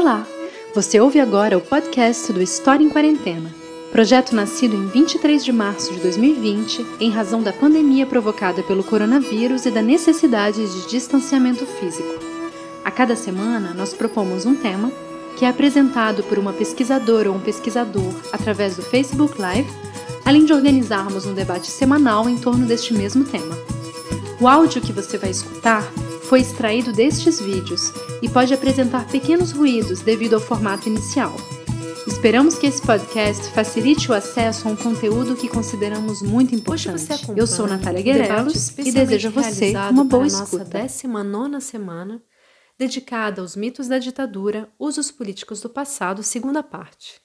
Olá! Você ouve agora o podcast do História em Quarentena, projeto nascido em 23 de março de 2020 em razão da pandemia provocada pelo coronavírus e da necessidade de distanciamento físico. A cada semana, nós propomos um tema que é apresentado por uma pesquisadora ou um pesquisador através do Facebook Live, além de organizarmos um debate semanal em torno deste mesmo tema. O áudio que você vai escutar foi extraído destes vídeos e pode apresentar pequenos ruídos devido ao formato inicial. Esperamos que esse podcast facilite o acesso a um conteúdo que consideramos muito importante. Eu sou Natália Guerelos e desejo a você uma boa escuta. Nossa 19 semana, dedicada aos mitos da ditadura, usos políticos do passado, segunda parte.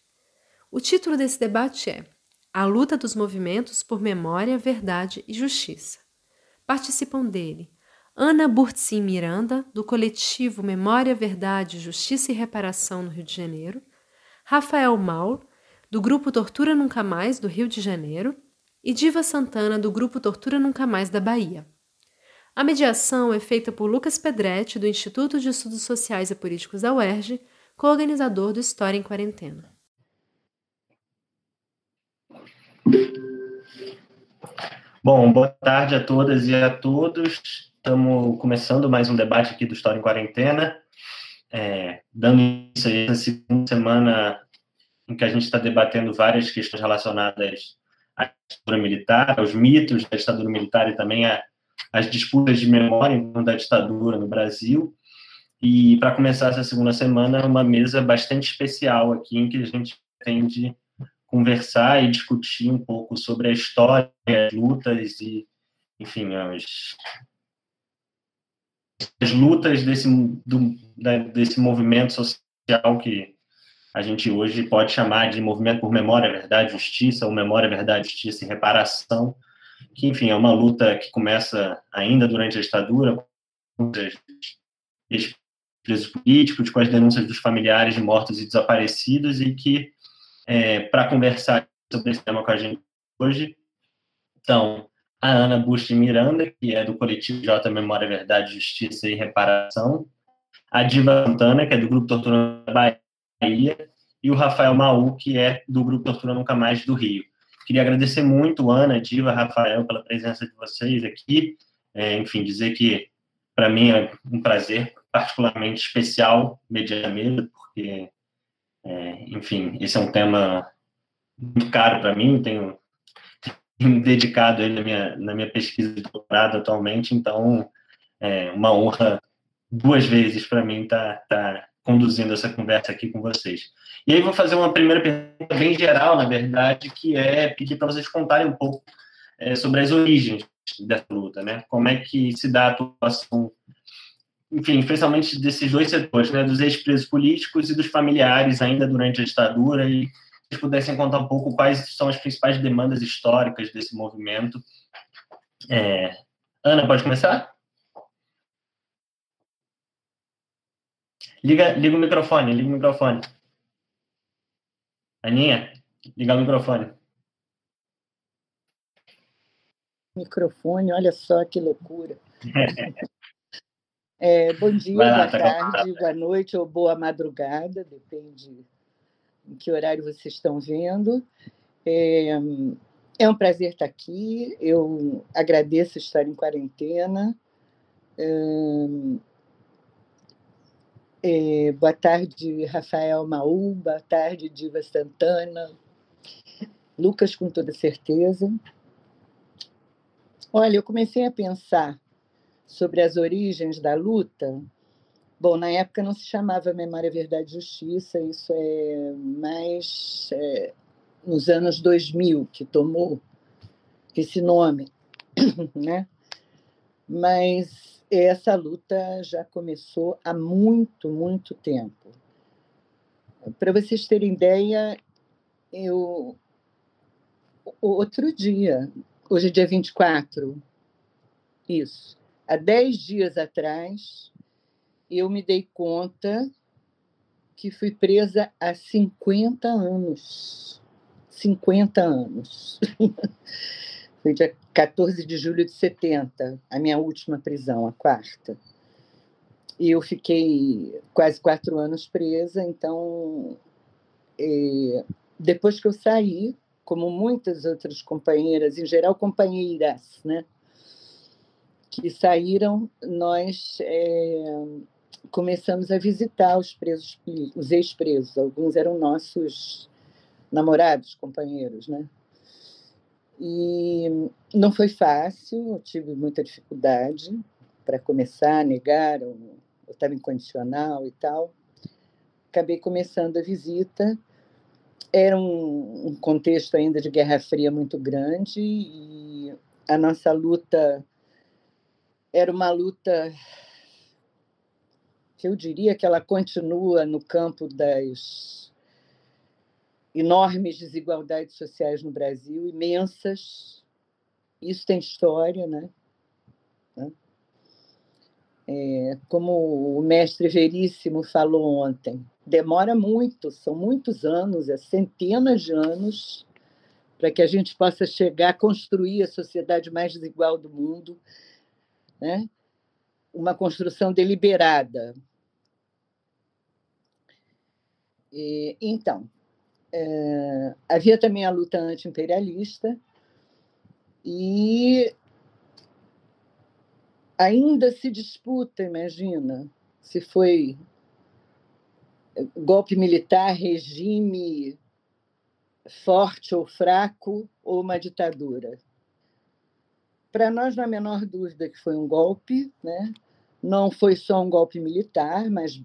O título desse debate é A luta dos movimentos por memória, verdade e justiça. Participam dele Ana Burtzin Miranda, do coletivo Memória, Verdade, Justiça e Reparação no Rio de Janeiro, Rafael Maul, do grupo Tortura Nunca Mais do Rio de Janeiro, e Diva Santana, do grupo Tortura Nunca Mais da Bahia. A mediação é feita por Lucas Pedretti, do Instituto de Estudos Sociais e Políticos da UERJ, co-organizador do História em Quarentena. Bom, boa tarde a todas e a todos. Estamos começando mais um debate aqui do História em Quarentena, é, dando início a essa segunda semana em que a gente está debatendo várias questões relacionadas à ditadura militar, aos mitos da ditadura militar e também às disputas de memória em torno da ditadura no Brasil. E para começar essa segunda semana, uma mesa bastante especial aqui, em que a gente pretende conversar e discutir um pouco sobre a história, as lutas e, enfim, as as lutas desse, do, desse movimento social que a gente hoje pode chamar de movimento por memória, verdade, justiça, ou memória, verdade, justiça e reparação, que, enfim, é uma luta que começa ainda durante a ditadura, com os presos políticos, com as denúncias dos familiares de mortos e desaparecidos, e que, é, para conversar sobre esse tema com a gente hoje, então, a Ana Bush Miranda, que é do coletivo J Memória, Verdade, Justiça e Reparação, a Diva Santana, que é do Grupo Tortura Bahia, e o Rafael Maú, que é do Grupo Tortura Nunca Mais do Rio. Queria agradecer muito, Ana, Diva, Rafael, pela presença de vocês aqui. É, enfim, dizer que, para mim, é um prazer particularmente especial mediar mesa, porque, é, enfim, esse é um tema muito caro para mim, tenho dedicado ele na minha, na minha pesquisa de doutorado atualmente, então é uma honra duas vezes para mim estar tá, tá conduzindo essa conversa aqui com vocês. E aí vou fazer uma primeira pergunta bem geral, na verdade, que é pedir para vocês contarem um pouco é, sobre as origens dessa luta, né? Como é que se dá a atuação, enfim, especialmente desses dois setores, né? Dos ex-presos políticos e dos familiares ainda durante a ditadura e pudessem contar um pouco quais são as principais demandas históricas desse movimento. É... Ana, pode começar? Liga, liga o microfone, liga o microfone. Aninha, liga o microfone. Microfone, olha só que loucura. É, bom dia, lá, boa tá tarde, boa noite ou boa madrugada, depende em que horário vocês estão vendo. É, é um prazer estar aqui. Eu agradeço estar em quarentena. É, boa tarde, Rafael Maú. Boa tarde, Diva Santana. Lucas, com toda certeza. Olha, eu comecei a pensar sobre as origens da luta Bom, na época não se chamava Memória, Verdade e Justiça, isso é mais é, nos anos 2000 que tomou esse nome, né? Mas essa luta já começou há muito, muito tempo. Para vocês terem ideia, eu outro dia, hoje é dia 24, isso, há 10 dias atrás, eu me dei conta que fui presa há 50 anos. 50 anos. Foi dia 14 de julho de 70, a minha última prisão, a quarta. e eu fiquei quase quatro anos presa. Então, é, depois que eu saí, como muitas outras companheiras, em geral companheiras, né, que saíram, nós é, começamos a visitar os presos, os ex-presos. Alguns eram nossos namorados, companheiros, né? E não foi fácil, eu tive muita dificuldade para começar, negaram, eu estava incondicional e tal. Acabei começando a visita. Era um, um contexto ainda de Guerra Fria muito grande e a nossa luta era uma luta que eu diria que ela continua no campo das enormes desigualdades sociais no Brasil, imensas. Isso tem história, né? É, como o mestre Veríssimo falou ontem, demora muito, são muitos anos, é centenas de anos, para que a gente possa chegar a construir a sociedade mais desigual do mundo, né? Uma construção deliberada. E, então, é, havia também a luta anti-imperialista e ainda se disputa, imagina, se foi golpe militar, regime forte ou fraco ou uma ditadura. Para nós, não há a menor dúvida que foi um golpe, né? Não foi só um golpe militar, mas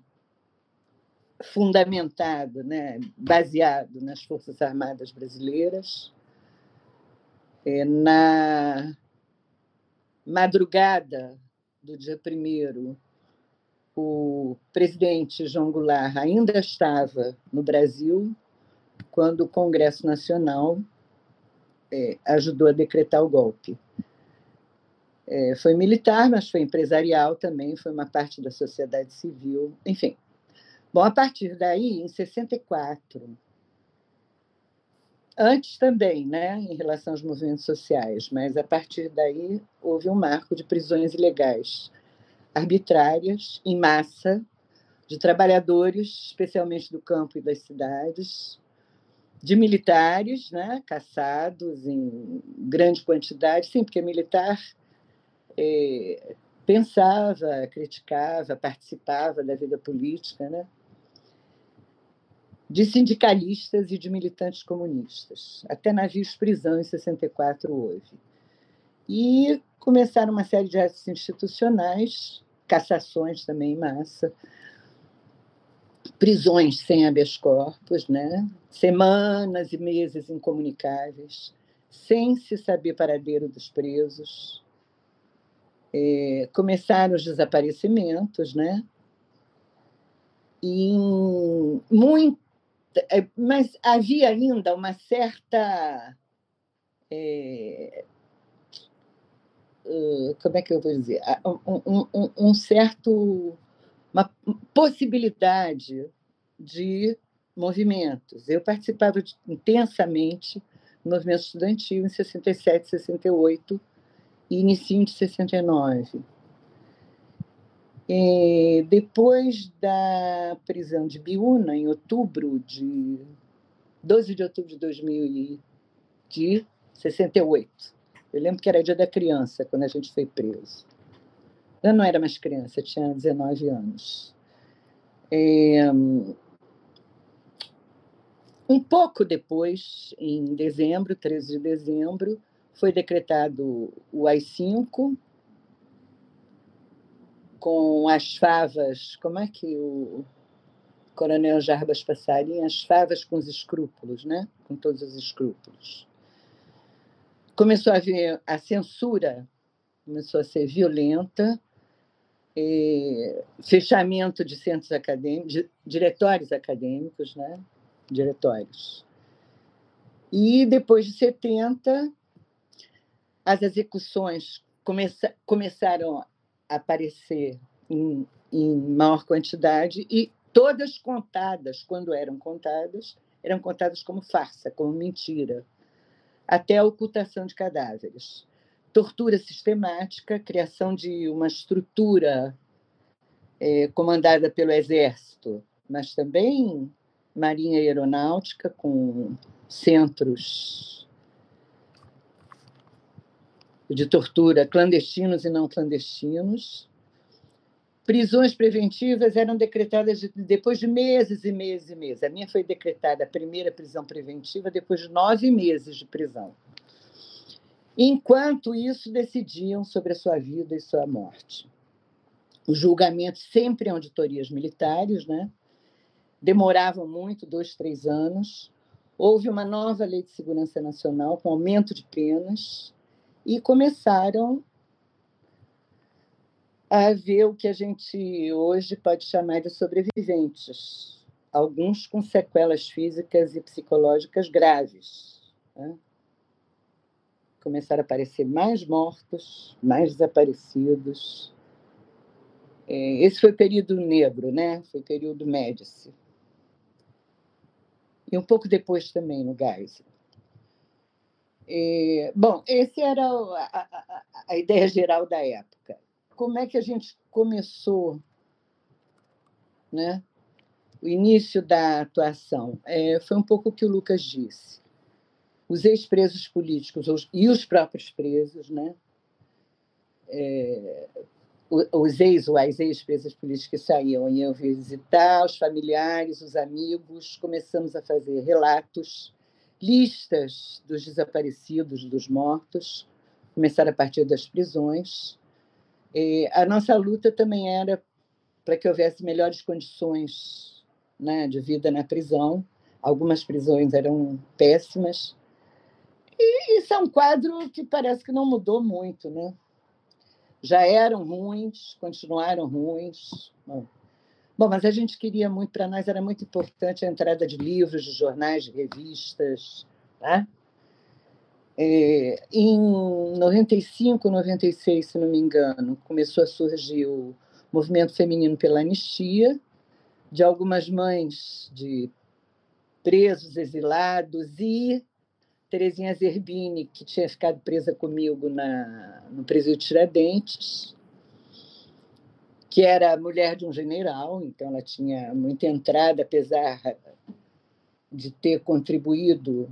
fundamentado, né? baseado nas Forças Armadas Brasileiras. É, na madrugada do dia primeiro, o presidente João Goulart ainda estava no Brasil quando o Congresso Nacional é, ajudou a decretar o golpe. É, foi militar, mas foi empresarial também, foi uma parte da sociedade civil, enfim. Bom, a partir daí, em 64, antes também, né, em relação aos movimentos sociais, mas a partir daí houve um marco de prisões ilegais, arbitrárias, em massa, de trabalhadores, especialmente do campo e das cidades, de militares, né, caçados em grande quantidade, sim, porque militar é, pensava, criticava, participava da vida política, né? de sindicalistas e de militantes comunistas. Até navios prisão em 64 houve. E começaram uma série de atos institucionais, cassações também em massa, prisões sem habeas corpus, né? semanas e meses incomunicáveis, sem se saber paradeiro dos presos, é, começaram os desaparecimentos, né? E muito, é, mas havia ainda uma certa é, como é que eu vou dizer um, um, um certo uma possibilidade de movimentos. Eu participava intensamente do movimento estudantil em 67, 68, e início de 69. E depois da prisão de Biúna, em outubro de 12 de outubro de 2068, eu lembro que era dia da criança quando a gente foi preso. Eu não era mais criança, tinha 19 anos. É, um pouco depois, em dezembro, 13 de dezembro, foi decretado o AI-5, com as favas, como é que o coronel Jarbas Passarinho, as favas com os escrúpulos, né? com todos os escrúpulos. Começou a haver a censura, começou a ser violenta, fechamento de centros acadêmicos, de, diretórios acadêmicos, né? diretórios. E depois de 70, as execuções começa, começaram a aparecer em, em maior quantidade e todas contadas, quando eram contadas, eram contadas como farsa, como mentira, até a ocultação de cadáveres. Tortura sistemática, criação de uma estrutura é, comandada pelo Exército, mas também Marinha Aeronáutica, com centros de tortura clandestinos e não clandestinos. Prisões preventivas eram decretadas depois de meses e meses e meses. A minha foi decretada a primeira prisão preventiva depois de nove meses de prisão. Enquanto isso, decidiam sobre a sua vida e sua morte. Os julgamentos sempre em auditorias militares, né? demoravam muito dois, três anos. Houve uma nova lei de segurança nacional com aumento de penas e começaram a ver o que a gente hoje pode chamar de sobreviventes, alguns com sequelas físicas e psicológicas graves. Né? Começaram a aparecer mais mortos, mais desaparecidos. É, esse foi o período negro, né? Foi o período Médici. E um pouco depois também no Geisel. É, bom, essa era a, a, a, ideia geral da época. Como é que a gente começou né, o início da atuação? É, foi um pouco o que o Lucas disse. Os ex-presos políticos e os próprios presos, né, é, os ex ou as ex-presas políticas que saíam iam visitar os familiares, os amigos, começamos a fazer relatos listas dos desaparecidos, dos mortos, começar a partir das prisões. E a nossa luta também era para que houvesse melhores condições né, de vida na prisão. Algumas prisões eram péssimas. E isso é um quadro que parece que não mudou muito. Né? Já eram ruins, continuaram ruins. Bom, Bom, mas a gente queria muito, para nós era muito importante a entrada de livros, de jornais, de revistas. Né? É, em 95, 96, se não me engano, começou a surgir o movimento feminino pela anistia, de algumas mães de presos, exilados, e Terezinha Zerbini, que tinha ficado presa comigo na, no presídio Tiradentes, que era mulher de um general, então ela tinha muita entrada, apesar de ter contribuído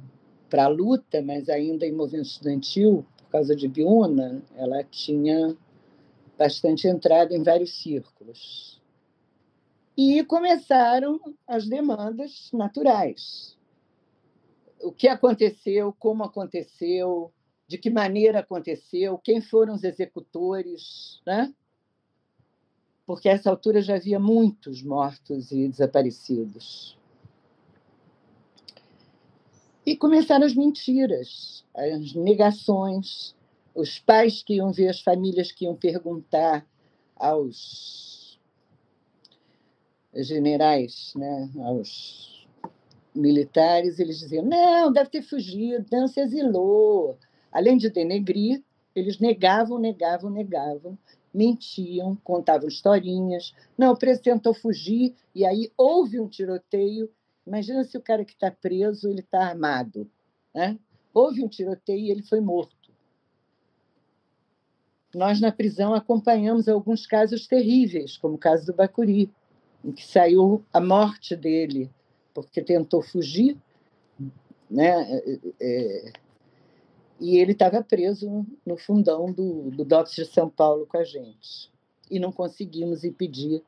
para a luta, mas ainda em movimento estudantil, por causa de Biúna, ela tinha bastante entrada em vários círculos. E começaram as demandas naturais. O que aconteceu, como aconteceu, de que maneira aconteceu, quem foram os executores, né? Porque a essa altura já havia muitos mortos e desaparecidos. E começaram as mentiras, as negações, os pais que iam ver as famílias que iam perguntar aos generais, né, aos militares, eles diziam: não, deve ter fugido, não se exilou. Além de denegrir, eles negavam, negavam, negavam mentiam, contavam historinhas. Não, o preso tentou fugir e aí houve um tiroteio. Imagina se o cara que está preso ele está armado. Né? Houve um tiroteio e ele foi morto. Nós, na prisão, acompanhamos alguns casos terríveis, como o caso do Bacuri, em que saiu a morte dele porque tentou fugir, né? É, é e ele estava preso no fundão do, do DOPS de São Paulo com a gente. E não conseguimos impedir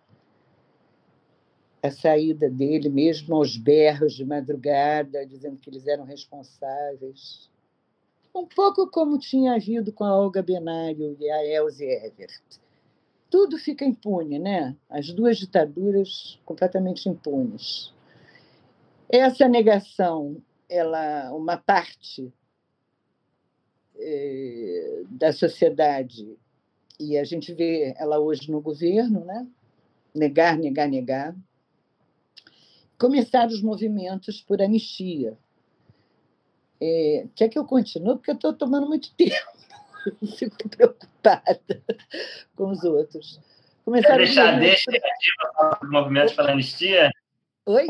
a saída dele, mesmo aos berros de madrugada, dizendo que eles eram responsáveis. Um pouco como tinha havido com a Olga Benário e a Elze Evert. Tudo fica impune, né? As duas ditaduras completamente impunes. Essa negação, ela, uma parte da sociedade, e a gente vê ela hoje no governo, né? negar, negar, negar. Começaram os movimentos por anistia. É, quer que eu continue? Porque eu estou tomando muito tempo. Fico preocupada com os outros. Começaram Quer deixar deixa dos movimentos pela anistia? Oi?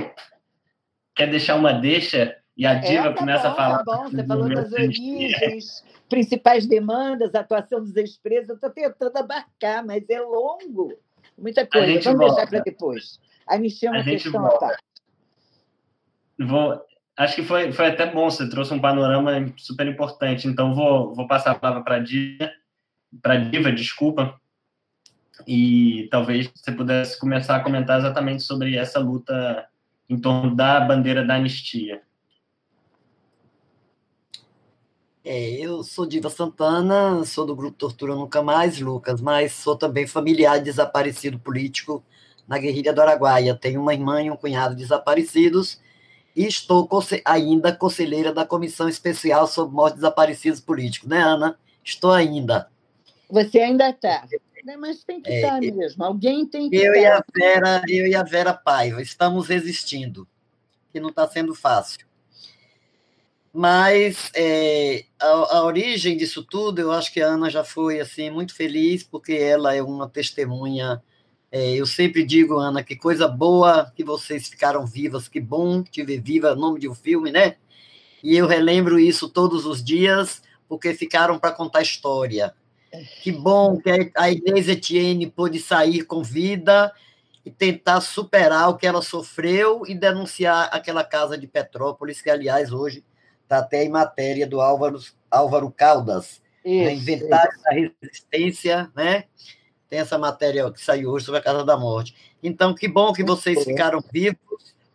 Quer deixar uma deixa e a Diva é, tá começa bom, a falar. Tá bom, você falou das origens, principais demandas, atuação dos ex-presos. Eu estou tentando abarcar, mas é longo. Muita coisa. Vamos volta. deixar para depois. A anistia é uma questão à parte. Vou, acho que foi, foi até bom, você trouxe um panorama super importante. Então, vou, vou passar a palavra para a Diva, para Diva, desculpa, e talvez você pudesse começar a comentar exatamente sobre essa luta em torno da bandeira da anistia. É, eu sou Diva Santana, sou do grupo Tortura Nunca Mais, Lucas, mas sou também familiar de desaparecido político na guerrilha do Araguaia. Tenho uma irmã e um cunhado desaparecidos e estou ainda conselheira da Comissão Especial sobre Mortes Desaparecidos Políticos, né, Ana? Estou ainda. Você ainda está. Né, mas tem que estar é, tá mesmo. Alguém tem que eu estar. E a Vera, eu e a Vera Paiva estamos resistindo, que não está sendo fácil. Mas é, a, a, origem disso tudo, eu acho que a Ana já foi assim muito feliz, porque ela é uma testemunha. É, eu sempre digo, Ana, que coisa boa que vocês ficaram vivas, que bom te ver viva, nome de um filme, né? E eu relembro isso todos os dias, porque ficaram para contar história. Que bom que a Inês Etienne pôde sair com vida e tentar superar o que ela sofreu e denunciar aquela casa de Petrópolis, que, aliás, hoje está até em matéria do Álvaro, Álvaro Caldas, né? isso, Inventário isso. da Resistência, né? Tem essa matéria que saiu hoje sobre a Casa da Morte. Então, que bom que vocês ficaram vivos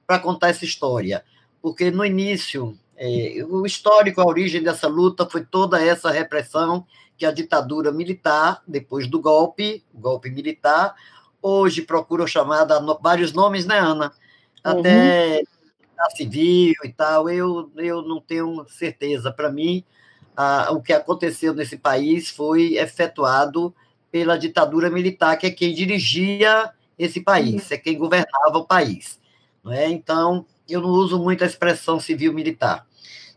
para contar essa história, porque no início, é, o histórico, a origem dessa luta foi toda essa repressão que a ditadura militar, depois do golpe, o golpe militar, hoje procura chamar vários nomes, né, Ana? Até uhum civil e tal, eu, eu não tenho certeza. Para mim, ah, o que aconteceu nesse país foi efetuado pela ditadura militar, que é quem dirigia esse país, é quem governava o país. Não é? Então, eu não uso muito a expressão civil-militar.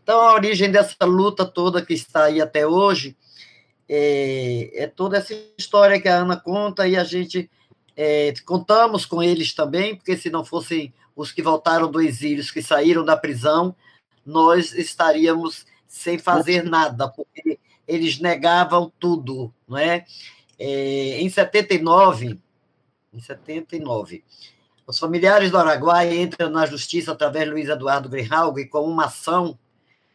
Então, a origem dessa luta toda que está aí até hoje é, é toda essa história que a Ana conta e a gente é, contamos com eles também, porque se não fossem os que voltaram do exílio, os que saíram da prisão, nós estaríamos sem fazer nada, porque eles negavam tudo, não é? é em 79, em 79, os familiares do Araguaia entram na justiça através de Luiz Eduardo Grijalg com uma ação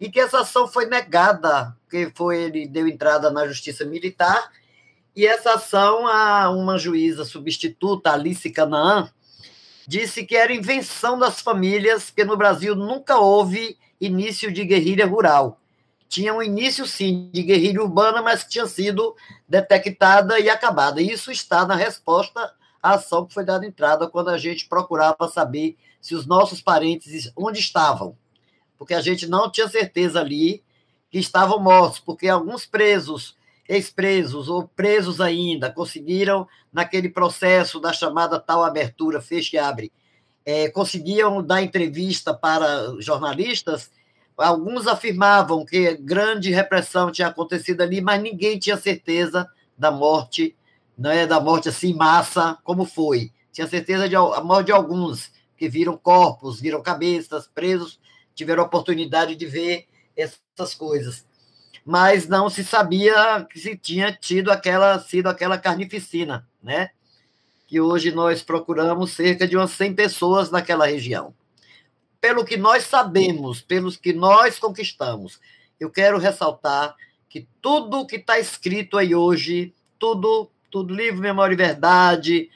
e que essa ação foi negada, porque foi ele deu entrada na justiça militar e essa ação a uma juíza substituta Alice Canaã disse que era invenção das famílias, que no Brasil nunca houve início de guerrilha rural. Tinha um início, sim, de guerrilha urbana, mas que tinha sido detectada e acabada. Isso está na resposta à ação que foi dada entrada quando a gente procurava saber se os nossos parentes onde estavam. Porque a gente não tinha certeza ali que estavam mortos, porque alguns presos ex-presos ou presos ainda conseguiram, naquele processo da chamada tal abertura, fecha e abre, é, conseguiam dar entrevista para jornalistas, alguns afirmavam que grande repressão tinha acontecido ali, mas ninguém tinha certeza da morte, não é da morte assim massa, como foi. Tinha certeza de a morte de alguns que viram corpos, viram cabeças, presos, tiveram oportunidade de ver essas coisas mas não se sabia que se tinha tido aquela sido aquela carnificina, né? Que hoje nós procuramos cerca de umas 100 pessoas naquela região. Pelo que nós sabemos, pelos que nós conquistamos, eu quero ressaltar que tudo que está escrito aí hoje, tudo, tudo livro Memória e Verdade,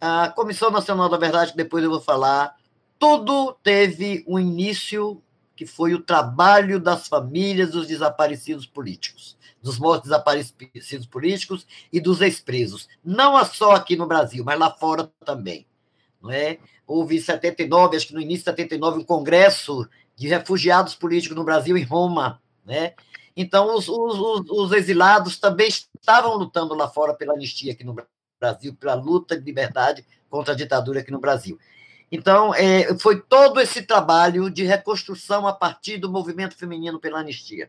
a Comissão Nacional da Verdade, que depois eu vou falar, tudo teve um início que foi o trabalho das famílias dos desaparecidos políticos, dos mortos desaparecidos políticos e dos ex-presos. Não só aqui no Brasil, mas lá fora também. Não é? Houve em 79, acho que no início de 79, um congresso de refugiados políticos no Brasil, em Roma. Né? Então, os, os, os exilados também estavam lutando lá fora pela anistia aqui no Brasil, pela luta de liberdade contra a ditadura aqui no Brasil. Então, é, foi todo esse trabalho de reconstrução a partir do movimento feminino pela anistia.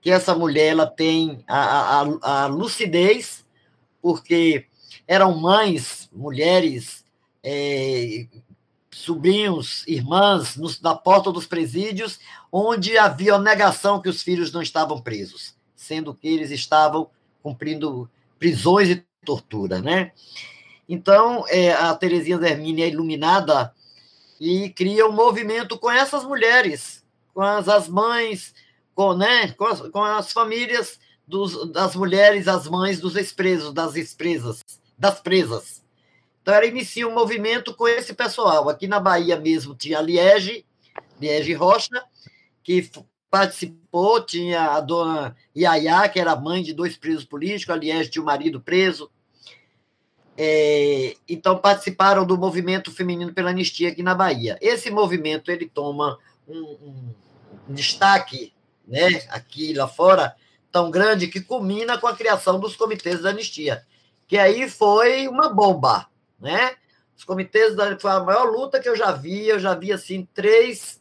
Que essa mulher ela tem a, a, a lucidez, porque eram mães, mulheres, é, sobrinhos, irmãs, nos, na porta dos presídios, onde havia negação que os filhos não estavam presos, sendo que eles estavam cumprindo prisões e tortura, né? Então, é, a Terezinha Zermini é iluminada e cria um movimento com essas mulheres, com as, as mães, com, né, com, as, com as famílias dos, das mulheres, as mães dos ex-presos, das ex-presas, das presas. Então, ela inicia um movimento com esse pessoal. Aqui na Bahia mesmo tinha a Liege, Liege Rocha, que participou, tinha a dona Iaiá, que era mãe de dois presos políticos, a Liege tinha o marido preso. É, então, participaram do movimento feminino pela anistia aqui na Bahia. Esse movimento ele toma um, um, destaque né, aqui lá fora tão grande que culmina com a criação dos comitês da anistia, que aí foi uma bomba, né? Os comitês da foi a maior luta que eu já vi, eu já vi assim três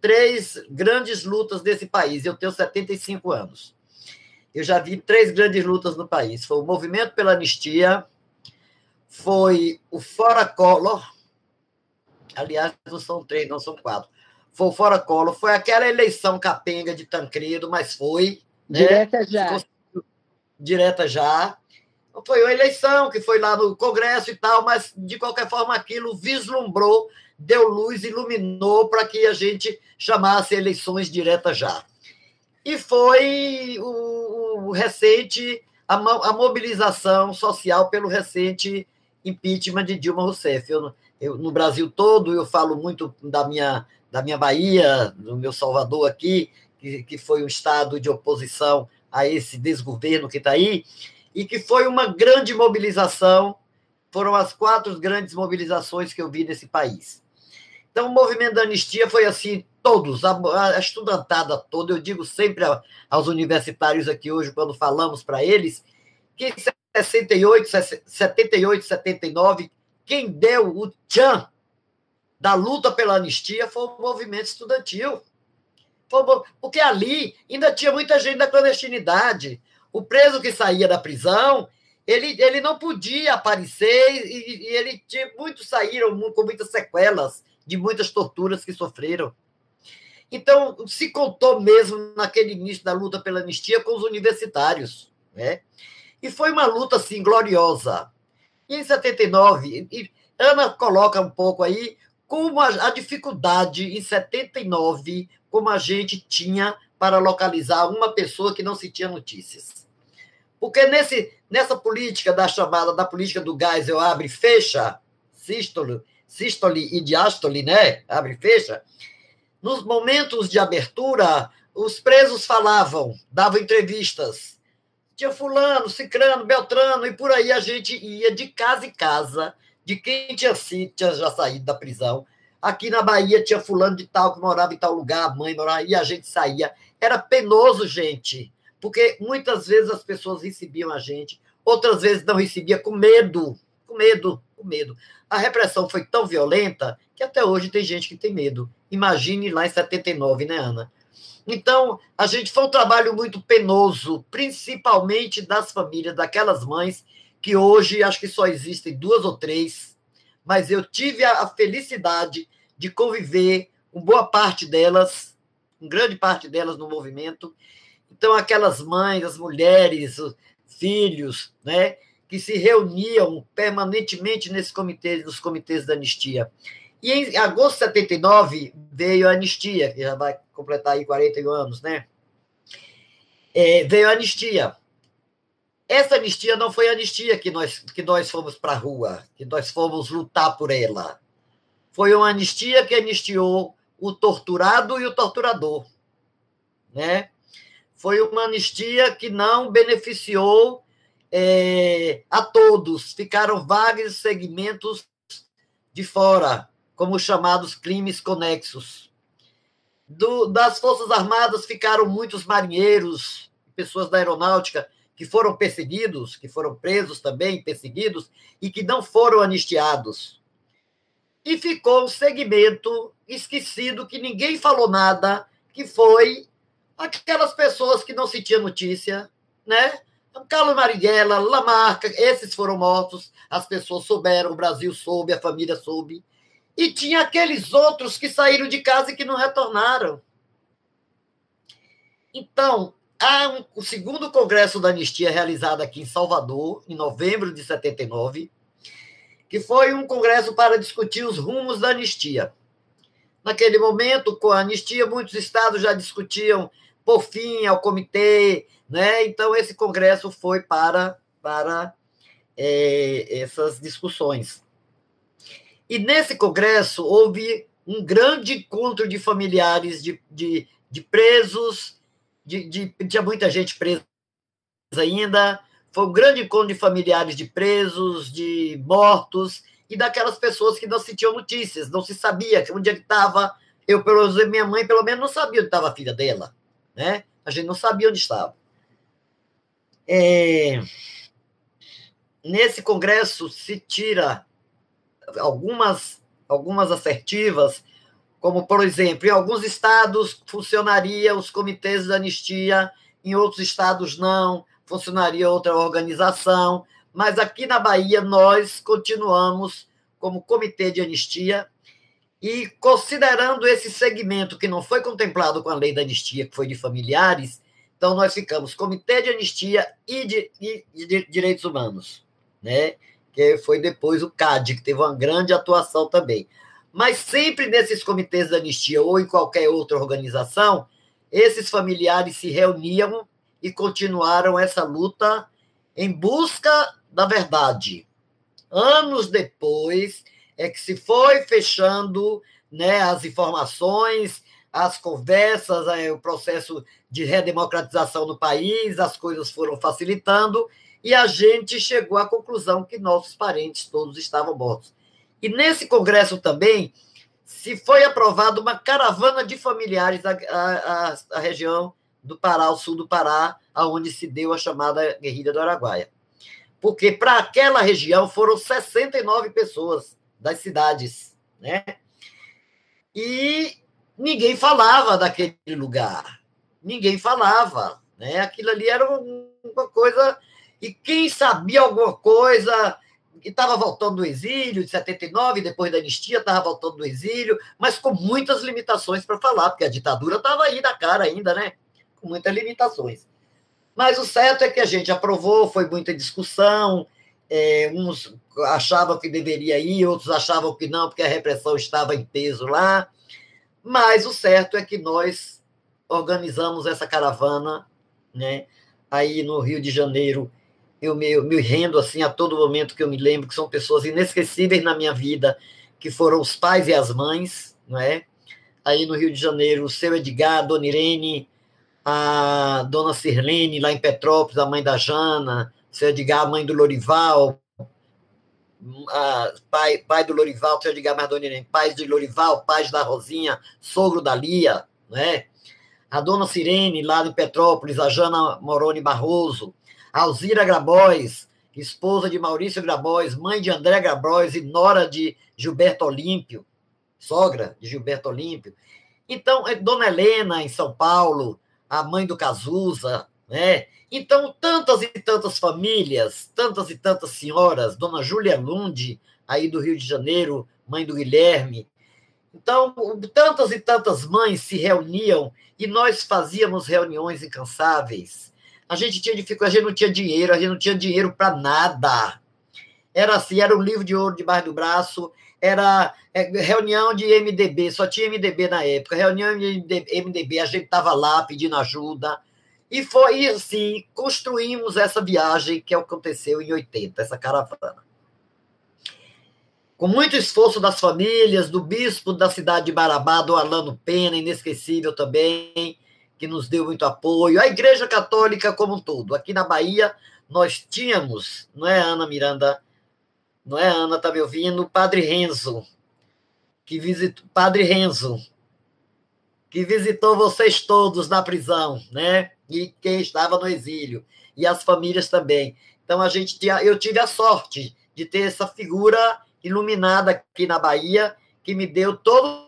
três grandes lutas desse país. Eu tenho 75 anos. Eu já vi três grandes lutas no país. Foi o movimento pela anistia, foi o Fora Collor, aliás, não são três, não são quatro. Foi o Fora Collor, foi aquela eleição capenga de Tancredo, mas foi, né? Direta já. Direta já. Foi uma eleição que foi lá no Congresso e tal, mas de qualquer forma aquilo vislumbrou, deu luz, iluminou para que a gente chamasse eleições diretas já. E foi o, o recente, a, a, mobilização social pelo recente impeachment de Dilma Rousseff. Eu, eu, no Brasil todo, eu falo muito da minha, da minha Bahia, do meu Salvador aqui, que, que foi um estado de oposição a esse desgoverno que está aí, e que foi uma grande mobilização, foram as quatro grandes mobilizações que eu vi nesse país. Então, o movimento da anistia foi assim, todos, a, a estudantada toda, eu digo sempre a, aos universitários aqui hoje, quando falamos para eles, que em 68, 78, 79, quem deu o tchan da luta pela anistia foi o movimento estudantil. Porque ali ainda tinha muita gente da clandestinidade. O preso que saía da prisão, ele, ele não podia aparecer e, e ele tinha, muitos saíram com muitas sequelas de muitas torturas que sofreram. Então, se contou mesmo naquele início da luta pela anistia com os universitários. Né? E foi uma luta, assim, gloriosa. E em 79, e Ana coloca um pouco aí como a, a dificuldade em 79, como a gente tinha para localizar uma pessoa que não se tinha notícias. Porque nesse, nessa política da chamada, da política do gás, eu abre e fecha, sístole, sístole e diástole, né? Abre e fecha. Nos momentos de abertura, os presos falavam, davam entrevistas. Tinha fulano, cicrano, beltrano, e por aí a gente ia de casa em casa, de quem tinha, tinha já saído da prisão. Aqui na Bahia tinha fulano de tal que morava em tal lugar, a mãe morava, e a gente saía. Era penoso, gente porque muitas vezes as pessoas recebiam a gente, outras vezes não recebia com medo, com medo, com medo. A repressão foi tão violenta que até hoje tem gente que tem medo. Imagine lá em 79, né, Ana? Então, a gente foi um trabalho muito penoso, principalmente das famílias, daquelas mães que hoje acho que só existem duas ou três, mas eu tive a felicidade de conviver com boa parte delas, com grande parte delas no movimento, então, aquelas mães, as mulheres, os filhos, né, que se reuniam permanentemente nesse comitê, nos comitês da anistia. E em agosto de 79 veio a anistia, que já vai completar aí 41 anos, né? É, veio a anistia. Essa anistia não foi a anistia que nós, que nós fomos para a rua, que nós fomos lutar por ela. Foi uma anistia que anistiou o torturado e o torturador, né? foi uma anistia que não beneficiou é, a todos. Ficaram vários segmentos de fora, como os chamados crimes conexos. Do, das Forças Armadas ficaram muitos marinheiros, pessoas da aeronáutica, que foram perseguidos, que foram presos também, perseguidos, e que não foram anistiados. E ficou um segmento esquecido, que ninguém falou nada, que foi aquelas pessoas que não se tinha notícia, né? Carlos Marighella, Lamarca, esses foram mortos, as pessoas souberam, o Brasil soube, a família soube. E tinha aqueles outros que saíram de casa e que não retornaram. Então, há um, o segundo congresso da anistia realizado aqui em Salvador, em novembro de 79. que foi um congresso para discutir os rumos da anistia. Naquele momento, com a anistia, muitos estados já discutiam por fim ao comitê, né? Então esse congresso foi para para é, essas discussões. E nesse congresso houve um grande encontro de familiares de, de, de presos, de, de, tinha muita gente presa ainda, foi um grande encontro de familiares de presos, de mortos, e daquelas pessoas que não se tinham notícias, não se sabia onde ele estava. Eu, pelo menos, minha mãe, pelo menos, não sabia onde estava a filha dela. Né? A gente não sabia onde estava. É... Nesse congresso se tira algumas, algumas assertivas, como, por exemplo, em alguns estados funcionaria os comitês de anistia, em outros estados não, funcionaria outra organização, mas aqui na Bahia nós continuamos como comitê de anistia e considerando esse segmento que não foi contemplado com a lei da anistia, que foi de familiares, então nós ficamos comitê de anistia e de, e de direitos humanos, né? Que foi depois o CAD, que teve uma grande atuação também. Mas sempre nesses comitês de anistia ou em qualquer outra organização, esses familiares se reuniam e continuaram essa luta em busca da verdade. Anos depois é que se foi fechando né, as informações, as conversas, é, o processo de redemocratização no país, as coisas foram facilitando e a gente chegou à conclusão que nossos parentes todos estavam mortos. E nesse congresso também se foi aprovada uma caravana de familiares à, à, à região do Pará, ao sul do Pará, aonde se deu a chamada Guerrilha do Araguaia porque para aquela região foram 69 pessoas das cidades, né? E ninguém falava daquele lugar, ninguém falava, né? Aquilo ali era uma coisa e quem sabia alguma coisa estava voltando do exílio de 79, depois da anistia estava voltando do exílio, mas com muitas limitações para falar, porque a ditadura estava aí na cara ainda, né? Com muitas limitações. Mas o certo é que a gente aprovou, foi muita discussão, é, uns achavam que deveria ir, outros achavam que não, porque a repressão estava em peso lá. Mas o certo é que nós organizamos essa caravana, né? Aí no Rio de Janeiro, eu me, me rendo assim a todo momento que eu me lembro que são pessoas inesquecíveis na minha vida, que foram os pais e as mães, não é? Aí no Rio de Janeiro, o seu Edgar, a Dona Irene, a dona Sirlene, lá em Petrópolis, a mãe da Jana, seu Edgar, a mãe do Lorival, a, pai, pai do Lorival, seu Edgar Mardonirene, pais de Lorival, pais da Rosinha, sogro da Lia, né? A dona Sirene, lá em Petrópolis, a Jana Moroni Barroso, Alzira Grabois, esposa de Maurício Grabois, mãe de André Grabois e nora de Gilberto Olímpio, sogra de Gilberto Olímpio. Então, é Dona Helena, em São Paulo, a mãe do Cazuza, né? Então, tantas e tantas famílias, tantas e tantas senhoras, Dona Júlia Lund, aí do Rio de Janeiro, mãe do Guilherme. Então, tantas e tantas mães se reuniam e nós fazíamos reuniões incansáveis. A gente tinha dificuldade, a gente não tinha dinheiro, a gente não tinha dinheiro para nada. Era assim, era um livro de ouro debaixo do braço, era é, reunião de MDB, só tinha MDB na época, reunião de MDB, a gente estava lá pedindo ajuda, e foi assim, construímos essa viagem que aconteceu em 80, essa caravana. Com muito esforço das famílias, do bispo da cidade de Marabá, do Alano Pena, inesquecível também, que nos deu muito apoio, a Igreja Católica como um todo. Aqui na Bahia, nós tínhamos, não é, Ana Miranda? Não é, Ana? Está me ouvindo? Padre Renzo, que visitou. Padre Renzo, que visitou vocês todos na prisão, né? E quem estava no exílio, e as famílias também. Então, a gente tinha, eu tive a sorte de ter essa figura iluminada aqui na Bahia, que me deu todo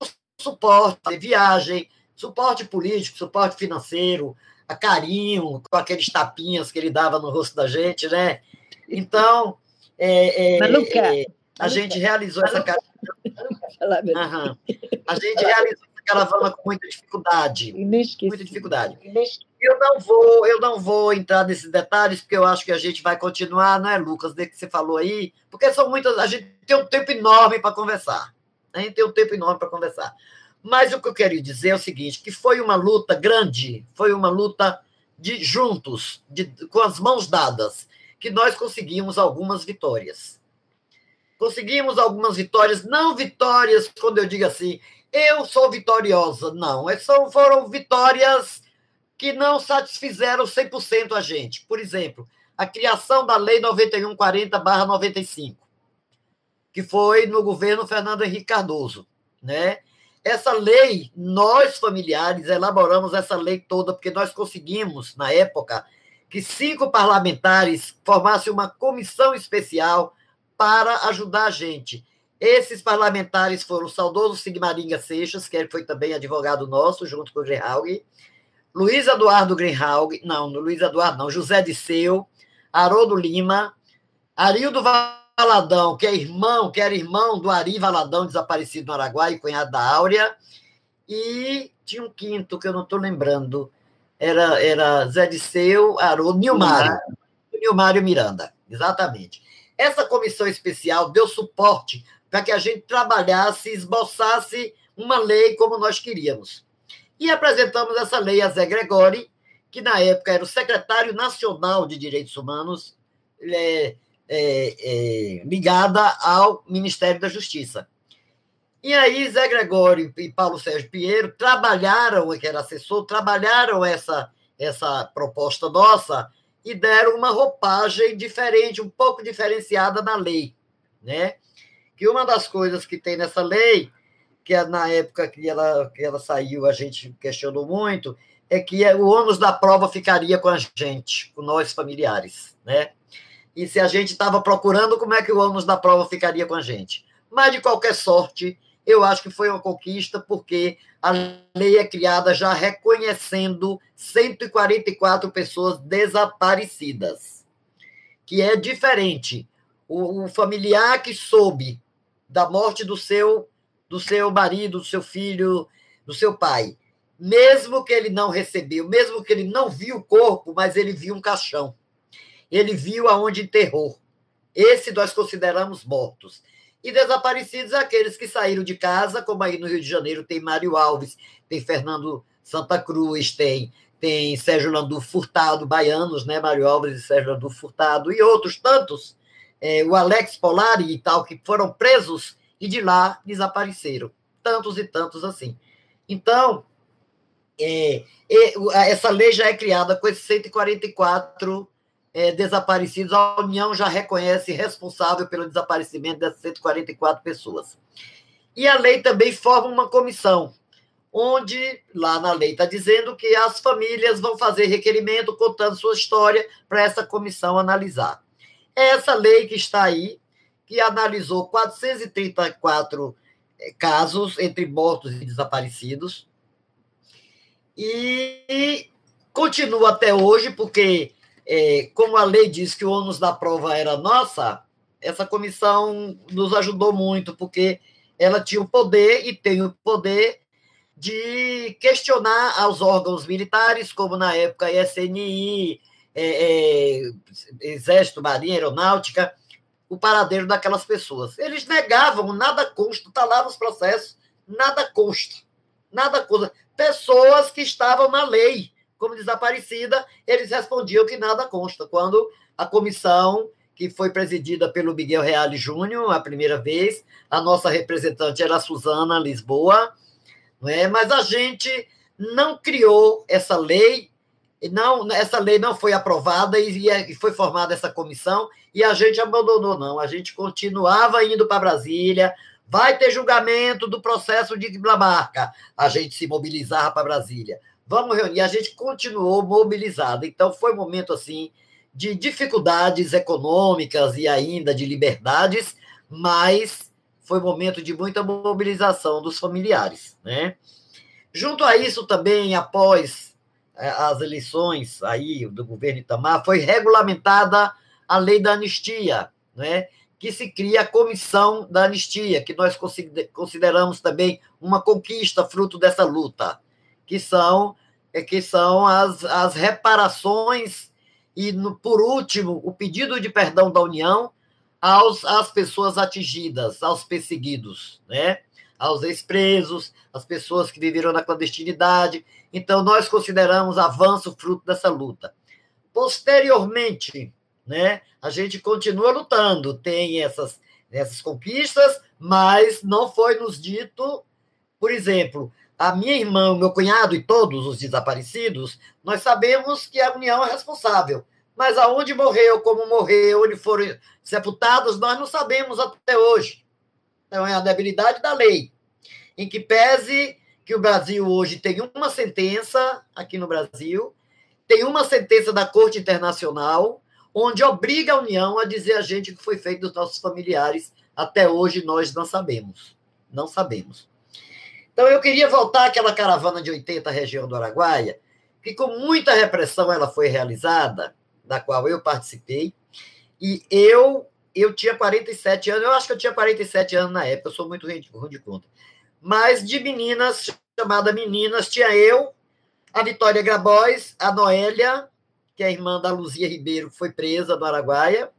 o suporte viagem, suporte político, suporte financeiro, a carinho, com aqueles tapinhas que ele dava no rosto da gente, né? Então, é, é, é, a gente realizou essa caravana. Uhum. A gente realizou essa caravana com muita dificuldade. Muita dificuldade. Eu não vou, eu não vou entrar nesses detalhes, porque eu acho que a gente vai continuar, não é, Lucas, desde que você falou aí, porque são muitas, a gente tem um tempo enorme para conversar. A gente tem um tempo enorme para conversar. Mas o que eu quero dizer é o seguinte, que foi uma luta grande, foi uma luta de juntos, de, com as mãos dadas, que nós conseguimos algumas vitórias. Conseguimos algumas vitórias, não vitórias, quando eu digo assim, eu sou vitoriosa, não, é são, foram vitórias que não satisfizeram 100% a gente. Por exemplo, a criação da Lei 9140-95, que foi no governo Fernando Henrique Cardoso. Né? Essa lei, nós familiares elaboramos essa lei toda, porque nós conseguimos, na época, que cinco parlamentares formassem uma comissão especial para ajudar a gente. Esses parlamentares foram o saudoso Sigmaringa Seixas, que foi também advogado nosso, junto com o Greenhalgh, Luiz Eduardo Greenhalgh, não, Luiz Eduardo não, José Disseu, Haroldo Lima, Arildo Valadão, que é irmão, que era irmão do Ari Valadão, desaparecido no Araguai, cunhado da Áurea, e tinha um quinto que eu não estou lembrando, era, era Zé Disseu, Haroldo, Nilmário, Nilmário Miranda, exatamente. Essa comissão especial deu suporte para que a gente trabalhasse, esboçasse uma lei como nós queríamos. E apresentamos essa lei a Zé Gregori, que na época era o secretário nacional de Direitos Humanos, é, é, é, ligada ao Ministério da Justiça. E aí, Zé Gregório e Paulo Sérgio Pinheiro trabalharam, que era assessor, trabalharam essa, essa proposta nossa e deram uma roupagem diferente, um pouco diferenciada na lei. Né? Que uma das coisas que tem nessa lei que é na época que ela, que ela saiu, a gente questionou muito, é que é, o ônus da prova ficaria com a gente, com nós familiares, né? E se a gente estava procurando, como é que o ônus da prova ficaria com a gente? Mas, de qualquer sorte, eu acho que foi uma conquista, porque a lei é criada já reconhecendo 144 pessoas desaparecidas, que é diferente. O, o familiar que soube da morte do seu do seu marido, do seu filho, do seu pai. Mesmo que ele não recebeu, mesmo que ele não viu o corpo, mas ele viu um caixão. Ele viu aonde enterrou. Esse nós consideramos mortos. E desaparecidos aqueles que saíram de casa, como aí no Rio de Janeiro tem Mário Alves, tem Fernando Santa Cruz, tem tem Sérgio Landu Furtado, baianos, né? Mário Alves e Sérgio Landu Furtado, e outros tantos, é, o Alex Polari e tal, que foram presos e de lá desapareceram. Tantos e tantos assim. Então, é, é, essa lei já é criada com esses 144 é, desaparecidos. A União já reconhece responsável pelo desaparecimento dessas 144 pessoas. E a lei também forma uma comissão, onde lá na lei está dizendo que as famílias vão fazer requerimento contando sua história para essa comissão analisar. É essa lei que está aí, que analisou 434 eh, casos entre mortos e desaparecidos. E continua até hoje, porque, é, como a lei diz que o ônus da prova era nossa, essa comissão nos ajudou muito, porque ela tinha o poder e tem o poder de questionar aos órgãos militares, como na época SNI, é, é, Exército, Marinha, Aeronáutica, o paradeiro daquelas pessoas. Eles negavam, nada consta, está lá nos processos, nada consta. Nada consta. Pessoas que estavam na lei como desaparecida, eles respondiam que nada consta. Quando a comissão, que foi presidida pelo Miguel Reale Júnior, a primeira vez, a nossa representante era a Suzana Lisboa, não é? mas a gente não criou essa lei não, essa lei não foi aprovada e foi formada essa comissão e a gente abandonou, não. A gente continuava indo para Brasília, vai ter julgamento do processo de Blamarca. A gente se mobilizava para Brasília. Vamos reunir. A gente continuou mobilizado. Então, foi um momento, assim, de dificuldades econômicas e ainda de liberdades, mas foi um momento de muita mobilização dos familiares, né? Junto a isso também, após é, as eleições aí do governo Itamar, foi regulamentada a lei da anistia, né? que se cria a comissão da anistia, que nós consideramos também uma conquista fruto dessa luta, que são é que são as, as reparações e, no, por último, o pedido de perdão da União aos, às pessoas atingidas, aos perseguidos, né? aos ex-presos, às pessoas que viveram na clandestinidade. Então, nós consideramos avanço fruto dessa luta. Posteriormente, né, a gente continua lutando, tem essas, essas conquistas, mas não foi nos dito, por exemplo, a minha irmã, o meu cunhado e todos os desaparecidos, nós sabemos que a União é responsável. Mas aonde morreu, como morreu, onde foram sepultados, nós não sabemos até hoje. Então, é a debilidade da lei. Em que pese que o Brasil hoje tem uma sentença, aqui no Brasil, tem uma sentença da Corte Internacional, onde obriga a União a dizer a gente o que foi feito dos nossos familiares. Até hoje nós não sabemos. Não sabemos. Então, eu queria voltar àquela caravana de 80, região do Araguaia, que com muita repressão ela foi realizada, da qual eu participei, e eu eu tinha 47 anos, eu acho que eu tinha 47 anos na época, eu sou muito ruim de conta. Mas de meninas, chamada meninas, tinha eu, a Vitória Grabois, a Noélia, que é a irmã da Luzia Ribeiro, que foi presa no Araguaia,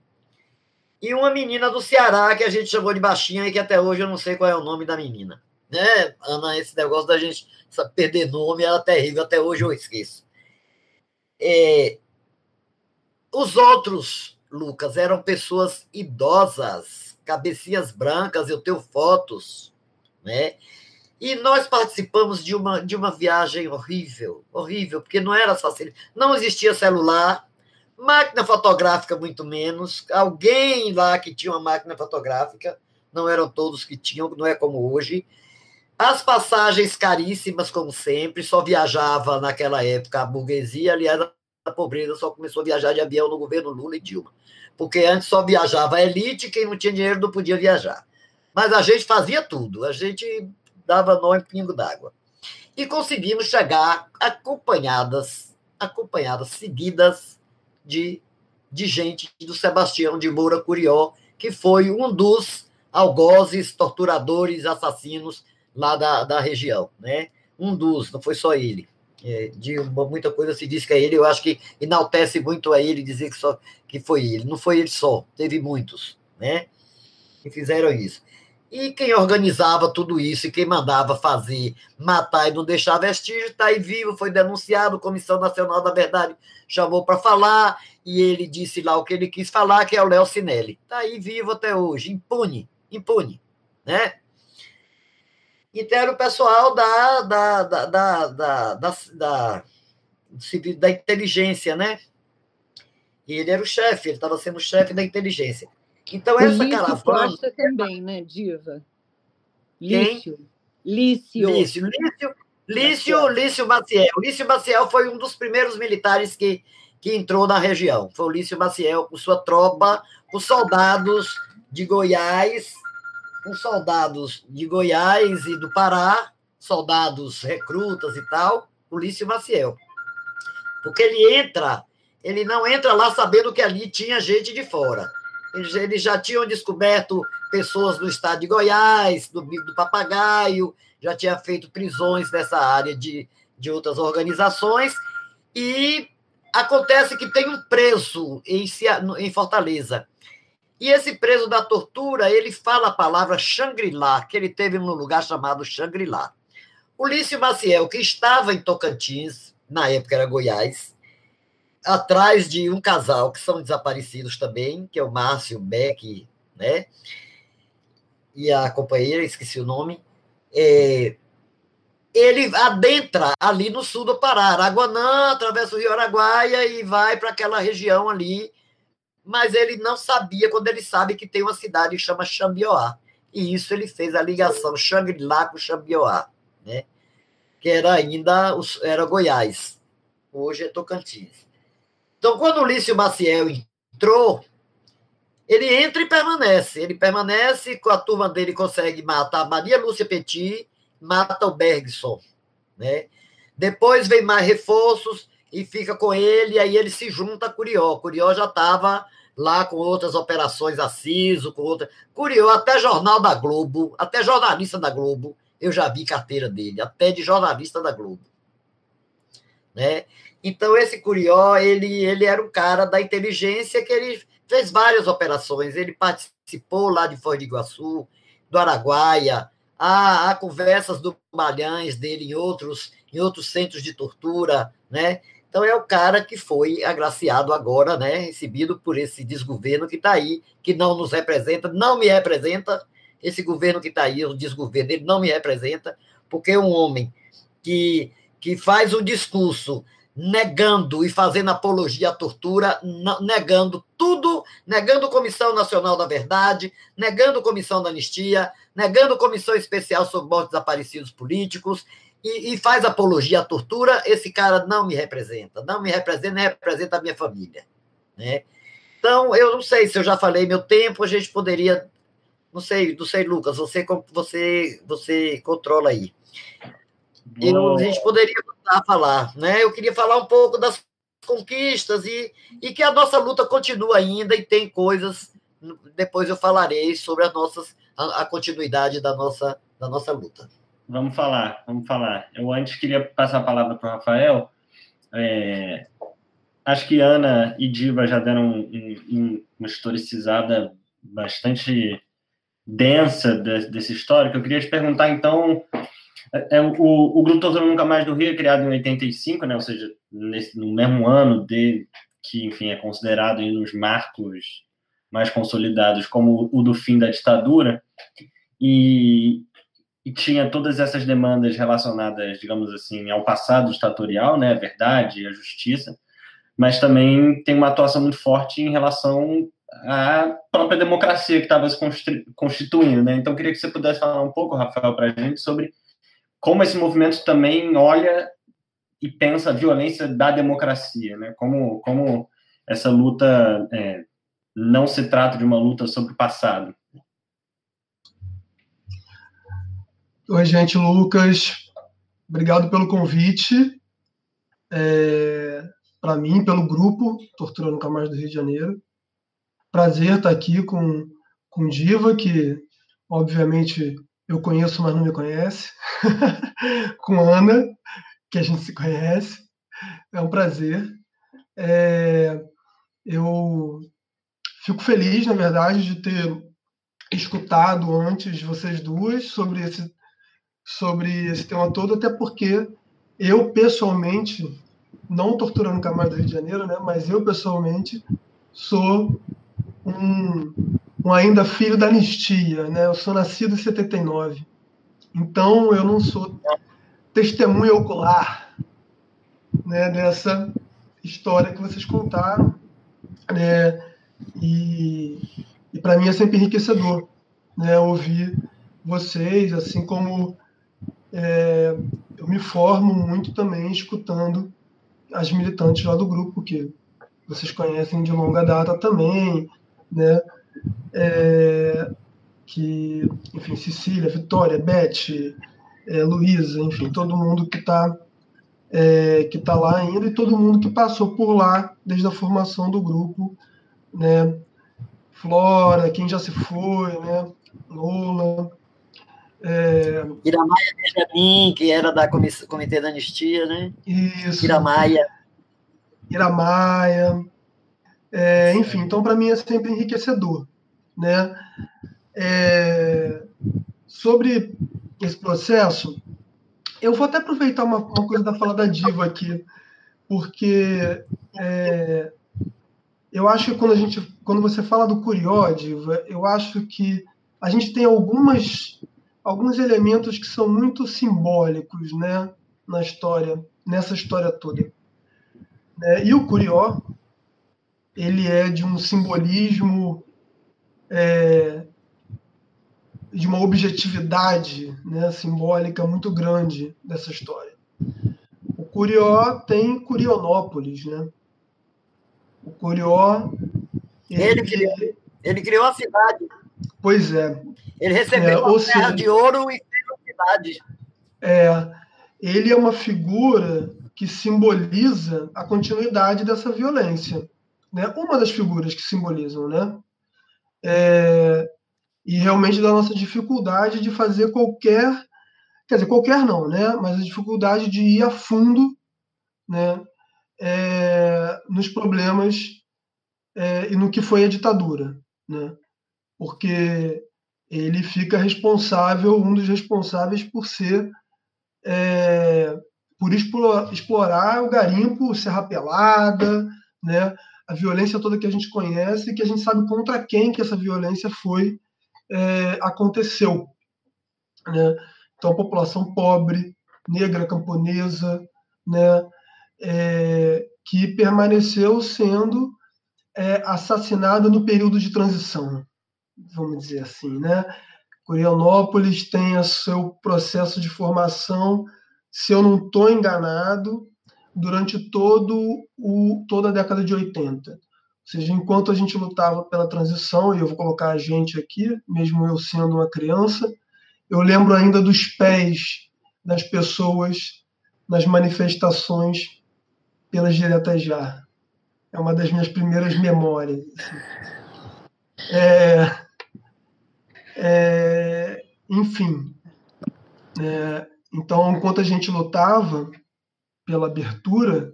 e uma menina do Ceará, que a gente chamou de baixinha, e que até hoje eu não sei qual é o nome da menina né, Ana, esse negócio da gente perder nome era terrível, até hoje eu esqueço. É, os outros, Lucas, eram pessoas idosas, cabecinhas brancas, eu tenho fotos, né? E nós participamos de uma, de uma viagem horrível, horrível, porque não era fácil. Não existia celular, máquina fotográfica muito menos. Alguém lá que tinha uma máquina fotográfica, não eram todos que tinham, não é como hoje. As passagens caríssimas, como sempre, só viajava naquela época a burguesia, aliás, a pobreza só começou a viajar de avião no governo Lula e Dilma. Porque antes só viajava a elite, quem não tinha dinheiro não podia viajar. Mas a gente fazia tudo, a gente dava nó em pingo d'água. E conseguimos chegar acompanhadas, acompanhadas, seguidas de, de gente do Sebastião de Moura Curió, que foi um dos algozes, torturadores, assassinos lá da, da região, né? Um dos, não foi só ele. É, de muita coisa se diz que é ele, eu acho que enaltece muito a ele dizer que, só, que foi ele. Não foi ele só, teve muitos, né? Que fizeram isso. E quem organizava tudo isso e quem mandava fazer, matar e não deixar vestígio, está aí vivo, foi denunciado, Comissão Nacional da Verdade chamou para falar, e ele disse lá o que ele quis falar, que é o Léo Sinelli. Está aí vivo até hoje, impune, impune, né? Então era o pessoal da, da, da, da, da, da, da, da inteligência, né? E ele era o chefe, ele estava sendo o chefe da inteligência. Então, essa Lício caravana. Costa também, né, Diva? Lício. Lício. Lício. Lício, Lício, Lício Maciel. Lício Maciel foi um dos primeiros militares que, que entrou na região. Foi o Lício Maciel com sua tropa, os soldados de Goiás com soldados de Goiás e do Pará, soldados recrutas e tal, Polícia Maciel. Porque ele entra, ele não entra lá sabendo que ali tinha gente de fora. Eles, eles já tinham descoberto pessoas do estado de Goiás, do Bico do Papagaio, já tinha feito prisões nessa área de, de outras organizações, e acontece que tem um preso em, em Fortaleza, e esse preso da tortura, ele fala a palavra Shangri-La, que ele teve num lugar chamado Shangri-La. Ulício Maciel, que estava em Tocantins, na época era Goiás, atrás de um casal que são desaparecidos também, que é o Márcio Beck, né? E a companheira, esqueci o nome. É, ele adentra ali no sul do Pará, Araguanã, atravessa o Rio Araguaia e vai para aquela região ali mas ele não sabia quando ele sabe que tem uma cidade que chama Xambioá. E isso ele fez a ligação Xangri-Lá com Xambioá, né? que era ainda era Goiás, hoje é Tocantins. Então, quando o Lício Maciel entrou, ele entra e permanece. Ele permanece, com a turma dele consegue matar a Maria Lúcia Petit, mata o Bergson. Né? Depois vem mais reforços e fica com ele, aí ele se junta a Curió. Curió já estava lá com outras operações assiso, com outra. Curió, até jornal da Globo, até jornalista da Globo, eu já vi carteira dele, até de jornalista da Globo. né? Então esse Curió, ele ele era um cara da inteligência que ele fez várias operações, ele participou lá de Foz do Iguaçu, do Araguaia, há, há conversas do Malhães dele em outros em outros centros de tortura, né? Então é o cara que foi agraciado agora, né, recebido por esse desgoverno que está aí, que não nos representa, não me representa. Esse governo que está aí, o desgoverno, ele não me representa, porque é um homem que, que faz um discurso negando e fazendo apologia à tortura, negando tudo, negando Comissão Nacional da Verdade, negando Comissão da Anistia, negando Comissão Especial sobre Mortos Desaparecidos Políticos, e, e, faz apologia à tortura, esse cara não me representa, não me representa, nem representa a minha família. Né? Então, eu não sei se eu já falei meu tempo, a gente poderia. Não sei, não sei, Lucas, você, você, você controla aí. Eu, a gente poderia voltar a falar, né? Eu queria falar um pouco das conquistas e, e que a nossa luta continua ainda e tem coisas. Depois eu falarei sobre as nossas, a, a continuidade da nossa, da nossa luta. Vamos falar, vamos falar. Eu antes queria passar a palavra para o Rafael. É, acho que Ana e Diva já deram um, um, uma historicizada bastante densa de, desse histórico. Eu queria te perguntar, então, é, é o, o Grupo Tortura Nunca Mais do Rio é criado em 85, né? ou seja, nesse, no mesmo ano de que, enfim, é considerado nos marcos mais consolidados como o do fim da ditadura. E, e tinha todas essas demandas relacionadas, digamos assim, ao passado ditatorial, né, a verdade, a justiça, mas também tem uma atuação muito forte em relação à própria democracia que estava se constituindo, né? Então, queria que você pudesse falar um pouco, Rafael, para a gente sobre como esse movimento também olha e pensa a violência da democracia, né? Como, como essa luta é, não se trata de uma luta sobre o passado. Oi, gente, Lucas. Obrigado pelo convite. É, Para mim, pelo grupo Tortura Nunca Mais do Rio de Janeiro. Prazer estar aqui com, com Diva, que obviamente eu conheço, mas não me conhece. com Ana, que a gente se conhece. É um prazer. É, eu fico feliz, na verdade, de ter escutado antes vocês duas sobre esse sobre esse tema todo, até porque eu pessoalmente, não torturando mais do Rio de Janeiro, né, mas eu pessoalmente sou um, um ainda filho da anistia, né? Eu sou nascido em 79. Então eu não sou testemunha ocular, né, dessa história que vocês contaram, né? E, e para mim é sempre enriquecedor, né, ouvir vocês, assim como é, eu me formo muito também escutando as militantes lá do grupo, que vocês conhecem de longa data também, né? É, que, enfim, Cecília, Vitória, Beth, é, Luísa, enfim, todo mundo que está é, que tá lá ainda e todo mundo que passou por lá desde a formação do grupo, né? Flora, quem já se foi, né? Lola, é... Iramaia Benjamin, que era da Comitê da Anistia, né? Isso. Iramaia. Iramaia. É, enfim, então para mim é sempre enriquecedor. Né? É, sobre esse processo, eu vou até aproveitar uma, uma, coisa da fala da Diva aqui, porque é, eu acho que quando, a gente, quando você fala do Curió, Diva, eu acho que a gente tem algumas alguns elementos que são muito simbólicos né, na história, nessa história toda. É, e o Curió, ele é de um simbolismo, é, de uma objetividade né, simbólica muito grande dessa história. O Curió tem Curionópolis, né? O Curió... Ele, ele, criou, ele criou a cidade. Pois é. Ele recebeu é, uma terra de ouro e cidade. É, ele é uma figura que simboliza a continuidade dessa violência. Né? Uma das figuras que simbolizam, né? É, e realmente da nossa dificuldade de fazer qualquer, quer dizer, qualquer não, né? Mas a dificuldade de ir a fundo né, é, nos problemas é, e no que foi a ditadura, né, porque ele fica responsável, um dos responsáveis por ser é, por explorar, explorar, o garimpo, Serra Pelada, né, a violência toda que a gente conhece e que a gente sabe contra quem que essa violência foi é, aconteceu. Né? Então, a população pobre, negra, camponesa, né, é, que permaneceu sendo é, assassinada no período de transição, vamos dizer assim. Né? Curianópolis tem o seu processo de formação, se eu não estou enganado, durante todo o, toda a década de 80. Ou seja, enquanto a gente lutava pela transição, e eu vou colocar a gente aqui, mesmo eu sendo uma criança, eu lembro ainda dos pés das pessoas nas manifestações pelas diretas já. É uma das minhas primeiras memórias. É, é, enfim, é, então, enquanto a gente lutava pela abertura,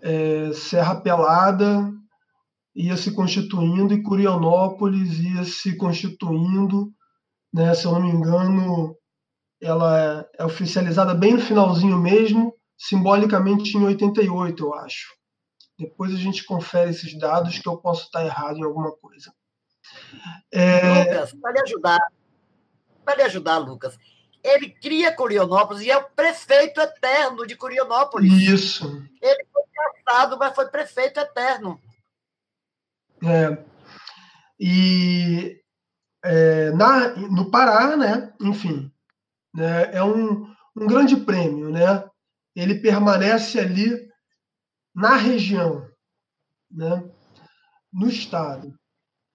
é, Serra Pelada ia se constituindo e Curionópolis ia se constituindo né? Se eu não me engano, ela é oficializada bem no finalzinho mesmo, simbolicamente em 88, eu acho. Depois a gente confere esses dados que eu posso estar errado em alguma coisa. É... Lucas, para lhe ajudar, para lhe ajudar, Lucas, ele cria Curionópolis e é o prefeito eterno de Curionópolis. Isso. Ele foi caçado, mas foi prefeito eterno. É. E é, na, no Pará, né? enfim, né? é um, um grande prêmio. Né? Ele permanece ali na região, né? no estado.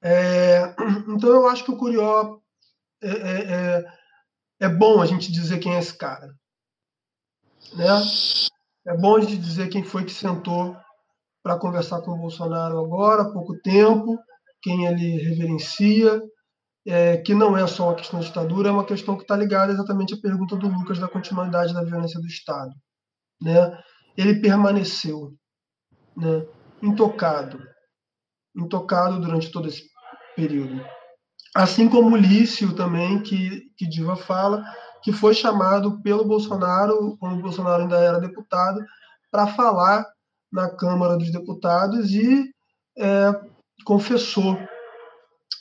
É, então, eu acho que o Curió é, é, é, é, bom a gente dizer quem é esse cara. Né? É bom a gente dizer quem foi que sentou para conversar com o Bolsonaro agora, há pouco tempo, quem ele reverencia, é, que não é só uma questão de ditadura, é uma questão que está ligada exatamente à pergunta do Lucas da continuidade da violência do Estado. Né? Ele permaneceu né, intocado, intocado durante todo esse período. Assim como Lício também, que, que Diva fala, que foi chamado pelo Bolsonaro, quando o Bolsonaro ainda era deputado, para falar na Câmara dos Deputados e é, confessou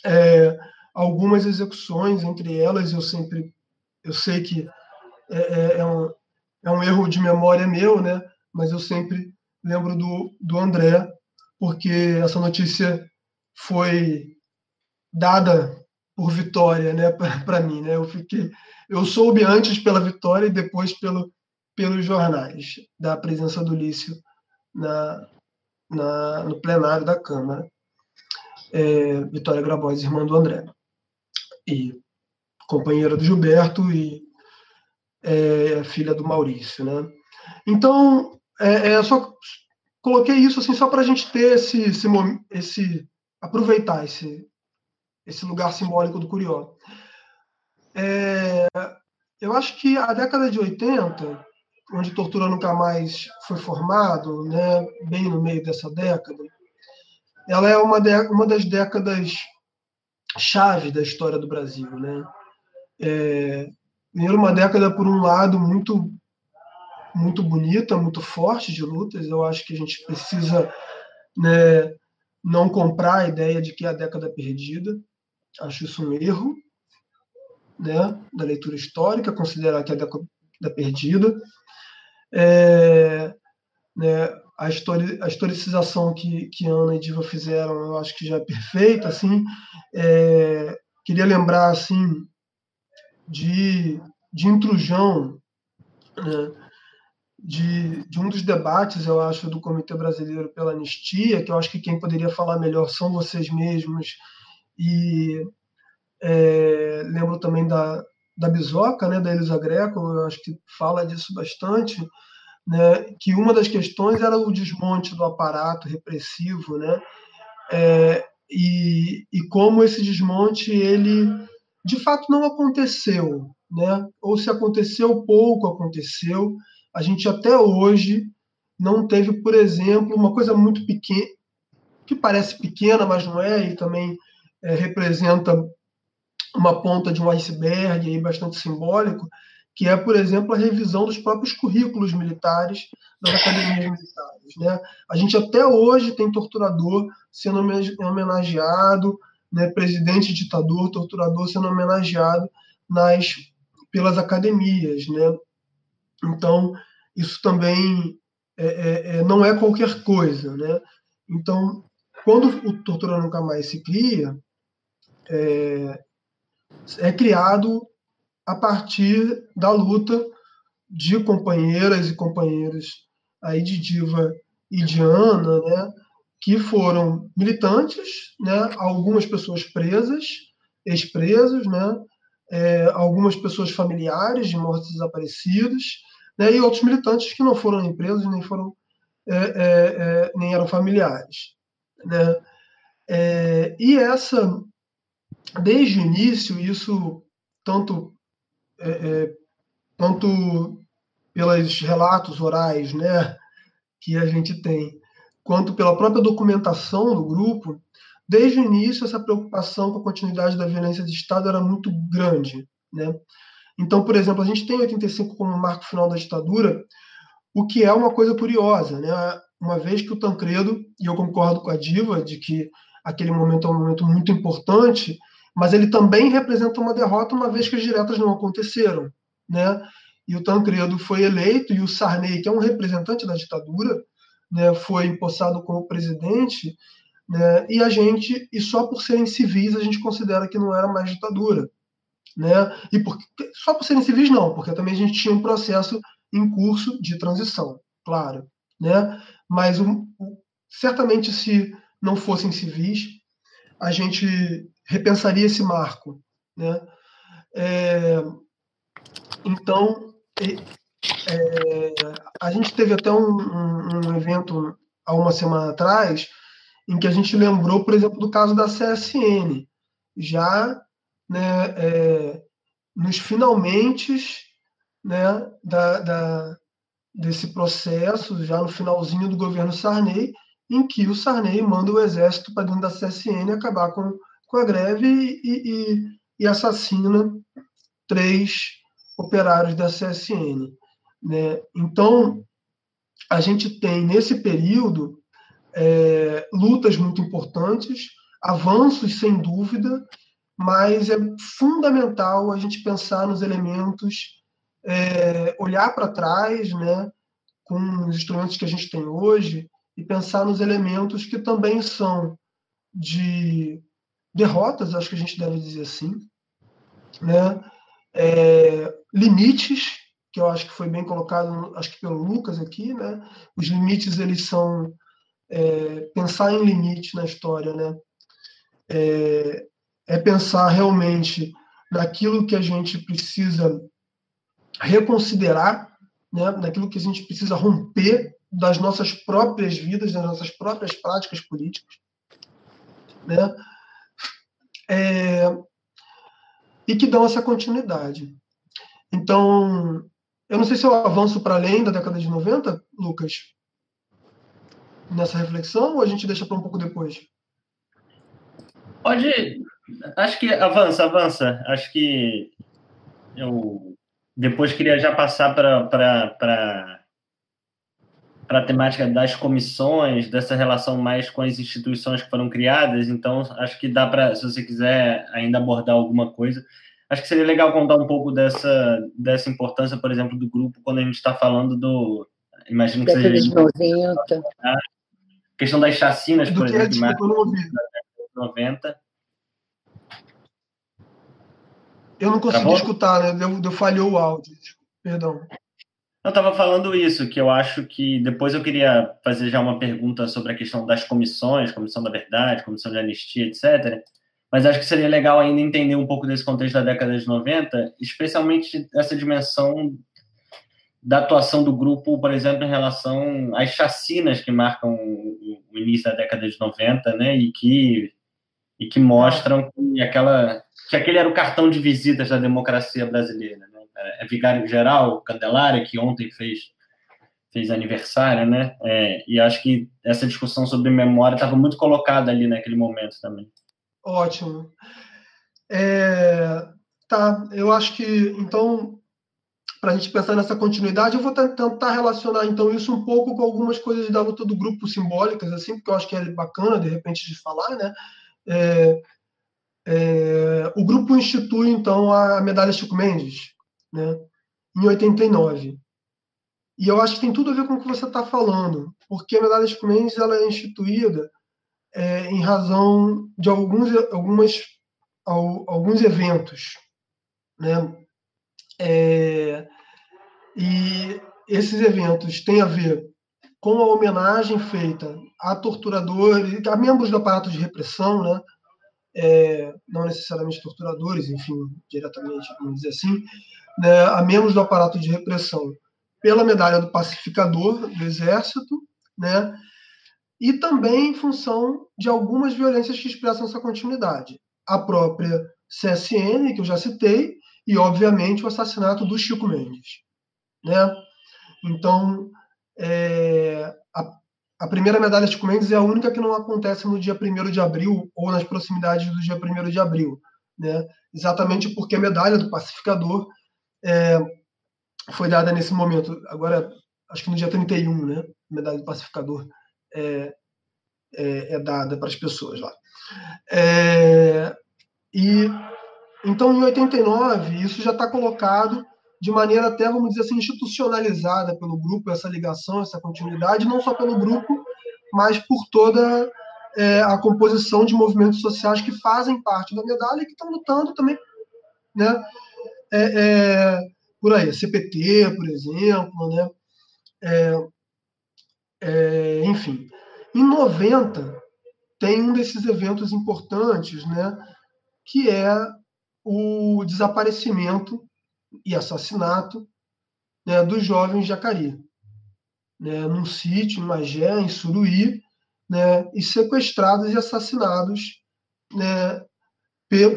é, algumas execuções, entre elas eu sempre, eu sei que é, é, é, um, é um erro de memória meu, né? Mas eu sempre lembro do, do André, porque essa notícia foi dada por Vitória, né, para mim, né? Eu fiquei, eu soube antes pela Vitória e depois pelo pelos jornais da presença do Lício na, na no plenário da Câmara. É, Vitória Grabois, irmã do André e companheira do Gilberto e é, filha do Maurício, né? Então, é, é só coloquei isso assim só para a gente ter esse, esse, esse aproveitar esse esse lugar simbólico do Curió. É, eu acho que a década de 80, onde Tortura Nunca Mais foi formado, né, bem no meio dessa década, ela é uma, de, uma das décadas chave da história do Brasil, né? É, primeiro uma década por um lado muito muito bonita, muito forte de lutas. Eu acho que a gente precisa né, não comprar a ideia de que é a década perdida. Acho isso um erro né, da leitura histórica, considerar que é a década perdida. É, né, a, histori a historicização que, que Ana e Diva fizeram, eu acho que já é perfeita, assim. É, queria lembrar, assim, de, de intrusão, né, de, de um dos debates, eu acho, do Comitê Brasileiro pela Anistia, que eu acho que quem poderia falar melhor são vocês mesmos, e é, lembro também da, da Bisoca, né, da Elisa Greco, eu acho que fala disso bastante, né, que uma das questões era o desmonte do aparato repressivo, né, é, e, e como esse desmonte ele de fato não aconteceu, né, ou se aconteceu pouco aconteceu, a gente até hoje não teve, por exemplo, uma coisa muito pequena, que parece pequena, mas não é, e também é, representa uma ponta de um iceberg aí bastante simbólico, que é, por exemplo, a revisão dos próprios currículos militares das academias militares. Né? A gente até hoje tem torturador sendo homenageado, né? presidente ditador, torturador sendo homenageado nas pelas academias. Né? Então, isso também é, é, é, não é qualquer coisa. Né? Então, quando o Tortura Nunca Mais se cria, é, é criado a partir da luta de companheiras e companheiros aí de Diva e Diana, né, que foram militantes, né, algumas pessoas presas, ex-presos, né, é, algumas pessoas familiares de mortos desaparecidos, né, e outros militantes que não foram presos nem foram é, é, é nem eram familiares, né. É, e essa desde o início, isso tanto é, é, tanto pelos relatos orais, né, que a gente tem, quanto pela própria documentação do grupo, desde o início essa preocupação com a continuidade da violência de Estado era muito grande, né? Então, por exemplo, a gente tem 85 como marco final da ditadura, o que é uma coisa curiosa, né? Uma vez que o Tancredo, e eu concordo com a Diva de que aquele momento é um momento muito importante, mas ele também representa uma derrota, uma vez que as diretas não aconteceram. Né? E o Tancredo foi eleito, e o Sarney, que é um representante da ditadura, né, foi empossado como presidente, né, e a gente, e só por serem civis, a gente considera que não era mais ditadura. Né? E por, só por serem civis, não, porque também a gente tinha um processo em curso de transição, claro. Né? Mas um, certamente, se não fossem civis, a gente repensaria esse marco. Né? É, então, é, a gente teve até um, um, um, evento há uma semana atrás em que a gente lembrou, por exemplo, do caso da CSN, já né, é, nos finalmente né, da, da, desse processo, já no finalzinho do governo Sarney, em que o Sarney manda o exército para dentro da CSN acabar com com a greve e, e, e assassina três operários da CSN. Né? Então, a gente tem, nesse período, é, lutas muito importantes, avanços, sem dúvida, mas é fundamental a gente pensar nos elementos, é, olhar para trás, né, com os instrumentos que a gente tem hoje, e pensar nos elementos que também são de derrotas, acho que a gente deve dizer assim, né? É, limites, que eu acho que foi bem colocado, acho que pelo Lucas aqui, né? Os limites eles são é, pensar em limite na história, né? É, é pensar realmente naquilo que a gente precisa reconsiderar, né? Naquilo que a gente precisa romper das nossas próprias vidas, das nossas próprias práticas políticas, né? É, e que dão essa continuidade. Então, eu não sei se eu avanço para além da década de 90, Lucas, nessa reflexão, ou a gente deixa para um pouco depois? Pode. Acho que avança, avança. Acho que eu depois queria já passar para para a temática das comissões, dessa relação mais com as instituições que foram criadas. Então, acho que dá para, se você quiser ainda abordar alguma coisa, acho que seria legal contar um pouco dessa, dessa importância, por exemplo, do grupo, quando a gente está falando do. Imagino que seja. 90. A questão das chacinas, por exemplo, de março de 90. Eu não consegui Travou? escutar, né? Deu, deu falhou o áudio. Perdão. Eu estava falando isso, que eu acho que depois eu queria fazer já uma pergunta sobre a questão das comissões, comissão da verdade, comissão de anistia, etc. Mas acho que seria legal ainda entender um pouco desse contexto da década de 90, especialmente essa dimensão da atuação do grupo, por exemplo, em relação às chacinas que marcam o início da década de 90, né, e que e que mostram que aquela que aquele era o cartão de visitas da democracia brasileira. Né? É, é vigário geral, Candelária, que ontem fez, fez aniversário, né? É, e acho que essa discussão sobre memória estava muito colocada ali naquele momento também. Ótimo. É, tá, eu acho que então para a gente pensar nessa continuidade, eu vou tentar relacionar então isso um pouco com algumas coisas da luta do grupo simbólicas, assim, porque eu acho que é bacana de repente de falar, né? É, é, o grupo institui então a medalha Chico Mendes, né? Em 89. E eu acho que tem tudo a ver com o que você está falando, porque a medalha Chico Mendes ela é instituída é, em razão de alguns algumas alguns eventos, né? É, e esses eventos têm a ver com a homenagem feita a torturadores, a membros do aparato de repressão, né? É, não necessariamente torturadores, enfim, diretamente, vamos dizer assim, né? a membros do aparato de repressão pela medalha do pacificador do Exército, né? e também em função de algumas violências que expressam essa continuidade. A própria CSN, que eu já citei, e, obviamente, o assassinato do Chico Mendes. Né? Então, é, a, a, primeira medalha Chico Mendes é a única que não acontece no dia 1 de abril ou nas proximidades do dia 1 de abril. Né? Exatamente porque a medalha do pacificador é, foi dada nesse momento. Agora, acho que no dia 31, né? A medalha do pacificador é, é, é dada para as pessoas lá. É, e então, em 89, isso já está colocado de maneira até, vamos dizer assim, institucionalizada pelo grupo, essa ligação, essa continuidade, não só pelo grupo, mas por toda é, a composição de movimentos sociais que fazem parte da medalha e que estão lutando também, né? É, é, por aí, CPT, por exemplo, né? É, é, enfim, em 90 tem um desses eventos importantes, né? Que é o desaparecimento e assassinato né, dos jovens Jacari, né, num sítio em Magé, em Suruí, né, e sequestrados e assassinados né,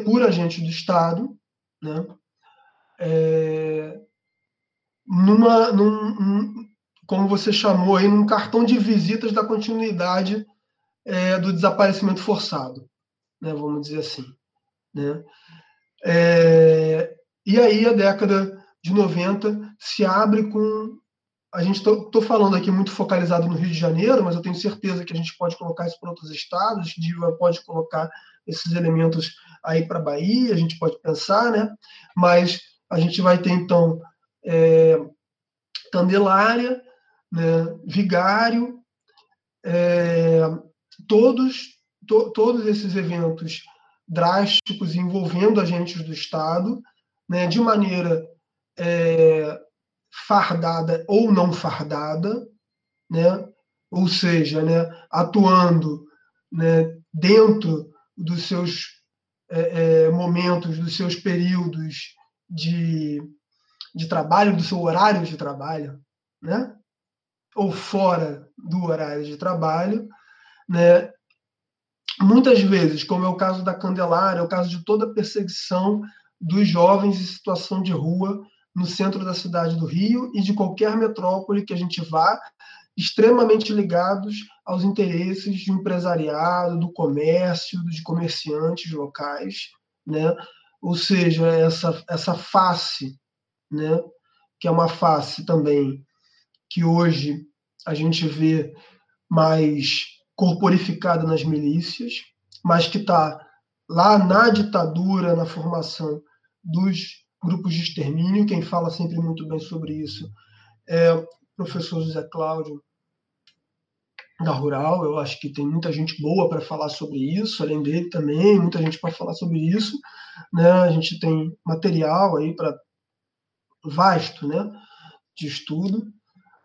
por agentes do Estado, né, é, numa, num, como você chamou aí, num cartão de visitas da continuidade é, do desaparecimento forçado, né, vamos dizer assim. Né? É, e aí a década de 90 se abre com. A gente estou falando aqui muito focalizado no Rio de Janeiro, mas eu tenho certeza que a gente pode colocar isso para outros estados, Diva pode colocar esses elementos aí para Bahia, a gente pode pensar, né? Mas a gente vai ter então é, Candelária, né, Vigário, é, todos, to, todos esses eventos drásticos envolvendo agentes do Estado, né, de maneira é, fardada ou não fardada, né, ou seja, né, atuando né, dentro dos seus é, é, momentos, dos seus períodos de, de trabalho, do seu horário de trabalho, né, ou fora do horário de trabalho, né, muitas vezes, como é o caso da Candelária, é o caso de toda a perseguição dos jovens em situação de rua no centro da cidade do Rio e de qualquer metrópole que a gente vá, extremamente ligados aos interesses do empresariado, do comércio, de comerciantes locais, né? Ou seja, essa essa face, né? Que é uma face também que hoje a gente vê mais corporificada nas milícias, mas que está lá na ditadura, na formação dos grupos de extermínio. Quem fala sempre muito bem sobre isso é o professor José Cláudio da Rural. Eu acho que tem muita gente boa para falar sobre isso, além dele também, muita gente para falar sobre isso. Né? A gente tem material aí para vasto né? de estudo.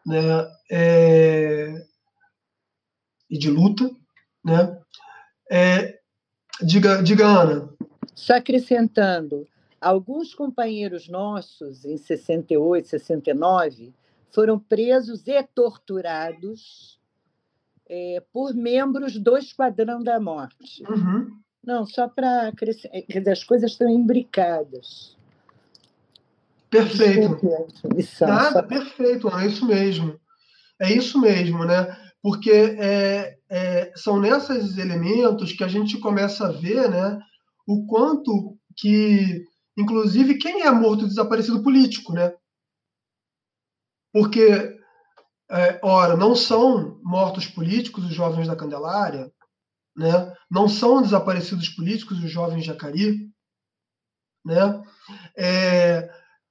Né? É e de luta, né? É, diga, diga, Ana. Só acrescentando, alguns companheiros nossos, em 68, 69, foram presos e torturados é, por membros do Esquadrão da Morte. Uhum. Não, só para acrescentar, as coisas estão imbricadas. Perfeito. Nada, só... perfeito, é isso mesmo. é isso mesmo, né? Porque é, é, são nesses elementos que a gente começa a ver né, o quanto que, inclusive, quem é morto desaparecido político, né? Porque, é, ora, não são mortos políticos os jovens da Candelária, né? não são desaparecidos políticos os jovens Jacari, né? É,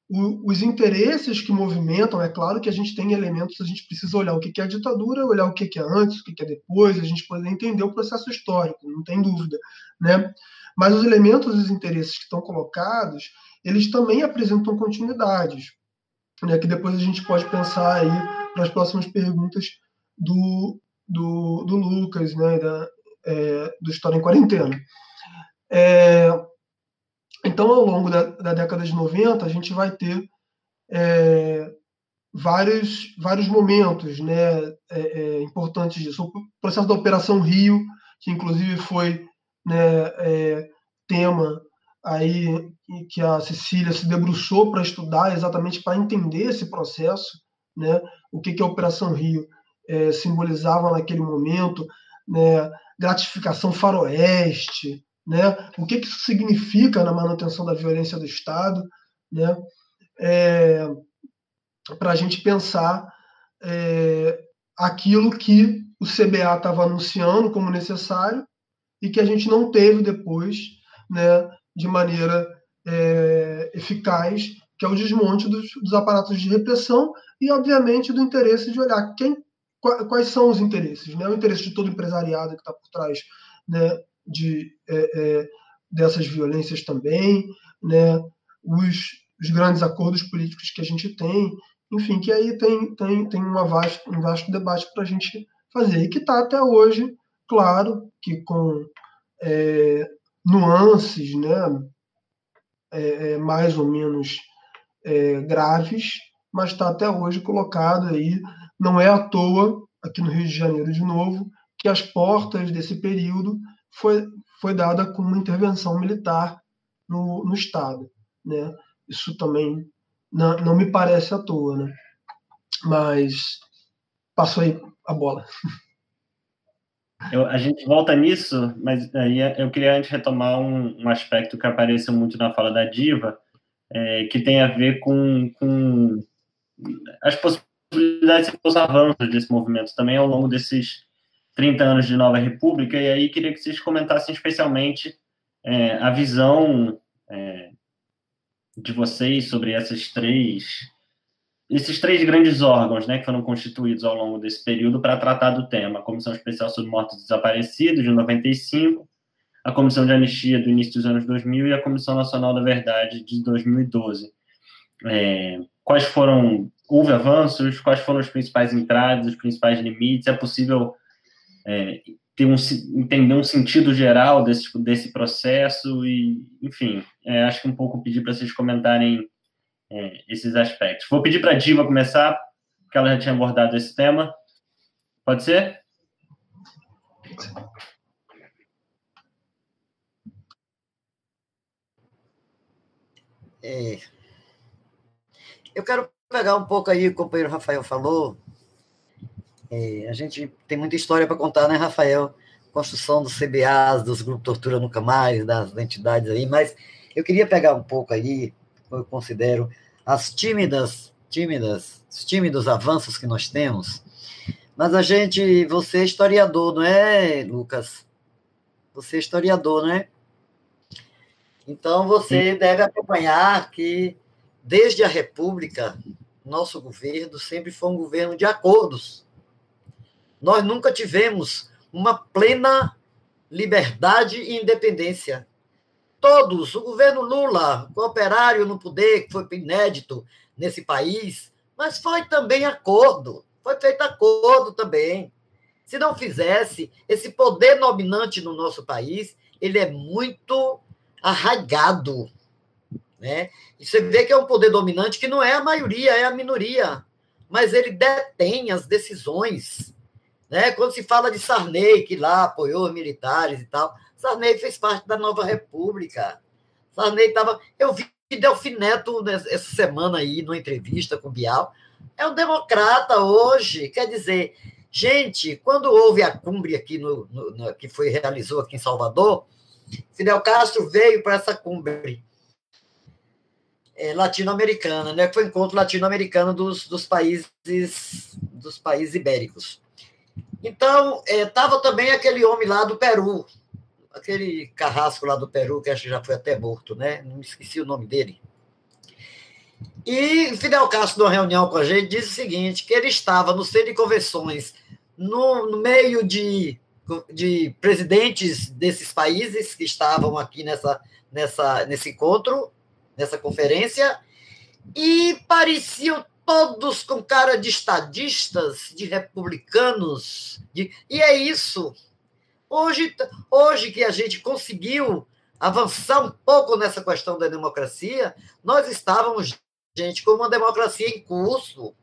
o, os interesses que movimentam, é claro que a gente tem elementos, a gente precisa olhar o que é a ditadura, olhar o que é antes, o que é depois, a gente poder entender o processo histórico, não tem dúvida, né? Mas os elementos os interesses que estão colocados, eles também apresentam continuidades, né? Que depois a gente pode pensar aí para as próximas perguntas do, do, do Lucas, né? Da, é, do História em Quarentena. É, então, ao longo da, da, década de 90, a gente vai ter é, vários, vários momentos né, é, é, importantes disso. O processo da Operação Rio, que inclusive foi né, é, tema aí que a Cecília se debruçou para estudar exatamente para entender esse processo, né, o que, que a Operação Rio é, simbolizava naquele momento, né, gratificação faroeste, né? O que, que isso significa na manutenção da violência do Estado, né? É, para a gente pensar é, aquilo que o CBA estava anunciando como necessário e que a gente não teve depois, né, de maneira é, eficaz, que é o desmonte dos, dos, aparatos de repressão e, obviamente, do interesse de olhar quem, quais são os interesses, né? O interesse de todo empresariado que está por trás, né? de, é, é, dessas violências também, né? os, os, grandes acordos políticos que a gente tem, enfim, que aí tem, tem, tem uma vasto, um vasto debate para a gente fazer, e que está até hoje, claro, que com é, nuances né? É, é, mais ou menos é, graves, mas está até hoje colocado aí, não é à toa, aqui no Rio de Janeiro de novo, que as portas desse período foi, foi dada com uma intervenção militar no, no Estado. Né? Isso também não, não me parece à toa. Né? Mas passo aí a bola. Eu, a gente volta nisso, mas aí eu queria antes retomar um, um aspecto que apareceu muito na fala da Diva, é, que tem a ver com, com as possibilidades e os avanços desse movimento também ao longo desses 30 anos de Nova República, e aí queria que vocês comentassem especialmente é, a visão é, de vocês sobre essas três, esses três grandes órgãos né, que foram constituídos ao longo desse período para tratar do tema. A Comissão Especial sobre Mortos Desaparecidos, de 95, a Comissão de Anistia do início dos anos 2000 e a Comissão Nacional da Verdade, de 2012. É, quais foram, houve avanços, quais foram os principais entradas, os principais limites, é possível é, ter um, entender um sentido geral desse, desse processo e, enfim, é, acho que um pouco pedir para vocês comentarem é, esses aspectos. Vou pedir para a Diva começar, porque ela já tinha abordado esse tema. Pode ser? É, eu quero pegar um pouco aí o companheiro Rafael falou, é, a gente tem muita história para contar, né, Rafael? Construção dos CBAs, dos grupos Tortura Nunca Mais, das entidades aí, mas eu queria pegar um pouco aí, eu considero, as tímidas, tímidas, os tímidos avanços que nós temos. Mas a gente, você é historiador, não é, Lucas? Você é historiador, não é? Então você Sim. deve acompanhar que, desde a República, nosso governo sempre foi um governo de acordos nós nunca tivemos uma plena liberdade e independência. Todos, o governo Lula, o operário no poder, que foi inédito nesse país, mas foi também acordo, foi feito acordo também. Se não fizesse, esse poder dominante no nosso país, ele é muito arraigado. Né? E você vê que é um poder dominante que não é a maioria, é a minoria, mas ele detém as decisões né? Quando se fala de Sarney, que lá apoiou militares e tal, Sarney fez parte da nova república. Sarney estava. Eu vi Delfim Neto essa semana aí, numa entrevista com Bial, é um democrata hoje. Quer dizer, gente, quando houve a cumbre aqui no, no, no que foi realizou aqui em Salvador, Fidel Castro veio para essa cumbre é, latino-americana, né? Foi o encontro latino-americano dos, dos países dos países ibéricos. Então, estava é, também aquele homem lá do Peru, aquele carrasco lá do Peru, que acho que já foi até morto, né? Não esqueci o nome dele. E Fidel Castro, numa reunião com a gente, disse o seguinte: que ele estava no centro de convenções, no, no meio de, de presidentes desses países que estavam aqui nessa, nessa, nesse encontro, nessa conferência, e pareciam todos com cara de estadistas, de republicanos, de... e é isso. Hoje, hoje que a gente conseguiu avançar um pouco nessa questão da democracia, nós estávamos, gente, com uma democracia em curso.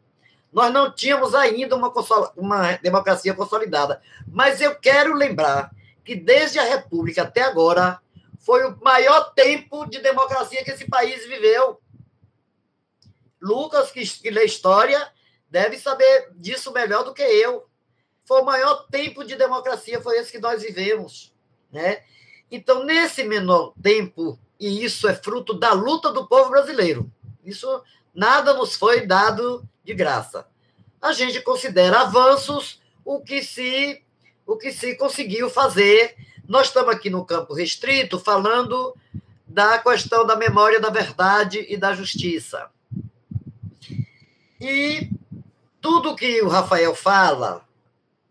Nós não tínhamos ainda uma, uma democracia consolidada. Mas eu quero lembrar que desde a República até agora foi o maior tempo de democracia que esse país viveu. Lucas, que, que lê história, deve saber disso melhor do que eu. Foi o maior tempo de democracia, foi esse que nós vivemos. Né? Então, nesse menor tempo, e isso é fruto da luta do povo brasileiro, isso nada nos foi dado de graça. A gente considera avanços o que se o que se conseguiu fazer. Nós estamos aqui no campo restrito falando da questão da memória da verdade e da justiça. E tudo que o Rafael fala,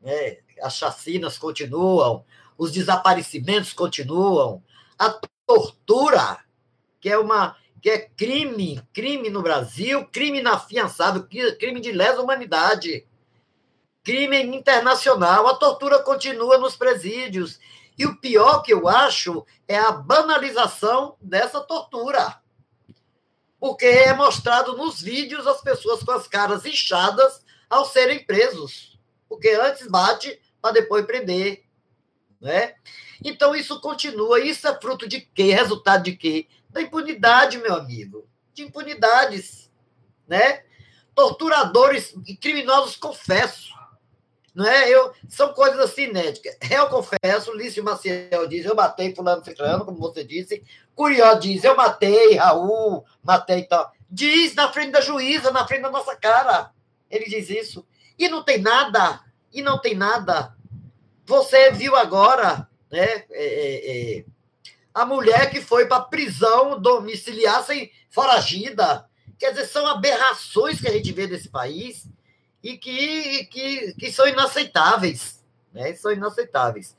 né, as chacinas continuam, os desaparecimentos continuam, a tortura, que é uma que é crime, crime no Brasil, crime inafiançável, crime de lesa humanidade, crime internacional, a tortura continua nos presídios. E o pior que eu acho é a banalização dessa tortura porque é mostrado nos vídeos as pessoas com as caras inchadas ao serem presos, porque antes bate para depois prender, né? Então isso continua, isso é fruto de quê? Resultado de quê? Da impunidade, meu amigo, de impunidades, né? Torturadores e criminosos confessos não é? Eu, são coisas assim inéditas. Eu confesso, Lício Maciel diz, eu matei fulano ciclano, como você disse. Curió diz, eu matei Raul, matei tal. Diz na frente da juíza, na frente da nossa cara. Ele diz isso. E não tem nada. E não tem nada. Você viu agora, né? É, é, é, a mulher que foi para prisão domiciliar sem foragida. Quer dizer, são aberrações que a gente vê nesse país e que, que, que são inaceitáveis, né? São inaceitáveis.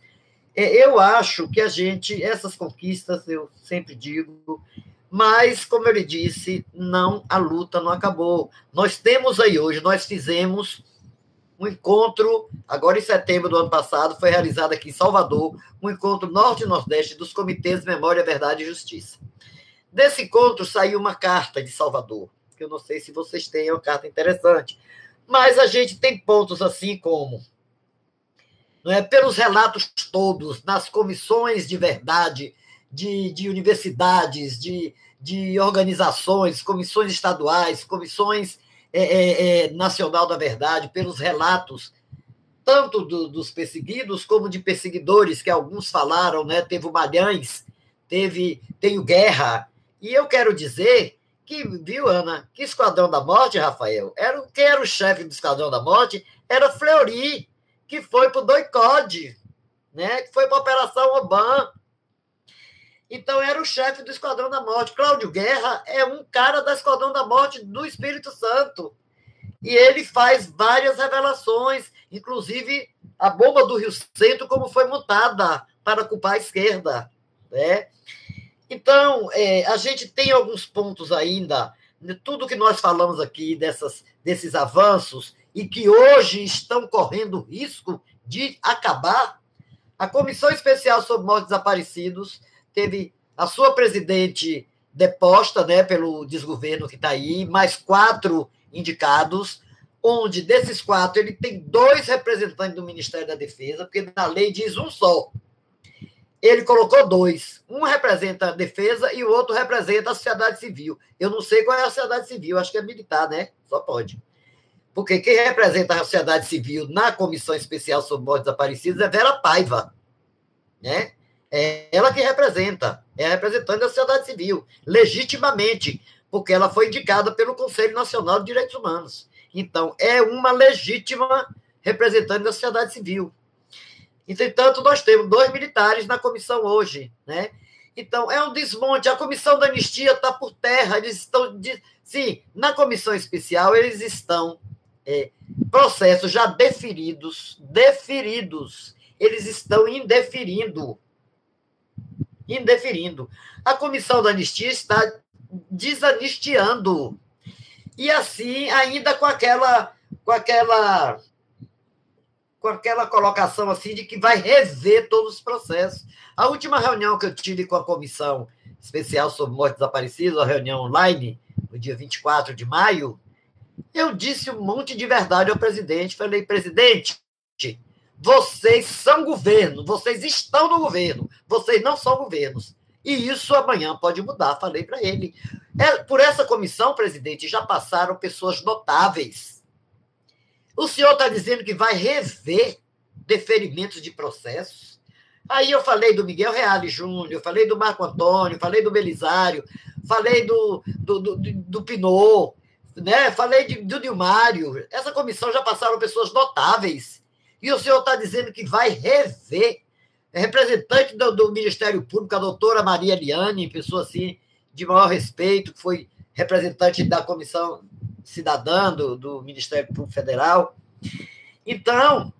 É, eu acho que a gente, essas conquistas, eu sempre digo, mas, como eu lhe disse, não, a luta não acabou. Nós temos aí hoje, nós fizemos um encontro, agora em setembro do ano passado, foi realizado aqui em Salvador, um encontro norte e nordeste dos comitês Memória, Verdade e Justiça. Desse encontro saiu uma carta de Salvador, que eu não sei se vocês têm, é uma carta interessante, mas a gente tem pontos assim como não é, pelos relatos todos, nas comissões de verdade de, de universidades, de, de organizações, comissões estaduais, comissões é, é, é, nacional da verdade, pelos relatos tanto do, dos perseguidos como de perseguidores, que alguns falaram, né? Teve o Malhães, teve, tem o Guerra. E eu quero dizer que, viu, Ana, que Esquadrão da Morte, Rafael, era, quem era o chefe do Esquadrão da Morte era Fleury, que foi para o Doicode, né? que foi para a Operação Oban. Então, era o chefe do Esquadrão da Morte. Cláudio Guerra é um cara da Esquadrão da Morte do Espírito Santo. E ele faz várias revelações, inclusive a bomba do Rio Centro, como foi montada para culpar a esquerda. Né? Então, é, a gente tem alguns pontos ainda, tudo que nós falamos aqui, dessas, desses avanços, e que hoje estão correndo risco de acabar. A Comissão Especial sobre Mortos Desaparecidos teve a sua presidente deposta né, pelo desgoverno que está aí, mais quatro indicados, onde desses quatro ele tem dois representantes do Ministério da Defesa, porque na lei diz um só ele colocou dois. Um representa a defesa e o outro representa a sociedade civil. Eu não sei qual é a sociedade civil, acho que é militar, né? Só pode. Porque quem representa a sociedade civil na Comissão Especial sobre Mortes Desaparecidas é Vera Paiva. Né? É ela que representa, é a representante da sociedade civil, legitimamente, porque ela foi indicada pelo Conselho Nacional de Direitos Humanos. Então, é uma legítima representante da sociedade civil. Entretanto, nós temos dois militares na comissão hoje, né? Então, é um desmonte. A comissão da anistia está por terra. Eles estão. De... Sim, na comissão especial, eles estão. É, processos já deferidos, deferidos. Eles estão indeferindo. Indeferindo. A comissão da anistia está desanistiando. E assim, ainda com aquela. Com aquela com aquela colocação assim de que vai rever todos os processos. A última reunião que eu tive com a comissão especial sobre mortes desaparecidas, a reunião online, no dia 24 de maio, eu disse um monte de verdade ao presidente. Falei, presidente, vocês são governo, vocês estão no governo, vocês não são governos. E isso amanhã pode mudar, falei para ele. É, por essa comissão, presidente, já passaram pessoas notáveis o senhor está dizendo que vai rever deferimentos de processos. Aí eu falei do Miguel Reale Júnior, falei do Marco Antônio, falei do Belisário, falei do, do, do, do Pinot, né? falei de, do Nilmário. Essa comissão já passaram pessoas notáveis. E o senhor está dizendo que vai rever. É representante do, do, Ministério Público, a doutora Maria Eliane, pessoa assim de maior respeito, que foi representante da comissão cidadã do, do Ministério Público Federal. Então,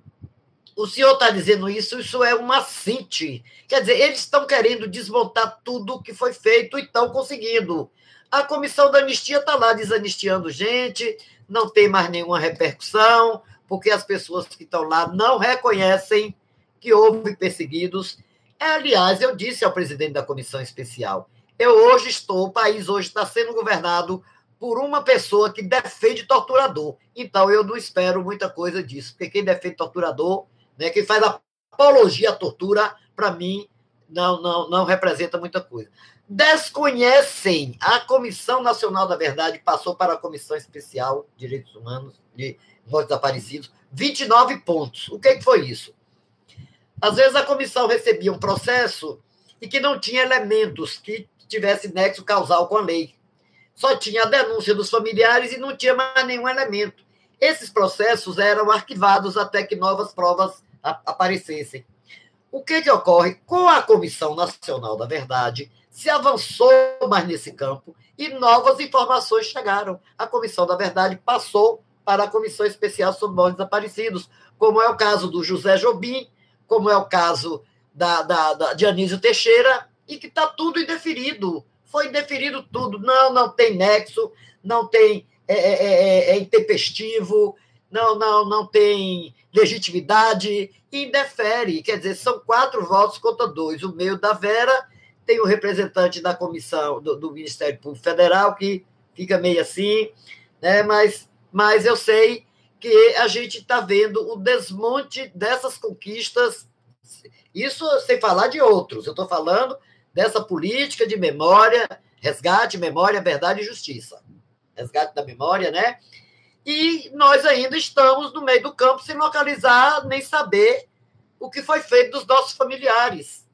o senhor está dizendo isso, isso é uma cinte. Quer dizer, eles estão querendo desmontar tudo o que foi feito e estão conseguindo. A comissão da anistia está lá desanistiando gente, não tem mais nenhuma repercussão, porque as pessoas que estão lá não reconhecem que houve perseguidos. Aliás, eu disse ao presidente da comissão especial: eu hoje estou, o país hoje está sendo governado por uma pessoa que defende torturador. Então, eu não espero muita coisa disso, porque quem defende torturador, né, quem faz apologia à tortura, para mim, não, não, não representa muita coisa. Desconhecem a Comissão Nacional da Verdade, passou para a Comissão Especial de Direitos Humanos, de Mortos Desaparecidos, 29 pontos. O que, que foi isso? Às vezes a comissão recebia um processo e que não tinha elementos que tivesse nexo causal com a lei só tinha a denúncia dos familiares e não tinha mais nenhum elemento. Esses processos eram arquivados até que novas provas aparecessem. O que, que ocorre? Com a Comissão Nacional da Verdade, se avançou mais nesse campo e novas informações chegaram. A Comissão da Verdade passou para a Comissão Especial sobre Mortos Desaparecidos, como é o caso do José Jobim, como é o caso da, da, da de Anísio Teixeira, e que está tudo indeferido foi deferido tudo. Não, não tem nexo, não tem é, é, é, é, é intempestivo, não, não, não tem legitimidade, indefere. Quer dizer, são quatro votos contra dois. O meio da Vera tem o representante da comissão do, do Ministério Público Federal, que fica meio assim, né? mas, mas eu sei que a gente está vendo o desmonte dessas conquistas, isso sem falar de outros. Eu estou falando dessa política de memória, resgate, memória, verdade e justiça. Resgate da memória, né? E nós ainda estamos no meio do campo sem localizar nem saber o que foi feito dos nossos familiares.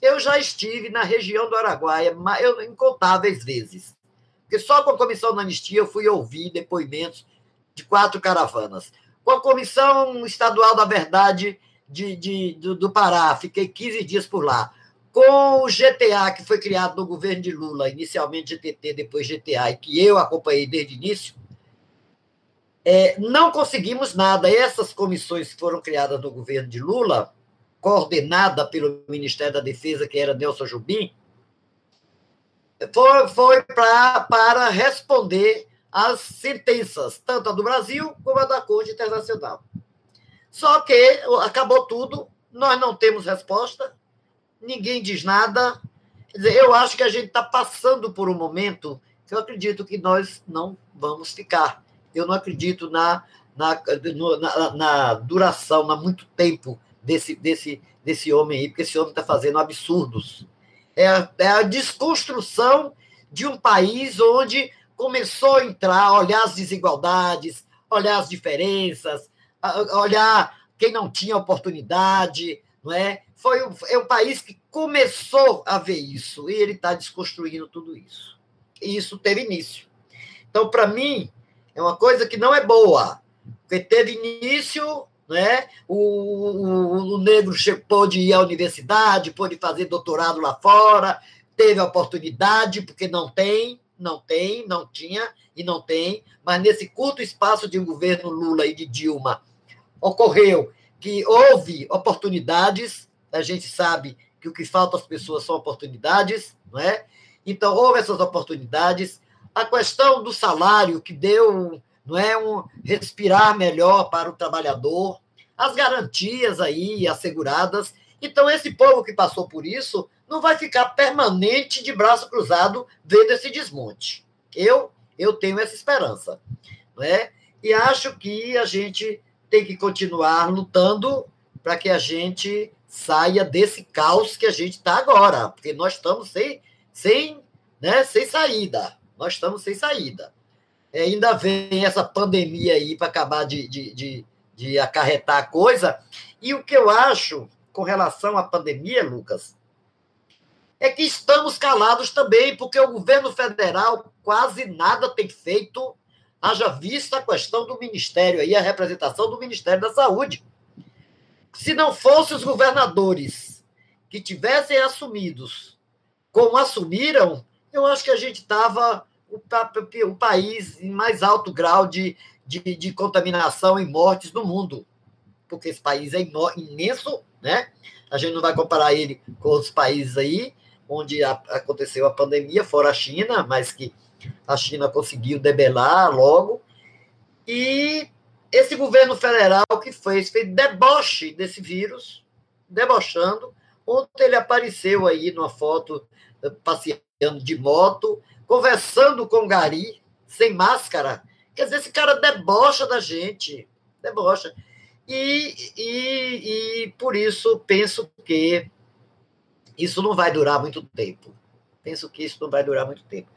Eu já estive na região do Araguaia eu, incontáveis vezes. Porque só com a Comissão da Anistia eu fui ouvir depoimentos de quatro caravanas. Com a Comissão Estadual da Verdade de, de, do, do Pará, fiquei 15 dias por lá. Com o GTA, que foi criado no governo de Lula, inicialmente GTT, depois GTA, e que eu acompanhei desde o início, é, não conseguimos nada. Essas comissões que foram criadas no governo de Lula, coordenada pelo Ministério da Defesa, que era Nelson Jubim, foi, foi pra, para responder às sentenças, tanto a do Brasil como a da Corte Internacional. Só que acabou tudo, nós não temos resposta, ninguém diz nada. Quer dizer, eu acho que a gente está passando por um momento que eu acredito que nós não vamos ficar. Eu não acredito na, na, na, na duração, na muito tempo desse, desse, desse homem aí, porque esse homem está fazendo absurdos. É a, é a desconstrução de um país onde começou a entrar, olhar as desigualdades, olhar as diferenças, olhar quem não tinha oportunidade, não é? Foi o, é o país que começou a ver isso e ele está desconstruindo tudo isso. E isso teve início. Então, para mim, é uma coisa que não é boa, porque teve início, né? O, o, o negro pôde ir à universidade, pôde fazer doutorado lá fora, teve a oportunidade, porque não tem, não tem, não tinha e não tem, mas nesse curto espaço de governo Lula e de Dilma, ocorreu que houve oportunidades, a gente sabe que o que falta às pessoas são oportunidades, não é? Então, houve essas oportunidades. A questão do salário, que deu não é, um respirar melhor para o trabalhador, as garantias aí asseguradas. Então, esse povo que passou por isso não vai ficar permanente de braço cruzado vendo esse desmonte. Eu, eu tenho essa esperança. Não é? E acho que a gente tem que continuar lutando para que a gente saia desse caos que a gente está agora, porque nós estamos sem, sem, né, sem saída. Nós estamos sem saída. É, ainda vem essa pandemia aí para acabar de, de, de, de acarretar a coisa. E o que eu acho com relação à pandemia, Lucas, é que estamos calados também, porque o governo federal quase nada tem feito haja vista a questão do Ministério aí, a representação do Ministério da Saúde. Se não fossem os governadores que tivessem assumidos como assumiram, eu acho que a gente estava o, o, país em mais alto grau de, de, de, contaminação e mortes no mundo. Porque esse país é imenso, né? A gente não vai comparar ele com outros países aí, onde a, aconteceu a pandemia, fora a China, mas que a China conseguiu debelar logo. E esse governo federal que fez, fez deboche desse vírus, debochando. Ontem ele apareceu aí numa foto eh, passeando de moto, conversando com Gari, sem máscara. Quer dizer, esse cara debocha da gente, debocha. E, e, e por isso penso que isso não vai durar muito tempo. Penso que isso não vai durar muito tempo.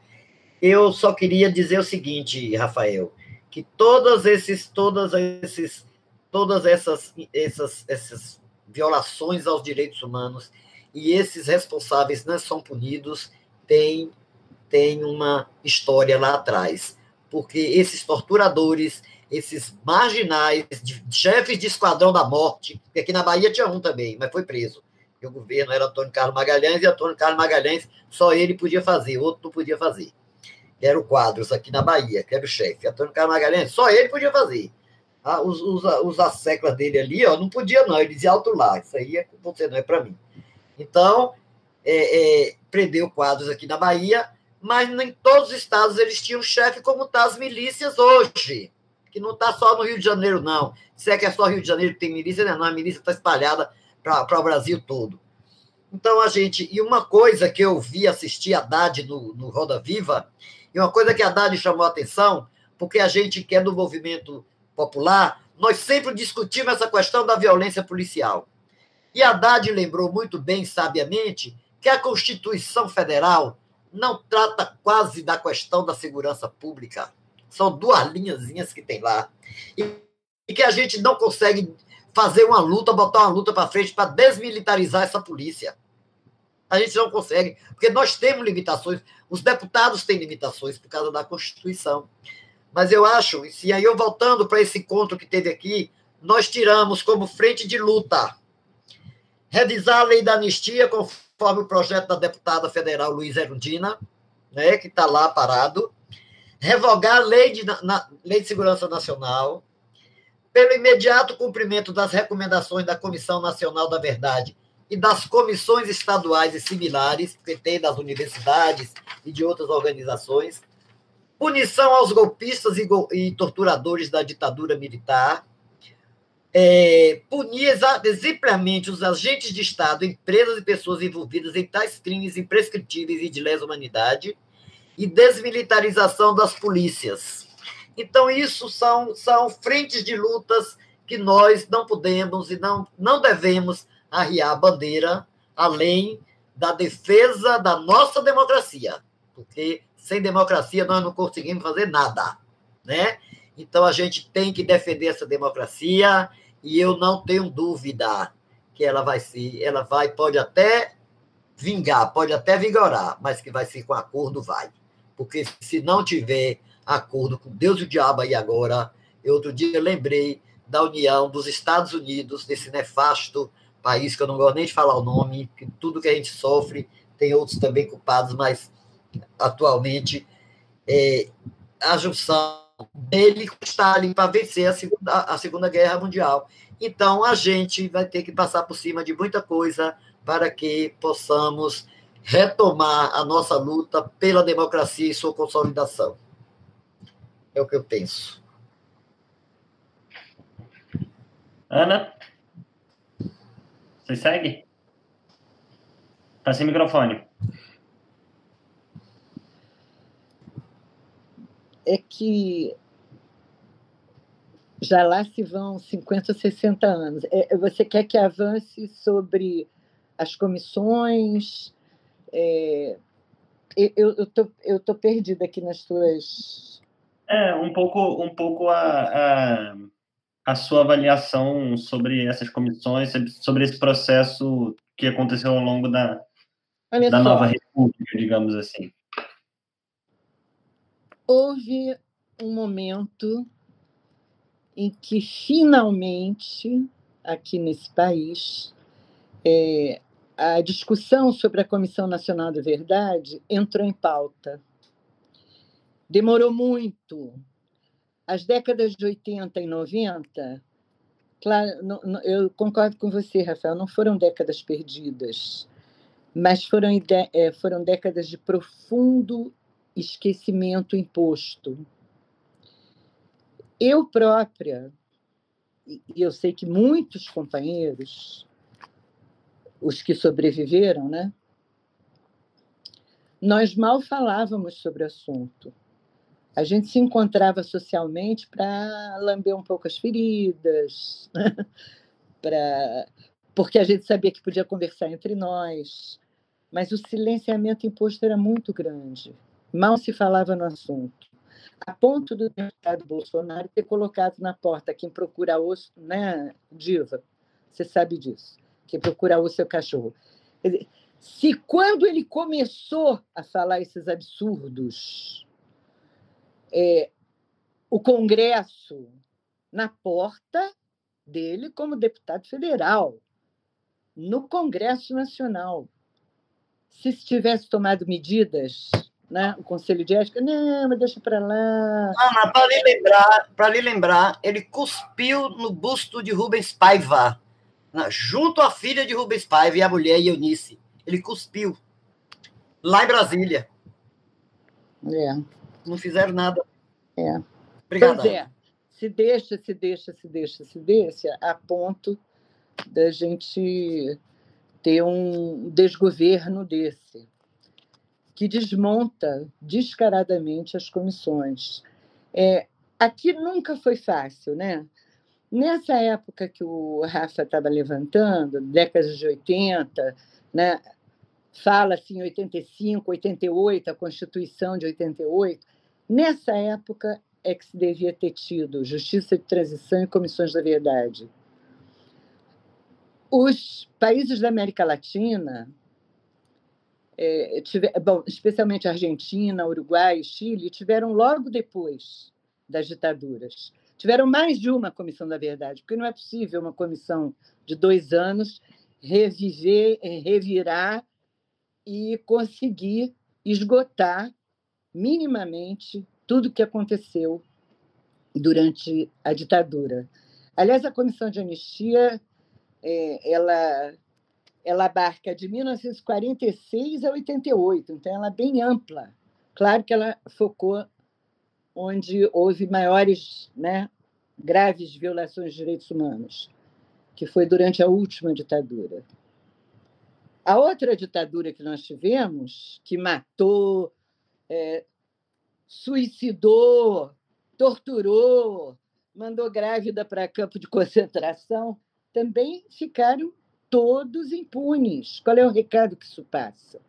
Eu só queria dizer o seguinte, Rafael, que todas esses, todas esses, todas essas, essas, essas violações aos direitos humanos e esses responsáveis não são punidos têm tem uma história lá atrás, porque esses torturadores, esses marginais, chefes de esquadrão da morte, que aqui na Bahia tinha um também, mas foi preso. Porque o governo era Antônio Carlos Magalhães e Antônio Carlos Magalhães só ele podia fazer, outro não podia fazer que era o Quadros aqui na Bahia, que era o chefe, Antônio Carlos Magalhães, só ele podia fazer. Ah, os, os, os asseclas dele ali, ó, não podia não, ele dizia alto lá, isso aí é, você não é para mim. Então, é, é, prendeu Quadros aqui na Bahia, mas em todos os estados eles tinham chefe como tá as milícias hoje, que não está só no Rio de Janeiro, não. Se é que é só Rio de Janeiro que tem milícia, né? não, a milícia está espalhada para o Brasil todo. Então, a gente. E uma coisa que eu vi assistir a Haddad no, no Roda Viva, e uma coisa que a Dani chamou a atenção, porque a gente que é do movimento popular, nós sempre discutimos essa questão da violência policial. E a Haddad lembrou muito bem, sabiamente, que a Constituição Federal não trata quase da questão da segurança pública. São duas linhazinhas que tem lá. E, e que a gente não consegue fazer uma luta, botar uma luta para frente para desmilitarizar essa polícia. A gente não consegue, porque nós temos limitações. Os deputados têm limitações por causa da Constituição. Mas eu acho, e aí eu voltando para esse encontro que teve aqui, nós tiramos como frente de luta revisar a lei da anistia, conforme o projeto da deputada federal Luiz Erundina, né, que está lá parado, revogar a lei de, na, lei de Segurança Nacional, pelo imediato cumprimento das recomendações da Comissão Nacional da Verdade e das comissões estaduais e similares, que tem das universidades e de outras organizações, punição aos golpistas e, go e torturadores da ditadura militar, é, punir exemplarmente os agentes de Estado, empresas e pessoas envolvidas em tais crimes imprescritíveis e de lesa humanidade, e desmilitarização das polícias. Então, isso são, são frentes de lutas que nós não podemos e não, não devemos arriar a bandeira além da defesa da nossa democracia, porque sem democracia nós não conseguimos fazer nada, né? Então a gente tem que defender essa democracia e eu não tenho dúvida que ela vai se, ela vai, pode até vingar, pode até vigorar, mas que vai ser com acordo, vai. Porque se não tiver acordo com Deus e o diabo aí agora, eu outro dia lembrei da união dos Estados Unidos, desse nefasto país que eu não gosto nem de falar o nome, que tudo que a gente sofre, tem outros também culpados, mas atualmente é, a junção dele com Stalin para vencer a segunda, a segunda Guerra Mundial. Então, a gente vai ter que passar por cima de muita coisa para que possamos retomar a nossa luta pela democracia e sua consolidação. É o que eu penso. Ana? Você segue? Está sem microfone. É que já lá se vão 50 ou 60 anos. É, você quer que avance sobre as comissões? É, eu estou eu tô perdida aqui nas suas. É, um pouco, um pouco a, a, a sua avaliação sobre essas comissões, sobre esse processo que aconteceu ao longo da, da nova república, digamos assim. Houve um momento em que finalmente, aqui nesse país, é, a discussão sobre a Comissão Nacional da Verdade entrou em pauta. Demorou muito. As décadas de 80 e 90, claro, não, não, eu concordo com você, Rafael, não foram décadas perdidas, mas foram, é, foram décadas de profundo esquecimento imposto eu própria, e eu sei que muitos companheiros, os que sobreviveram, né? Nós mal falávamos sobre o assunto. A gente se encontrava socialmente para lamber um pouco as feridas, para porque a gente sabia que podia conversar entre nós, mas o silenciamento imposto era muito grande. Mal se falava no assunto a ponto do deputado Bolsonaro ter colocado na porta quem procura osso, né, Diva? Você sabe disso. Quem procura osso é o cachorro. Dizer, se quando ele começou a falar esses absurdos, é, o Congresso na porta dele como deputado federal, no Congresso Nacional, se tivesse tomado medidas né? o conselho de ética, não, mas deixa para lá. Ana, para lhe lembrar, para lhe lembrar, ele cuspiu no busto de Rubens Paiva, né? junto à filha de Rubens Paiva e a mulher Eunice. Ele cuspiu lá em Brasília. É. Não fizeram nada. É. Obrigada. Pois é. Se deixa, se deixa, se deixa, se deixa, a ponto da gente ter um desgoverno desse que desmonta descaradamente as comissões. É, aqui nunca foi fácil, né? Nessa época que o Rafa estava levantando, décadas de 80, né? fala assim 85, 88, a Constituição de 88, nessa época é que se devia ter tido justiça de transição e comissões da verdade. Os países da América Latina é, tiver, bom, especialmente Argentina, Uruguai Chile, tiveram logo depois das ditaduras. Tiveram mais de uma comissão da verdade, porque não é possível uma comissão de dois anos reviver, é, revirar e conseguir esgotar minimamente tudo que aconteceu durante a ditadura. Aliás, a comissão de anistia é, ela ela abarca de 1946 a 88, então ela é bem ampla. Claro que ela focou onde houve maiores, né, graves violações de direitos humanos, que foi durante a última ditadura. A outra ditadura que nós tivemos, que matou, é, suicidou, torturou, mandou grávida para campo de concentração, também ficaram todos impunes. Qual é o recado que isso passa?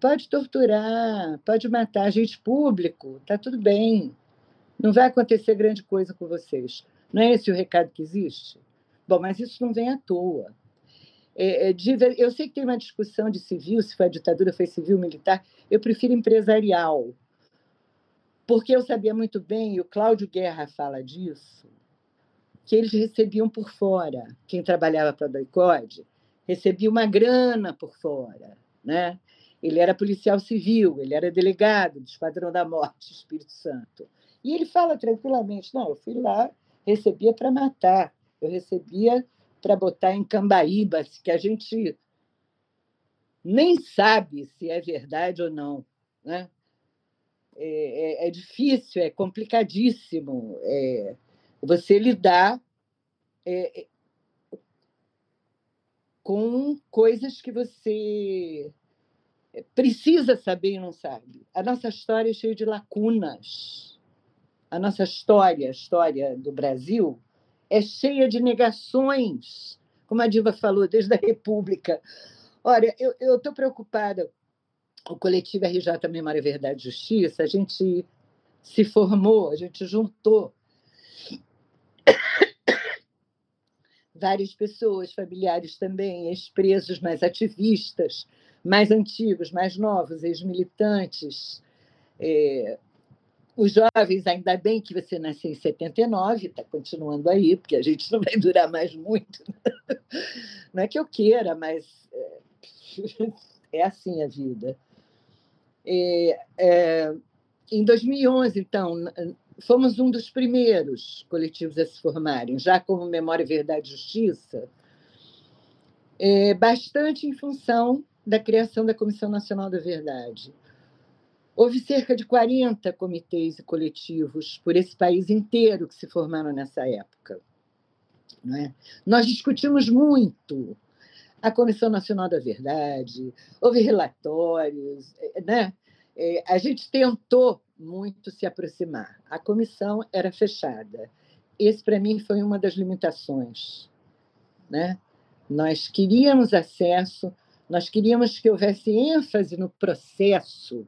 Pode torturar, pode matar gente público, tá tudo bem. Não vai acontecer grande coisa com vocês. Não é esse o recado que existe? Bom, mas isso não vem à toa. É, é, eu sei que tem uma discussão de civil, se foi a ditadura, foi civil, militar. Eu prefiro empresarial, porque eu sabia muito bem, e o Cláudio Guerra fala disso, que eles recebiam por fora. Quem trabalhava para a Doicode recebia uma grana por fora. Né? Ele era policial civil, ele era delegado do Esquadrão da Morte, Espírito Santo. E ele fala tranquilamente: não, eu fui lá, recebia para matar, eu recebia para botar em Cambaíba, que a gente nem sabe se é verdade ou não. Né? É, é, é difícil, é complicadíssimo é, você lidar é, é com coisas que você precisa saber e não sabe. A nossa história é cheia de lacunas. A nossa história, a história do Brasil, é cheia de negações, como a Diva falou, desde a República. Olha, eu estou preocupada. O coletivo RJ Memória, Verdade e Justiça, a gente se formou, a gente juntou várias pessoas, familiares também, ex-presos, mais ativistas, mais antigos, mais novos, ex-militantes, é, os jovens, ainda bem que você nasceu em 79, está continuando aí, porque a gente não vai durar mais muito. Não é que eu queira, mas é, é assim a vida. É, é, em 2011, então, fomos um dos primeiros coletivos a se formarem, já como Memória, Verdade e Justiça, é, bastante em função da criação da Comissão Nacional da Verdade. Houve cerca de 40 comitês e coletivos por esse país inteiro que se formaram nessa época. É? Nós discutimos muito a Comissão Nacional da Verdade, houve relatórios, né? É, a gente tentou muito se aproximar. A comissão era fechada. Esse, para mim, foi uma das limitações. Né? Nós queríamos acesso, nós queríamos que houvesse ênfase no processo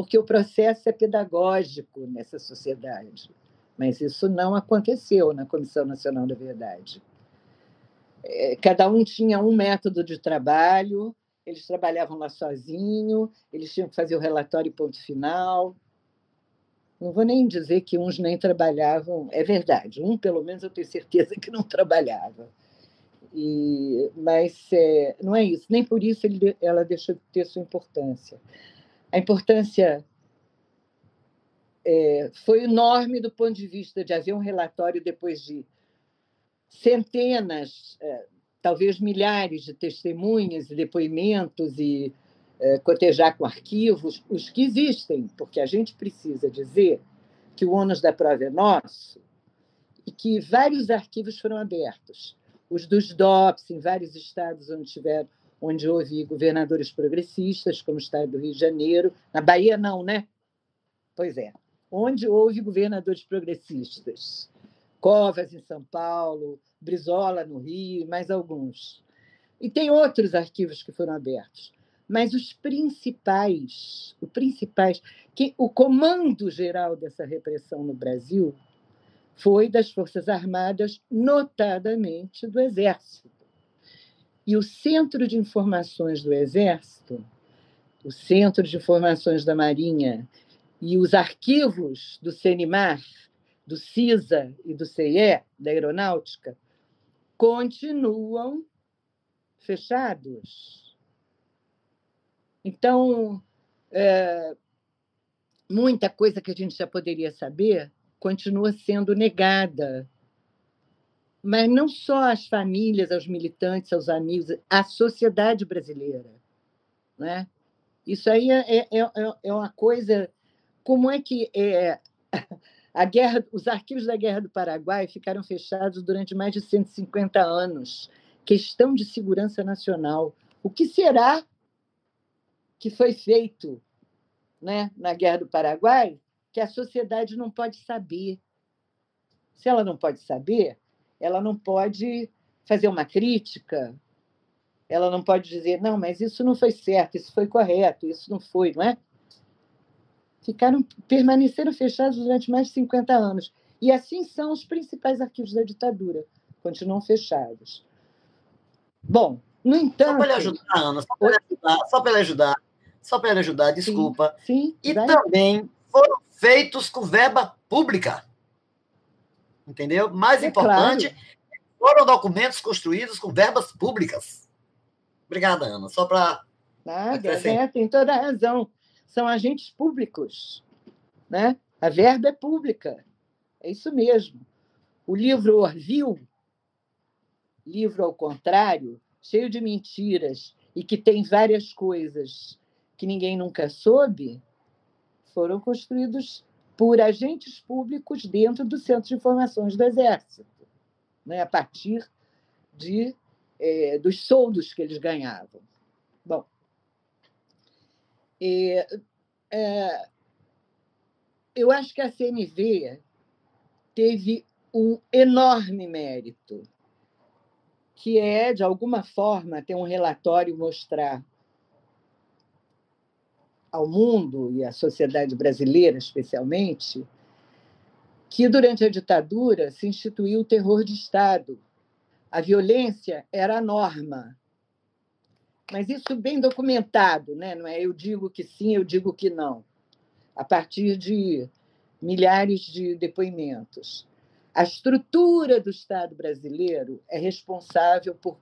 porque o processo é pedagógico nessa sociedade. Mas isso não aconteceu na Comissão Nacional da Verdade. É, cada um tinha um método de trabalho, eles trabalhavam lá sozinho, eles tinham que fazer o relatório ponto final. Não vou nem dizer que uns nem trabalhavam, é verdade, um pelo menos eu tenho certeza que não trabalhava. E, mas é, não é isso, nem por isso ele, ela deixou de ter sua importância a importância é, foi enorme do ponto de vista de haver um relatório depois de centenas, é, talvez milhares de testemunhas e depoimentos e é, cotejar com arquivos, os que existem, porque a gente precisa dizer que o ônus da prova é nosso e que vários arquivos foram abertos. Os dos DOPS, em vários estados onde tiveram onde houve governadores progressistas, como o estado do Rio de Janeiro. Na Bahia, não, né? Pois é. Onde houve governadores progressistas. Covas, em São Paulo, Brizola, no Rio, mais alguns. E tem outros arquivos que foram abertos. Mas os principais, o principais, que o comando geral dessa repressão no Brasil foi das Forças Armadas, notadamente do Exército. E o Centro de Informações do Exército, o Centro de Informações da Marinha e os arquivos do CENIMAR, do CISA e do CIE, da Aeronáutica, continuam fechados. Então, é, muita coisa que a gente já poderia saber continua sendo negada mas não só as famílias, aos militantes, aos amigos, a sociedade brasileira. Né? Isso aí é, é, é, é uma coisa. Como é que é, a guerra, os arquivos da Guerra do Paraguai ficaram fechados durante mais de 150 anos? Questão de segurança nacional. O que será que foi feito né, na Guerra do Paraguai que a sociedade não pode saber? Se ela não pode saber, ela não pode fazer uma crítica, ela não pode dizer, não, mas isso não foi certo, isso foi correto, isso não foi, não é? ficaram permaneceram fechados durante mais de 50 anos. E assim são os principais arquivos da ditadura, continuam fechados. Bom, no entanto. Só para lhe ajudar, Ana, só para lhe ajudar, só para lhe ajudar, só para lhe ajudar, desculpa. Sim, sim e vai. também foram feitos com verba pública. Entendeu? Mais é importante, claro. foram documentos construídos com verbas públicas. Obrigada, Ana. Só para. Nada, é, tem toda a razão. São agentes públicos. Né? A verba é pública. É isso mesmo. O livro Orville, livro ao contrário, cheio de mentiras e que tem várias coisas que ninguém nunca soube, foram construídos por agentes públicos dentro do Centro de Informações do Exército, né, a partir de, é, dos soldos que eles ganhavam. Bom, é, eu acho que a CNV teve um enorme mérito, que é, de alguma forma, ter um relatório mostrar ao mundo e à sociedade brasileira, especialmente, que durante a ditadura se instituiu o terror de Estado. A violência era a norma. Mas isso bem documentado, né? não é eu digo que sim, eu digo que não, a partir de milhares de depoimentos. A estrutura do Estado brasileiro é responsável por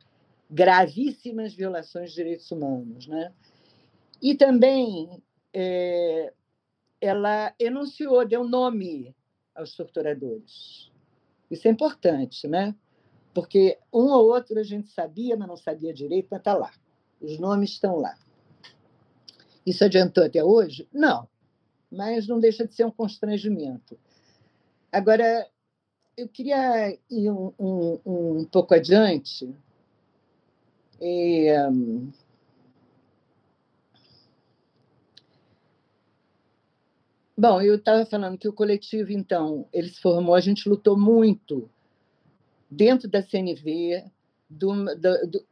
gravíssimas violações de direitos humanos. Né? E também é, ela enunciou, deu nome aos torturadores. Isso é importante, né? porque um ou outro a gente sabia, mas não sabia direito, mas está lá. Os nomes estão lá. Isso adiantou até hoje? Não mas não deixa de ser um constrangimento. Agora, eu queria ir um, um, um pouco adiante. E, um, Bom, eu estava falando que o coletivo, então, ele se formou, a gente lutou muito dentro da CNV, do, do, do,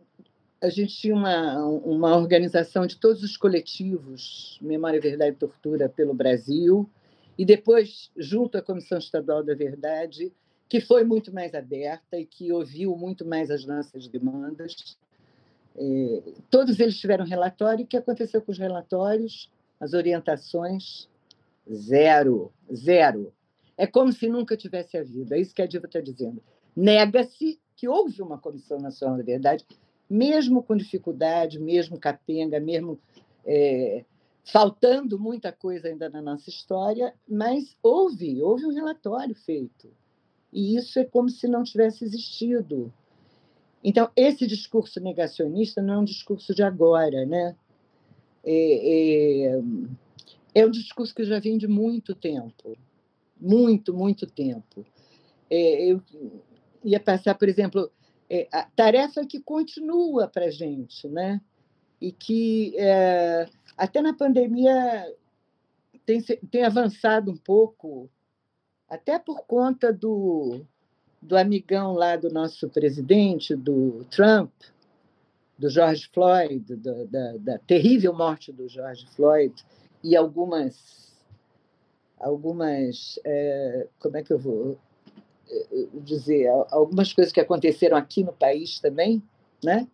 a gente tinha uma, uma organização de todos os coletivos, Memória, Verdade e Tortura pelo Brasil, e depois, junto à Comissão Estadual da Verdade, que foi muito mais aberta e que ouviu muito mais as nossas demandas. É, todos eles tiveram relatório. O que aconteceu com os relatórios? As orientações? Zero. Zero. É como se nunca tivesse havido. É isso que a Diva está dizendo. Nega-se que houve uma Comissão Nacional da Verdade mesmo com dificuldade, mesmo capenga, mesmo é, faltando muita coisa ainda na nossa história, mas houve, houve um relatório feito. E isso é como se não tivesse existido. Então, esse discurso negacionista não é um discurso de agora, né? É, é, é um discurso que já vem de muito tempo. Muito, muito tempo. É, eu ia passar, por exemplo, é, a tarefa que continua para a gente, né? e que é, até na pandemia tem, tem avançado um pouco, até por conta do, do amigão lá do nosso presidente, do Trump, do George Floyd, do, da, da terrível morte do George Floyd, e algumas algumas é, como é que eu vou dizer, algumas coisas que aconteceram aqui no país também, né?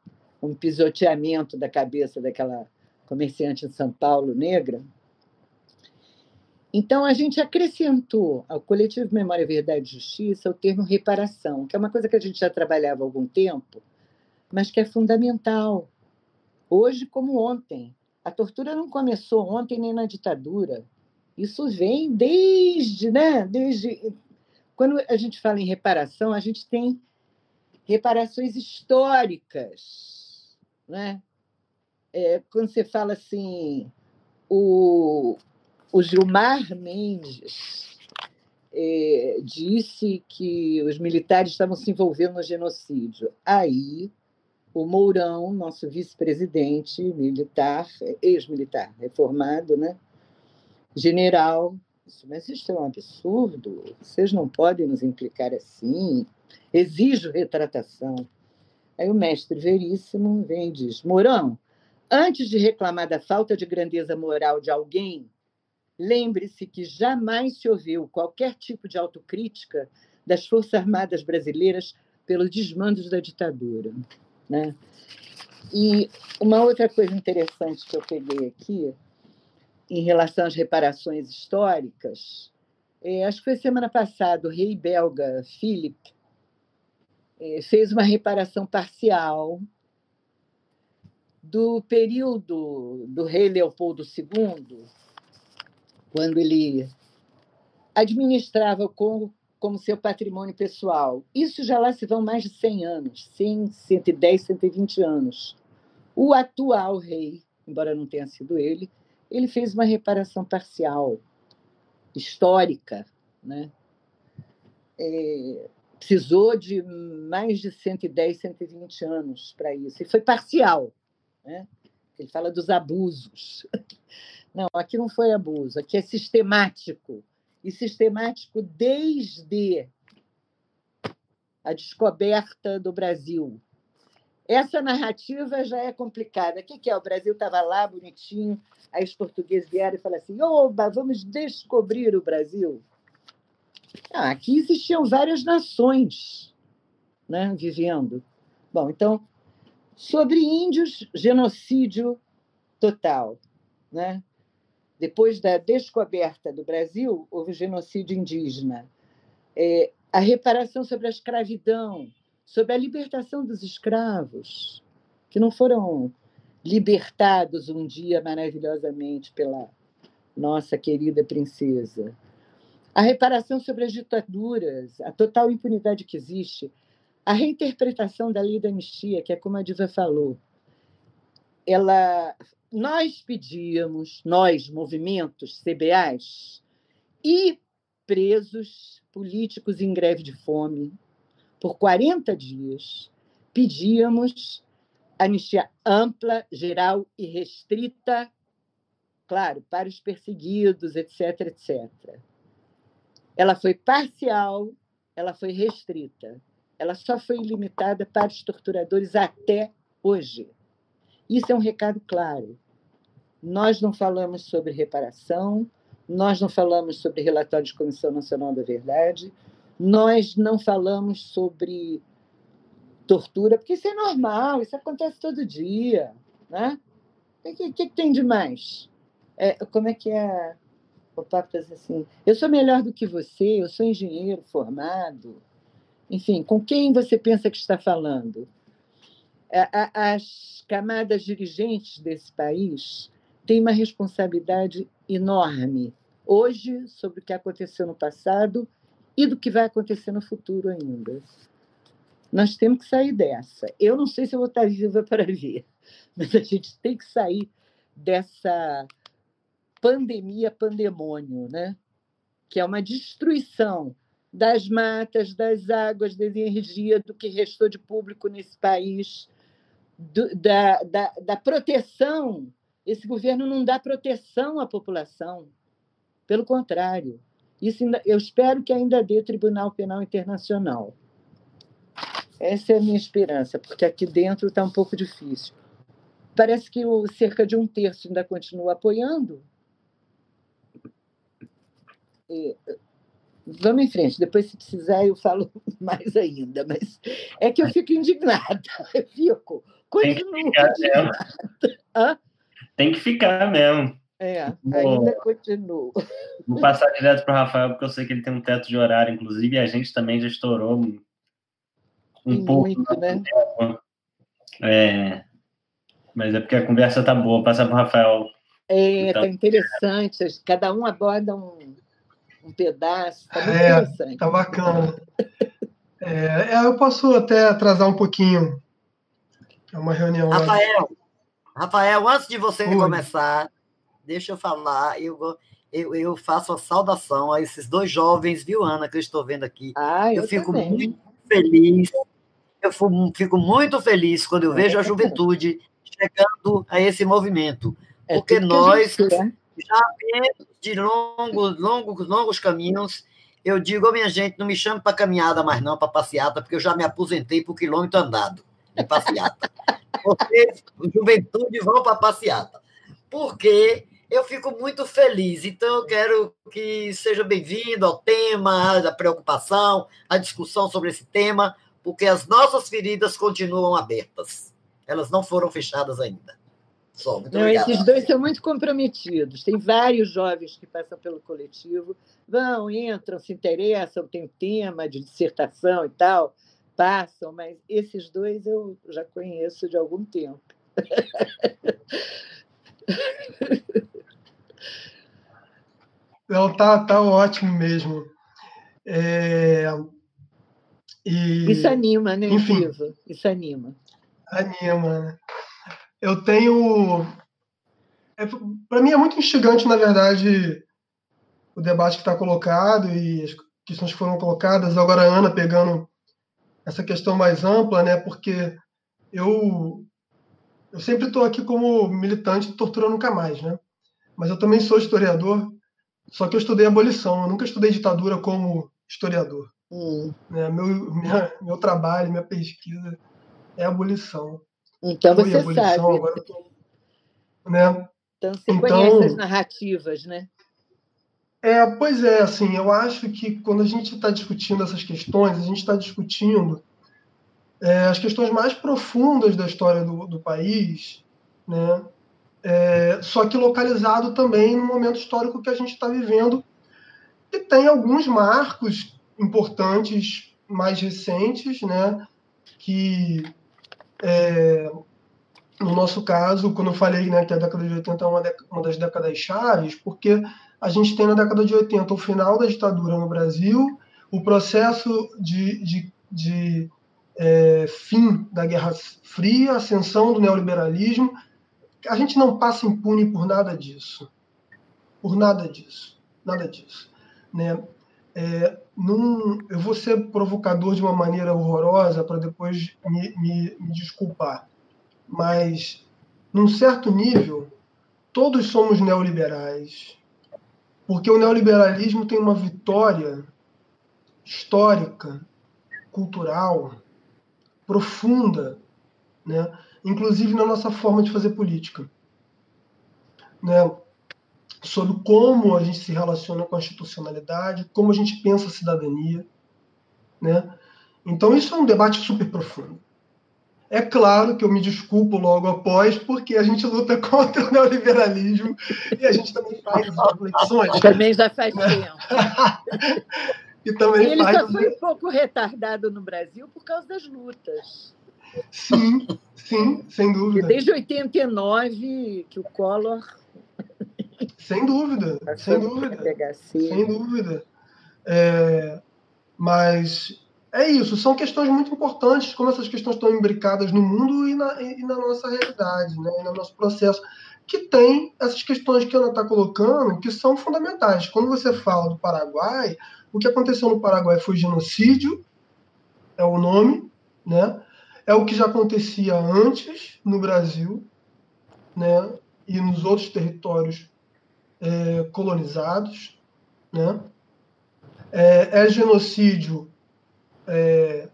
um pisoteamento da cabeça daquela comerciante em São Paulo negra. Então, a gente acrescentou ao coletivo Memória, Verdade e Justiça o termo reparação, que é uma coisa que a gente já trabalhava há algum tempo, mas que é fundamental. Hoje, como ontem. A tortura não começou ontem nem na ditadura. Isso vem desde, né, desde quando a gente fala em reparação, a gente tem reparações históricas. Né? É, quando você fala assim, o, o Gilmar Mendes é, disse que os militares estavam se envolvendo no genocídio. Aí, o Mourão, nosso vice-presidente militar, ex-militar, reformado, né? general, mas isso é um absurdo, vocês não podem nos implicar assim, exijo retratação. Aí o mestre Veríssimo vem e diz: Mourão, antes de reclamar da falta de grandeza moral de alguém, lembre-se que jamais se ouviu qualquer tipo de autocrítica das Forças Armadas brasileiras pelos desmandos da ditadura. Né? E uma outra coisa interessante que eu peguei aqui, em relação às reparações históricas, é, acho que foi semana passada, o rei belga Philip é, fez uma reparação parcial do período do rei Leopoldo II, quando ele administrava como, como seu patrimônio pessoal. Isso já lá se vão mais de 100 anos, 100, 110, 120 anos. O atual rei, embora não tenha sido ele, ele fez uma reparação parcial, histórica. Né? É, precisou de mais de 110, 120 anos para isso, e foi parcial. Né? Ele fala dos abusos. Não, aqui não foi abuso, aqui é sistemático. E sistemático desde a descoberta do Brasil. Essa narrativa já é complicada. O que é? O Brasil estava lá, bonitinho, aí os portugueses vieram e falaram assim: oba, vamos descobrir o Brasil. Ah, aqui existiam várias nações né, vivendo. Bom, então, sobre índios, genocídio total. Né? Depois da descoberta do Brasil, houve genocídio indígena. É, a reparação sobre a escravidão, sobre a libertação dos escravos, que não foram libertados um dia maravilhosamente pela nossa querida princesa. A reparação sobre as ditaduras, a total impunidade que existe, a reinterpretação da lei da anistia, que é como a Diva falou, ela nós pedíamos, nós, movimentos, CBAs, e presos políticos em greve de fome, por 40 dias, pedíamos anistia ampla, geral e restrita, claro, para os perseguidos, etc., etc. Ela foi parcial, ela foi restrita. Ela só foi limitada para os torturadores até hoje. Isso é um recado claro. Nós não falamos sobre reparação, nós não falamos sobre relatório de Comissão Nacional da Verdade, nós não falamos sobre tortura, porque isso é normal, isso acontece todo dia. Né? O que, que, tem de mais? É, como é que é? O papo está assim: eu sou melhor do que você, eu sou engenheiro formado. Enfim, com quem você pensa que está falando? As camadas dirigentes desse país tem uma responsabilidade enorme hoje sobre o que aconteceu no passado e do que vai acontecer no futuro ainda. Nós temos que sair dessa. Eu não sei se eu vou estar viva para ver, mas a gente tem que sair dessa pandemia pandemônio, né? que é uma destruição das matas, das águas, da energia, do que restou de público nesse país, do, da, da, da proteção esse governo não dá proteção à população. Pelo contrário, isso ainda, eu espero que ainda dê Tribunal Penal Internacional. Essa é a minha esperança, porque aqui dentro está um pouco difícil. Parece que o, cerca de um terço ainda continua apoiando. E, vamos em frente, depois, se precisar, eu falo mais ainda, mas é que eu fico indignada. Eu fico, continuo indignada. Hã? Tem que ficar mesmo. É, ainda continuo. Vou passar direto para o Rafael, porque eu sei que ele tem um teto de horário, inclusive, e a gente também já estourou um, um pouco. Muito, né? É, mas é porque a conversa tá boa. Passa para o Rafael. É, então. tá interessante. Cada um aborda um, um pedaço. Tá muito é, interessante. Tá bacana. é, é eu posso até atrasar um pouquinho. É uma reunião. Rafael, Rafael, antes de você Oi. começar, deixa eu falar, eu, eu, eu faço a saudação a esses dois jovens, viu, Ana, que eu estou vendo aqui. Ah, eu, eu fico também. muito feliz. Eu fico muito feliz quando eu vejo a juventude chegando a esse movimento. É porque nós já vemos de longos, longos, longos caminhos. Eu digo, oh, minha gente, não me chame para caminhada mais não, para passeata, porque eu já me aposentei por quilômetro andado de passeata. Vocês, juventude, vão para passeata. Porque eu fico muito feliz. Então, eu quero que seja bem-vindo ao tema, à preocupação, à discussão sobre esse tema, porque as nossas feridas continuam abertas. Elas não foram fechadas ainda. Só, muito não, esses dois são muito comprometidos. Tem vários jovens que passam pelo coletivo, vão, entram, se interessam, tem tema de dissertação e tal, passam, mas esses dois eu já conheço de algum tempo. Não, tá, tá ótimo mesmo. É... E... Isso anima, né, Enfim, Isso anima. Anima, né? Eu tenho. É, Para mim é muito instigante, na verdade, o debate que está colocado e as questões que foram colocadas. Agora, a Ana pegando essa questão mais ampla, né? Porque eu eu sempre estou aqui como militante de Tortura Nunca Mais, né? Mas eu também sou historiador, só que eu estudei abolição, eu nunca estudei ditadura como historiador. Hum. Né? Meu, minha, meu trabalho, minha pesquisa é abolição. Então você abolição, sabe. Agora tô, né? Então você então, conhece as narrativas, né? É, pois é, assim, eu acho que quando a gente está discutindo essas questões, a gente está discutindo é, as questões mais profundas da história do, do país, né? É, só que localizado também no momento histórico que a gente está vivendo, e tem alguns marcos importantes mais recentes, né? Que é, no nosso caso, quando eu falei né, que a década de 80 é uma, uma das décadas chaves, porque a gente tem na década de 80 o final da ditadura no Brasil, o processo de, de, de é, fim da Guerra Fria, ascensão do neoliberalismo. A gente não passa impune por nada disso. Por nada disso. Nada disso. Né? É, num, eu vou ser provocador de uma maneira horrorosa para depois me, me, me desculpar. Mas, num certo nível, todos somos neoliberais. Porque o neoliberalismo tem uma vitória histórica, cultural, profunda, né? inclusive na nossa forma de fazer política. Né? Sobre como a gente se relaciona com a institucionalidade, como a gente pensa a cidadania. Né? Então, isso é um debate super profundo. É claro que eu me desculpo logo após, porque a gente luta contra o neoliberalismo e a gente também faz reflexões. Também já faz né? tempo. E também ele faz... só foi um pouco retardado no Brasil por causa das lutas. Sim, sim, sem dúvida. desde 89 que o Collor. Sem dúvida, sem dúvida. Sem dúvida. É, mas é isso, são questões muito importantes, como essas questões estão imbricadas no mundo e na, e na nossa realidade, né, e no nosso processo, que tem essas questões que a Ana está colocando, que são fundamentais. Quando você fala do Paraguai, o que aconteceu no Paraguai foi genocídio, é o nome, né? É o que já acontecia antes no Brasil, né? E nos outros territórios é, colonizados, né? É, é genocídio é,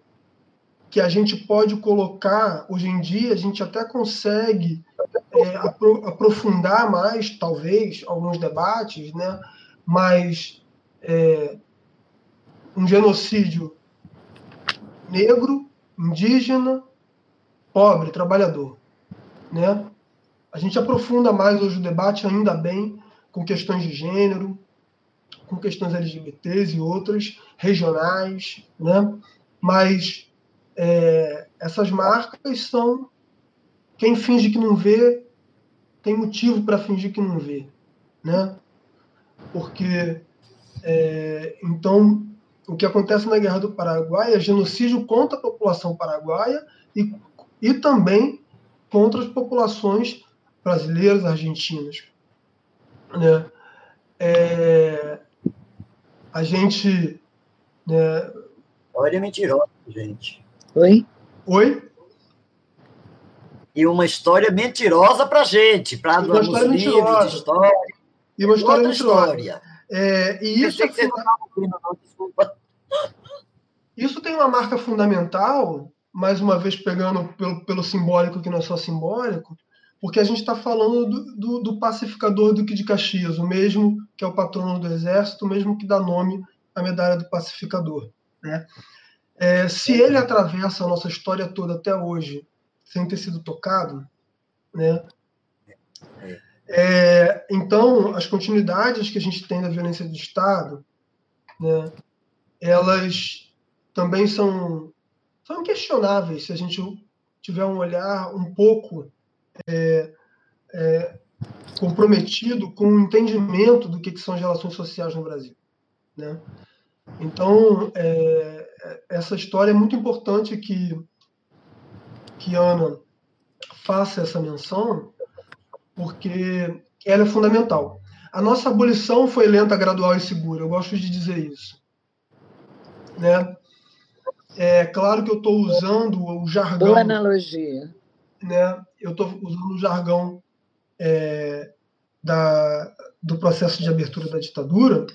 que a gente pode colocar hoje em dia, a gente até consegue é, apro aprofundar mais, talvez, alguns debates, né? Mas é, um genocídio negro, indígena, pobre, trabalhador. Né? A gente aprofunda mais hoje o debate, ainda bem, com questões de gênero, com questões LGBTs e outras, regionais, né? mas é, essas marcas são quem finge que não vê tem motivo para fingir que não vê, né? Porque é, então o que acontece na Guerra do Paraguai é genocídio contra a população paraguaia e, e também contra as populações brasileiras, argentinas. Né? É, a gente. Né, Olha, mentirosa, gente. Oi? Oi? E uma história mentirosa para gente, para os livros de história. E uma história Outra mentirosa. História. É, e isso, é funda... isso tem uma marca fundamental, mais uma vez pegando pelo, pelo simbólico que não é só simbólico, porque a gente está falando do, do, do, pacificador Duque de Caxias, o mesmo que é o patrono do Exército, o mesmo que dá nome à medalha do pacificador. Né? É, se ele atravessa a nossa história toda até hoje sem ter sido tocado, né? É, então, as continuidades que a gente tem da violência do Estado, né, elas também são, são questionáveis se a gente tiver um olhar um pouco é, é, comprometido com o entendimento do que, que, são as relações sociais no Brasil. Né? Então, é, essa história é muito importante que, que Ana faça essa menção, porque ela é fundamental. A nossa abolição foi lenta, gradual e segura. Eu gosto de dizer isso. Né? É claro que eu estou usando o jargão. Boa analogia. Né? Eu estou usando o jargão é, da, do processo de abertura da ditadura,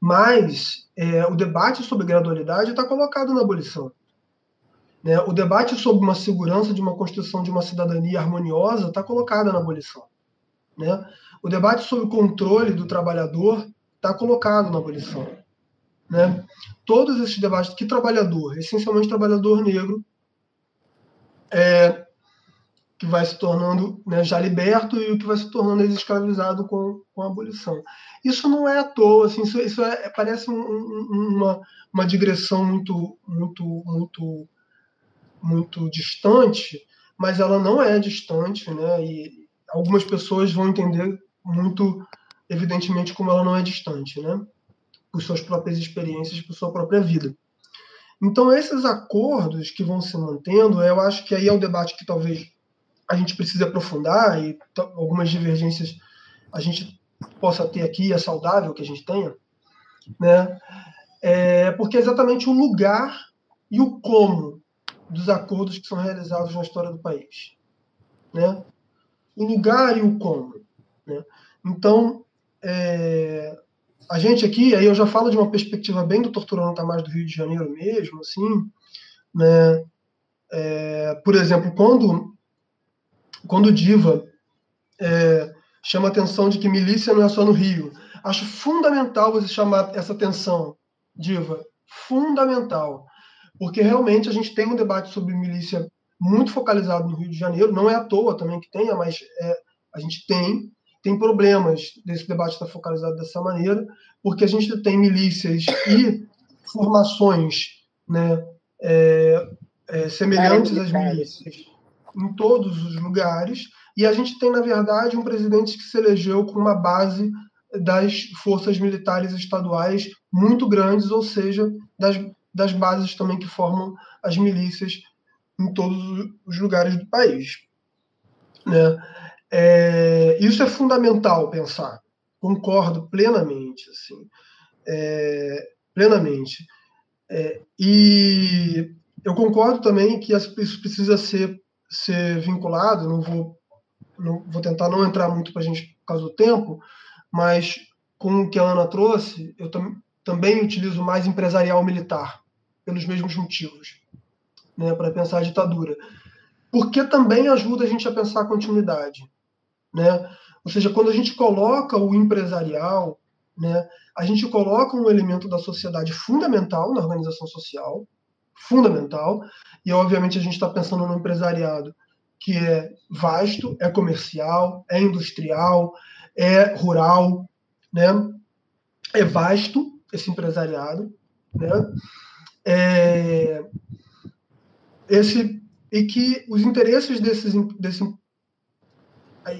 mas é, o debate sobre gradualidade está colocado na abolição. Né? O debate sobre uma segurança de uma construção de uma cidadania harmoniosa está colocado na abolição. Né? O debate sobre o controle do trabalhador está colocado na abolição. Né? Todos esses debates, que trabalhador? Essencialmente trabalhador negro, é, que vai se tornando né, já liberto e o que vai se tornando escravizado com, com a abolição. Isso não é à toa, assim, isso, isso é, parece um, um, uma, uma digressão muito, muito, muito muito distante, mas ela não é distante, né? E algumas pessoas vão entender muito evidentemente como ela não é distante, né? Por suas próprias experiências, por sua própria vida. Então esses acordos que vão se mantendo, eu acho que aí é o debate que talvez a gente precise aprofundar e algumas divergências a gente possa ter aqui, é saudável que a gente tenha, né? É porque é exatamente o lugar e o como dos acordos que são realizados na história do país. Né? O lugar e o como. Né? Então, é, a gente aqui, aí eu já falo de uma perspectiva bem do Torturando Mais do Rio de Janeiro mesmo, assim, né? É, por exemplo, quando, quando Diva é, chama a atenção de que milícia não é só no Rio, acho fundamental você chamar essa atenção, Diva, fundamental. Porque realmente a gente tem um debate sobre milícia muito focalizado no Rio de Janeiro, não é à toa também que tenha, mas é, a gente tem, tem problemas desse debate estar focalizado dessa maneira, porque a gente tem milícias e formações né, é, é, semelhantes às milícias em todos os lugares, e a gente tem, na verdade, um presidente que se elegeu com uma base das forças militares estaduais muito grandes, ou seja, das das bases também que formam as milícias em todos os lugares do país. Né? É, isso é fundamental pensar, concordo plenamente, assim, é, plenamente. É, e eu concordo também que isso precisa ser, ser vinculado, não vou, não, vou tentar não entrar muito para a gente por causa do tempo, mas com o que a Ana trouxe, eu tam, também utilizo mais empresarial militar, pelos mesmos motivos, né, para pensar a ditadura. Porque também ajuda a gente a pensar a continuidade. Né? Ou seja, quando a gente coloca o empresarial, né, a gente coloca um elemento da sociedade fundamental na organização social, fundamental, e obviamente a gente está pensando no empresariado que é vasto, é comercial, é industrial, é rural, né? É vasto esse empresariado, né? É, esse e que os interesses desses desse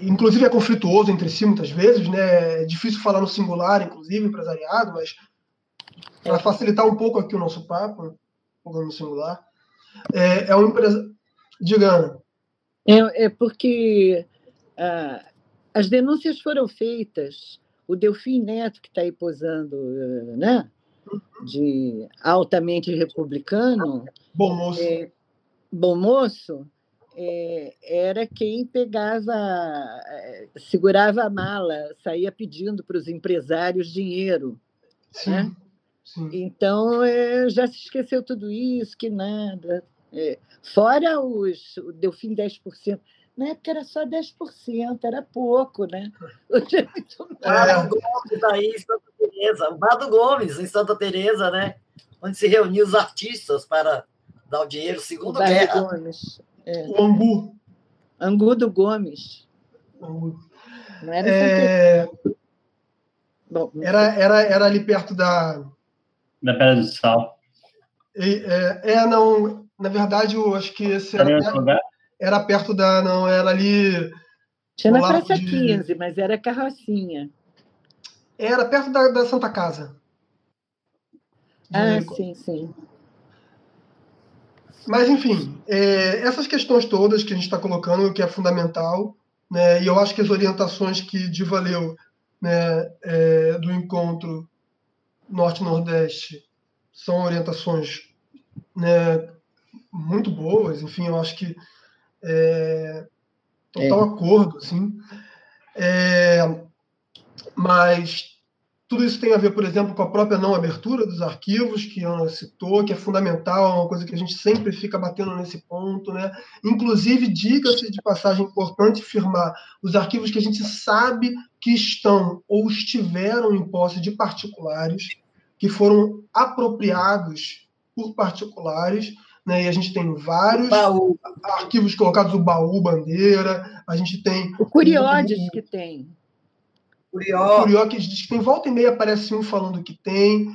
inclusive é conflituoso entre si muitas vezes, né? É difícil falar no singular, inclusive empresariado, mas para facilitar um pouco aqui o nosso papo, falando no singular, é, é uma empresa. Diga, É, é porque ah, as denúncias foram feitas. O Delfim Neto, que está aí posando, né? de altamente republicano, bom moço, é, bom moço é, era quem pegava, segurava a mala, saía pedindo para os empresários dinheiro. Sim, né? Sim. Então é, já se esqueceu tudo isso, que nada. É, fora os. O Delfim 10%. Na época era só 10%, era pouco, né? Hoje é muito mais. É. Gomes aí em Santa Teresa, o Bado Gomes em Santa Teresa, né? Onde se reuniam os artistas para dar o dinheiro, segundo o guerra. Gomes. É. O Angu. Angu do Gomes. Angu. Não era é... Bom, era, era, era ali perto da. Da Pedra do Sal. É, é, não. Na verdade, eu acho que esse era, perto, era perto da. Não, era ali. Tinha na Praça de... 15, mas era carrocinha. Era perto da, da Santa Casa. Ah, sim, sim. Mas, enfim, é, essas questões todas que a gente está colocando, que é fundamental, né, e eu acho que as orientações que de valeu né, é, do encontro Norte-Nordeste são orientações né, muito boas, enfim, eu acho que é, total é. acordo, assim. É, mas tudo isso tem a ver, por exemplo, com a própria não abertura dos arquivos, que Ana citou, que é fundamental, é uma coisa que a gente sempre fica batendo nesse ponto. Né? Inclusive, diga-se de passagem importante firmar os arquivos que a gente sabe que estão ou estiveram em posse de particulares, que foram apropriados por particulares, né? E a gente tem vários baú. arquivos colocados, o baú bandeira, a gente tem. O Curiódes que tem. Curió. Curió que diz que tem volta e meia aparece um falando que tem.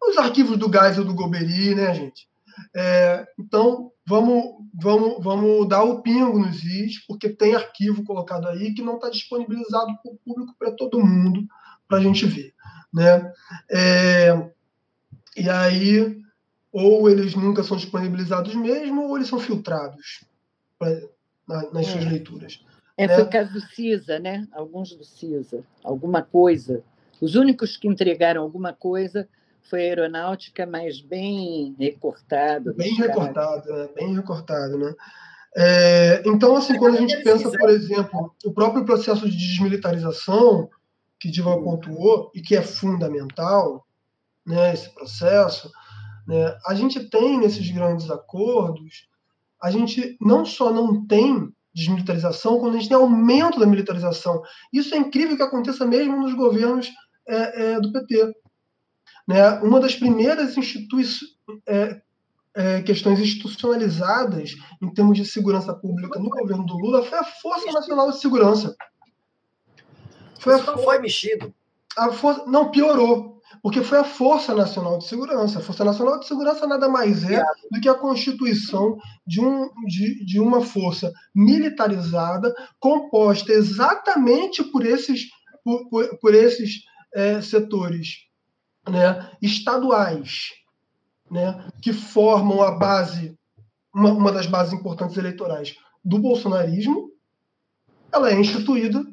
Os arquivos do Geisel do Goberi, né, gente? É, então, vamos, vamos, vamos dar o pingo nos is, porque tem arquivo colocado aí que não está disponibilizado para o público, para todo mundo, para a gente ver. Né? É, e aí, ou eles nunca são disponibilizados mesmo, ou eles são filtrados pra, na, nas é. suas leituras. É, né? foi o caso do CISA, né? Alguns do CISA, alguma coisa. Os únicos que entregaram alguma coisa foi a aeronáutica, mas bem recortado. Bem recortado, né? bem recortado, né? É, então, assim, quando a gente pensa, por exemplo, o próprio processo de desmilitarização que Diva pontuou e que é fundamental, né, esse processo, né, a gente tem nesses grandes acordos, a gente não só não tem desmilitarização, quando a gente tem aumento da militarização. Isso é incrível que aconteça mesmo nos governos é, é, do PT. Né? Uma das primeiras é, é, questões institucionalizadas em termos de segurança pública no governo do Lula foi a Força Nacional de Segurança. Foi a, não foi mexido. A força, não, piorou porque foi a Força Nacional de Segurança. A Força Nacional de Segurança nada mais é do que a constituição de, um, de, de uma força militarizada composta exatamente por esses, por, por, por esses é, setores né, estaduais, né, que formam a base, uma, uma das bases importantes eleitorais do bolsonarismo, ela é instituída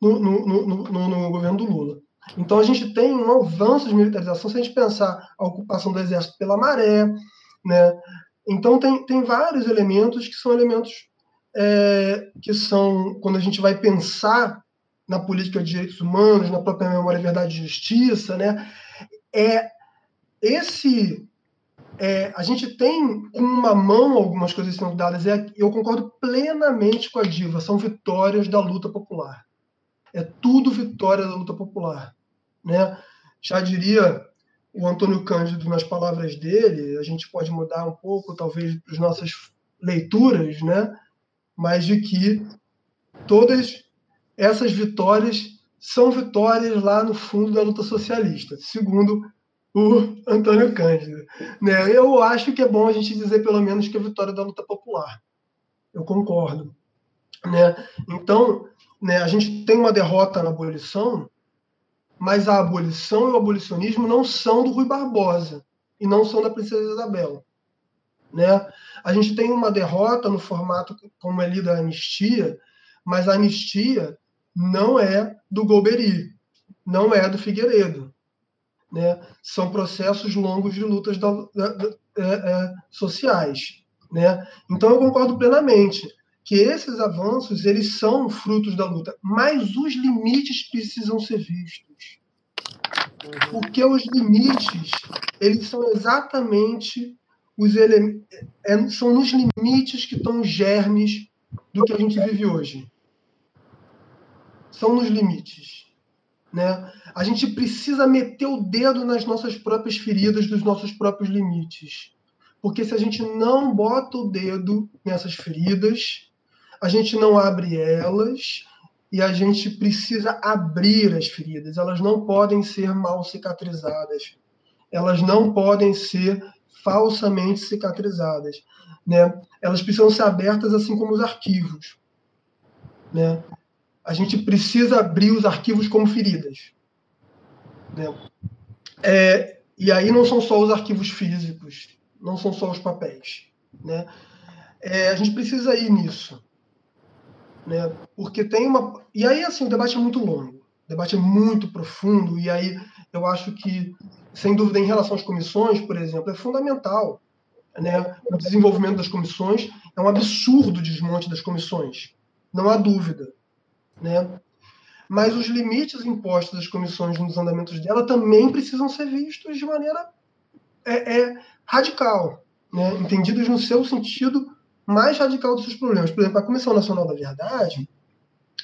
no, no, no, no, no governo do Lula. Então a gente tem um avanço de militarização se a gente pensar a ocupação do exército pela maré, né? Então tem, tem vários elementos que são elementos é, que são quando a gente vai pensar na política de direitos humanos, na própria memória, verdade e justiça, né? É esse é, a gente tem com uma mão algumas coisas sendo dadas. É, eu concordo plenamente com a Diva. São vitórias da luta popular. É tudo vitória da luta popular. Né? Já diria o Antônio Cândido nas palavras dele, a gente pode mudar um pouco, talvez, as nossas leituras, né? mas de que todas essas vitórias são vitórias lá no fundo da luta socialista, segundo o Antônio Cândido. Né? Eu acho que é bom a gente dizer, pelo menos, que é vitória da luta popular. Eu concordo. Né? Então, né, a gente tem uma derrota na abolição, mas a abolição e o abolicionismo não são do Rui Barbosa e não são da Princesa Isabel. Né? A gente tem uma derrota no formato como é lida a anistia, mas a anistia não é do Golbery, não é do Figueiredo. Né? São processos longos de lutas da, da, da, é, é, sociais. Né? Então eu concordo plenamente que esses avanços eles são frutos da luta, mas os limites precisam ser vistos. Porque os limites, eles são exatamente os elementos, é, são nos limites que estão os germes do que a gente vive hoje? São nos limites. Né? A gente precisa meter o dedo nas nossas próprias feridas, dos nossos próprios limites. Porque se a gente não bota o dedo nessas feridas, a gente não abre elas e a gente precisa abrir as feridas. Elas não podem ser mal cicatrizadas. Elas não podem ser falsamente cicatrizadas. Né? Elas precisam ser abertas assim como os arquivos. Né? A gente precisa abrir os arquivos como feridas. Né? É, e aí não são só os arquivos físicos, não são só os papéis. Né? É, a gente precisa ir nisso. Né? Porque tem uma. E aí, assim, o debate é muito longo, o debate é muito profundo, e aí eu acho que, sem dúvida, em relação às comissões, por exemplo, é fundamental. Né? O desenvolvimento das comissões é um absurdo desmonte das comissões, não há dúvida. Né? Mas os limites impostos às comissões nos andamentos dela também precisam ser vistos de maneira é, é, radical, né? entendidos no seu sentido mais radical dos seus problemas. Por exemplo, a Comissão Nacional da Verdade,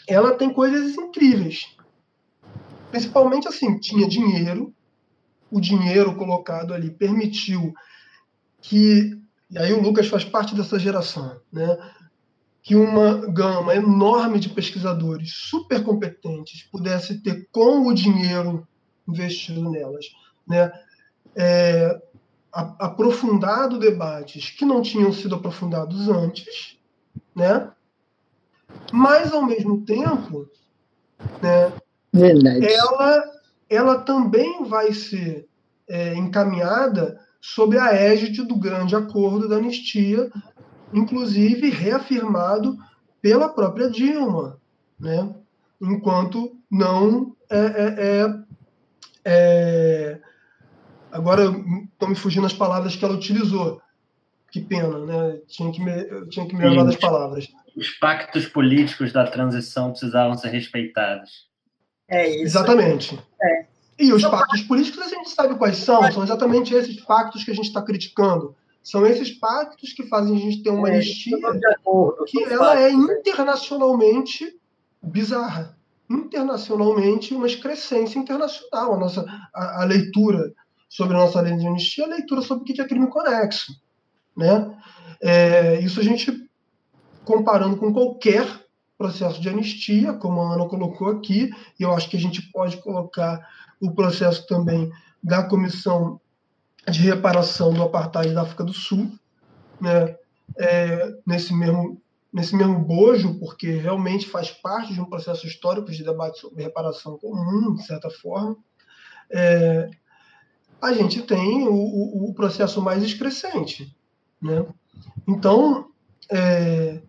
ela tem coisas incríveis. Principalmente assim, tinha dinheiro, o dinheiro colocado ali permitiu que, e aí o Lucas faz parte dessa geração, né? que uma gama enorme de pesquisadores super competentes pudesse ter com o dinheiro investido nelas, né, é, aprofundado debates que não tinham sido aprofundados antes, né, mas ao mesmo tempo, né, ela, ela também vai ser é, encaminhada sob a égide do grande acordo da anistia inclusive reafirmado pela própria Dilma, né? enquanto não é, é, é, é agora estou me fugindo as palavras que ela utilizou. Que pena, né? Tinha que me, tinha que me lembrar das palavras. Os pactos políticos da transição precisavam ser respeitados. É isso. Exatamente. É. E os pactos políticos a gente sabe quais são, são exatamente esses pactos que a gente está criticando. São esses pactos que fazem a gente ter uma é, anistia que ela é internacionalmente bizarra. Internacionalmente, uma excrescência internacional. A, nossa, a, a leitura sobre a nossa lei de anistia a leitura sobre o que é crime conexo. Né? É, isso a gente, comparando com qualquer processo de anistia, como a Ana colocou aqui, e eu acho que a gente pode colocar o processo também da Comissão de reparação do apartheid da África do Sul, né, é, nesse, mesmo, nesse mesmo bojo, porque realmente faz parte de um processo histórico de debate sobre reparação comum, de certa forma, é, a gente tem o, o, o, processo mais excrescente. Né? Então, é,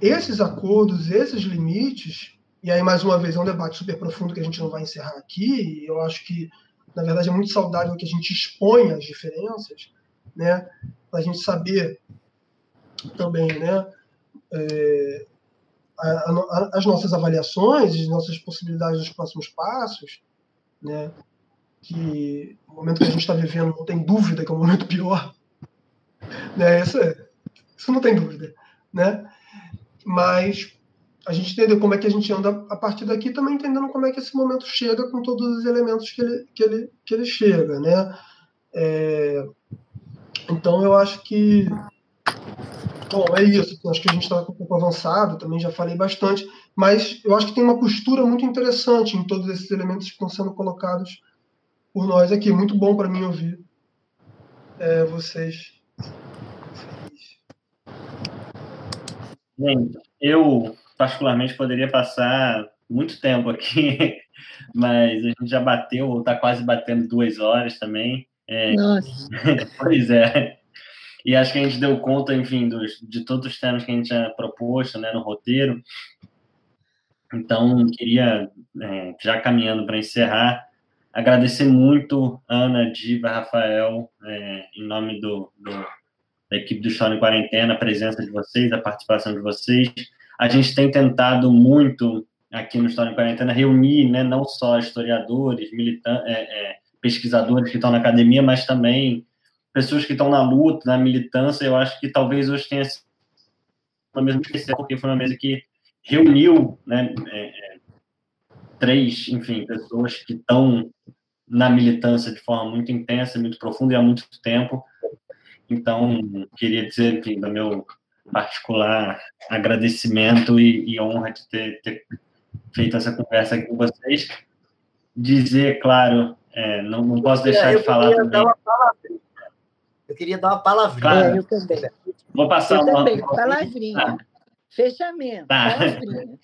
esses acordos, esses limites, e aí, mais uma vez, é um debate super profundo que a gente não vai encerrar aqui, e eu acho que na verdade, é muito saudável que a gente exponha as diferenças, né? Para a gente saber também, né? É, a, a, as nossas avaliações, as nossas possibilidades dos próximos passos, né? Que o momento que a gente está vivendo não tem dúvida que é um momento pior, né? Isso, é, isso não tem dúvida, né? Mas a gente entender como é que a gente anda a partir daqui, também entendendo como é que esse momento chega com todos os elementos que ele, que ele, que ele chega, né? É, então, eu acho que... Bom, é isso. Acho que a gente está um pouco avançado, também já falei bastante, mas eu acho que tem uma costura muito interessante em todos esses elementos que estão sendo colocados por nós aqui. Muito bom para mim ouvir é, vocês. Gente, eu particularmente poderia passar muito tempo aqui, mas a gente já bateu, ou está quase batendo duas horas também. É, Nossa. pois é. E acho que a gente deu conta, enfim, dos, de todos os temas que a gente tinha proposto né, no roteiro. Então, queria, é, já caminhando para encerrar, agradecer muito Ana, Diva, Rafael, é, em nome do, do, da equipe do História em Quarentena, a presença de vocês, a participação de vocês. A gente tem tentado muito aqui no História em Quarentena reunir né, não só historiadores, militantes, é, é, pesquisadores que estão na academia, mas também pessoas que estão na luta, na militância. Eu acho que talvez hoje tenha uma mesa porque foi uma mesa que reuniu né, é três, enfim, pessoas que estão na militância de forma muito intensa, muito profunda e há muito tempo. Então, queria dizer, enfim, do meu particular agradecimento e, e honra de ter, ter, feito essa conversa aqui com vocês. Dizer, claro, é, não, não posso deixar eu de falar também. Eu queria dar uma palavrinha. Claro. Eu também. Vou passar eu uma também, palavrinha. Ah. Fechamento, tá. palavrinha.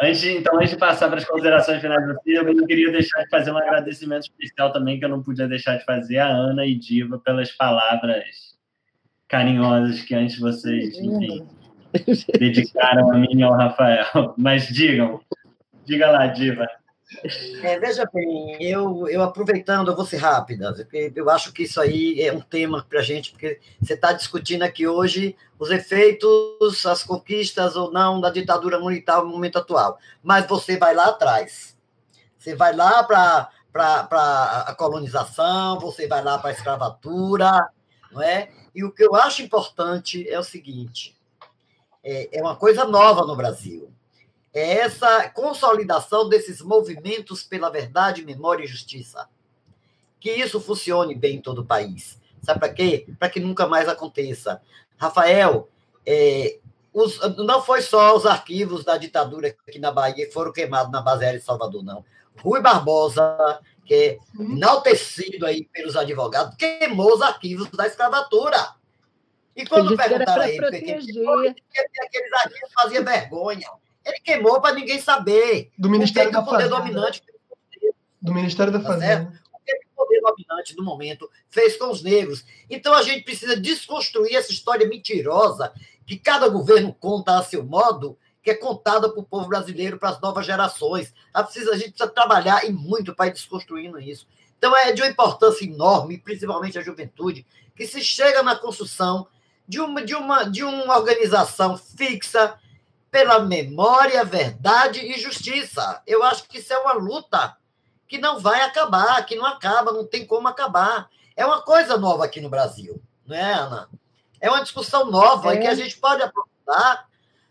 Antes, então, antes de passar para as considerações finais do filme, eu queria deixar de fazer um agradecimento especial também, que eu não podia deixar de fazer a Ana e Diva pelas palavras carinhosas que antes vocês, enfim, dedicaram a mim e ao Rafael. Mas digam, diga lá, Diva. É, veja bem, eu, eu aproveitando, eu vou ser rápida, porque eu acho que isso aí é um tema para a gente, porque você está discutindo aqui hoje os efeitos, as conquistas ou não da ditadura militar no momento atual. Mas você vai lá atrás. Você vai lá para a colonização, você vai lá para a escravatura, não é? E o que eu acho importante é o seguinte: é, é uma coisa nova no Brasil é essa consolidação desses movimentos pela verdade, memória e justiça. Que isso funcione bem em todo o país. Sabe para quê? Para que nunca mais aconteça. Rafael, é, os, não foi só os arquivos da ditadura aqui na Bahia que foram queimados na base aérea de Salvador, não. Rui Barbosa, que é enaltecido aí pelos advogados, queimou os arquivos da escravatura. E quando perguntaram a ele por que aqueles arquivos faziam vergonha, ele queimou para ninguém saber. Do Ministério da o poder Fazenda. dominante Do Ministério da tá Fazenda. O que o poder dominante do momento fez com os negros. Então a gente precisa desconstruir essa história mentirosa que cada governo conta a seu modo, que é contada para o povo brasileiro, para as novas gerações. A, precisa, a gente precisa trabalhar e muito para ir desconstruindo isso. Então é de uma importância enorme, principalmente a juventude, que se chega na construção de uma, de uma, de uma organização fixa, pela memória, verdade e justiça. Eu acho que isso é uma luta que não vai acabar, que não acaba, não tem como acabar. É uma coisa nova aqui no Brasil, não é, Ana? É uma discussão nova é. que a gente pode aprofundar,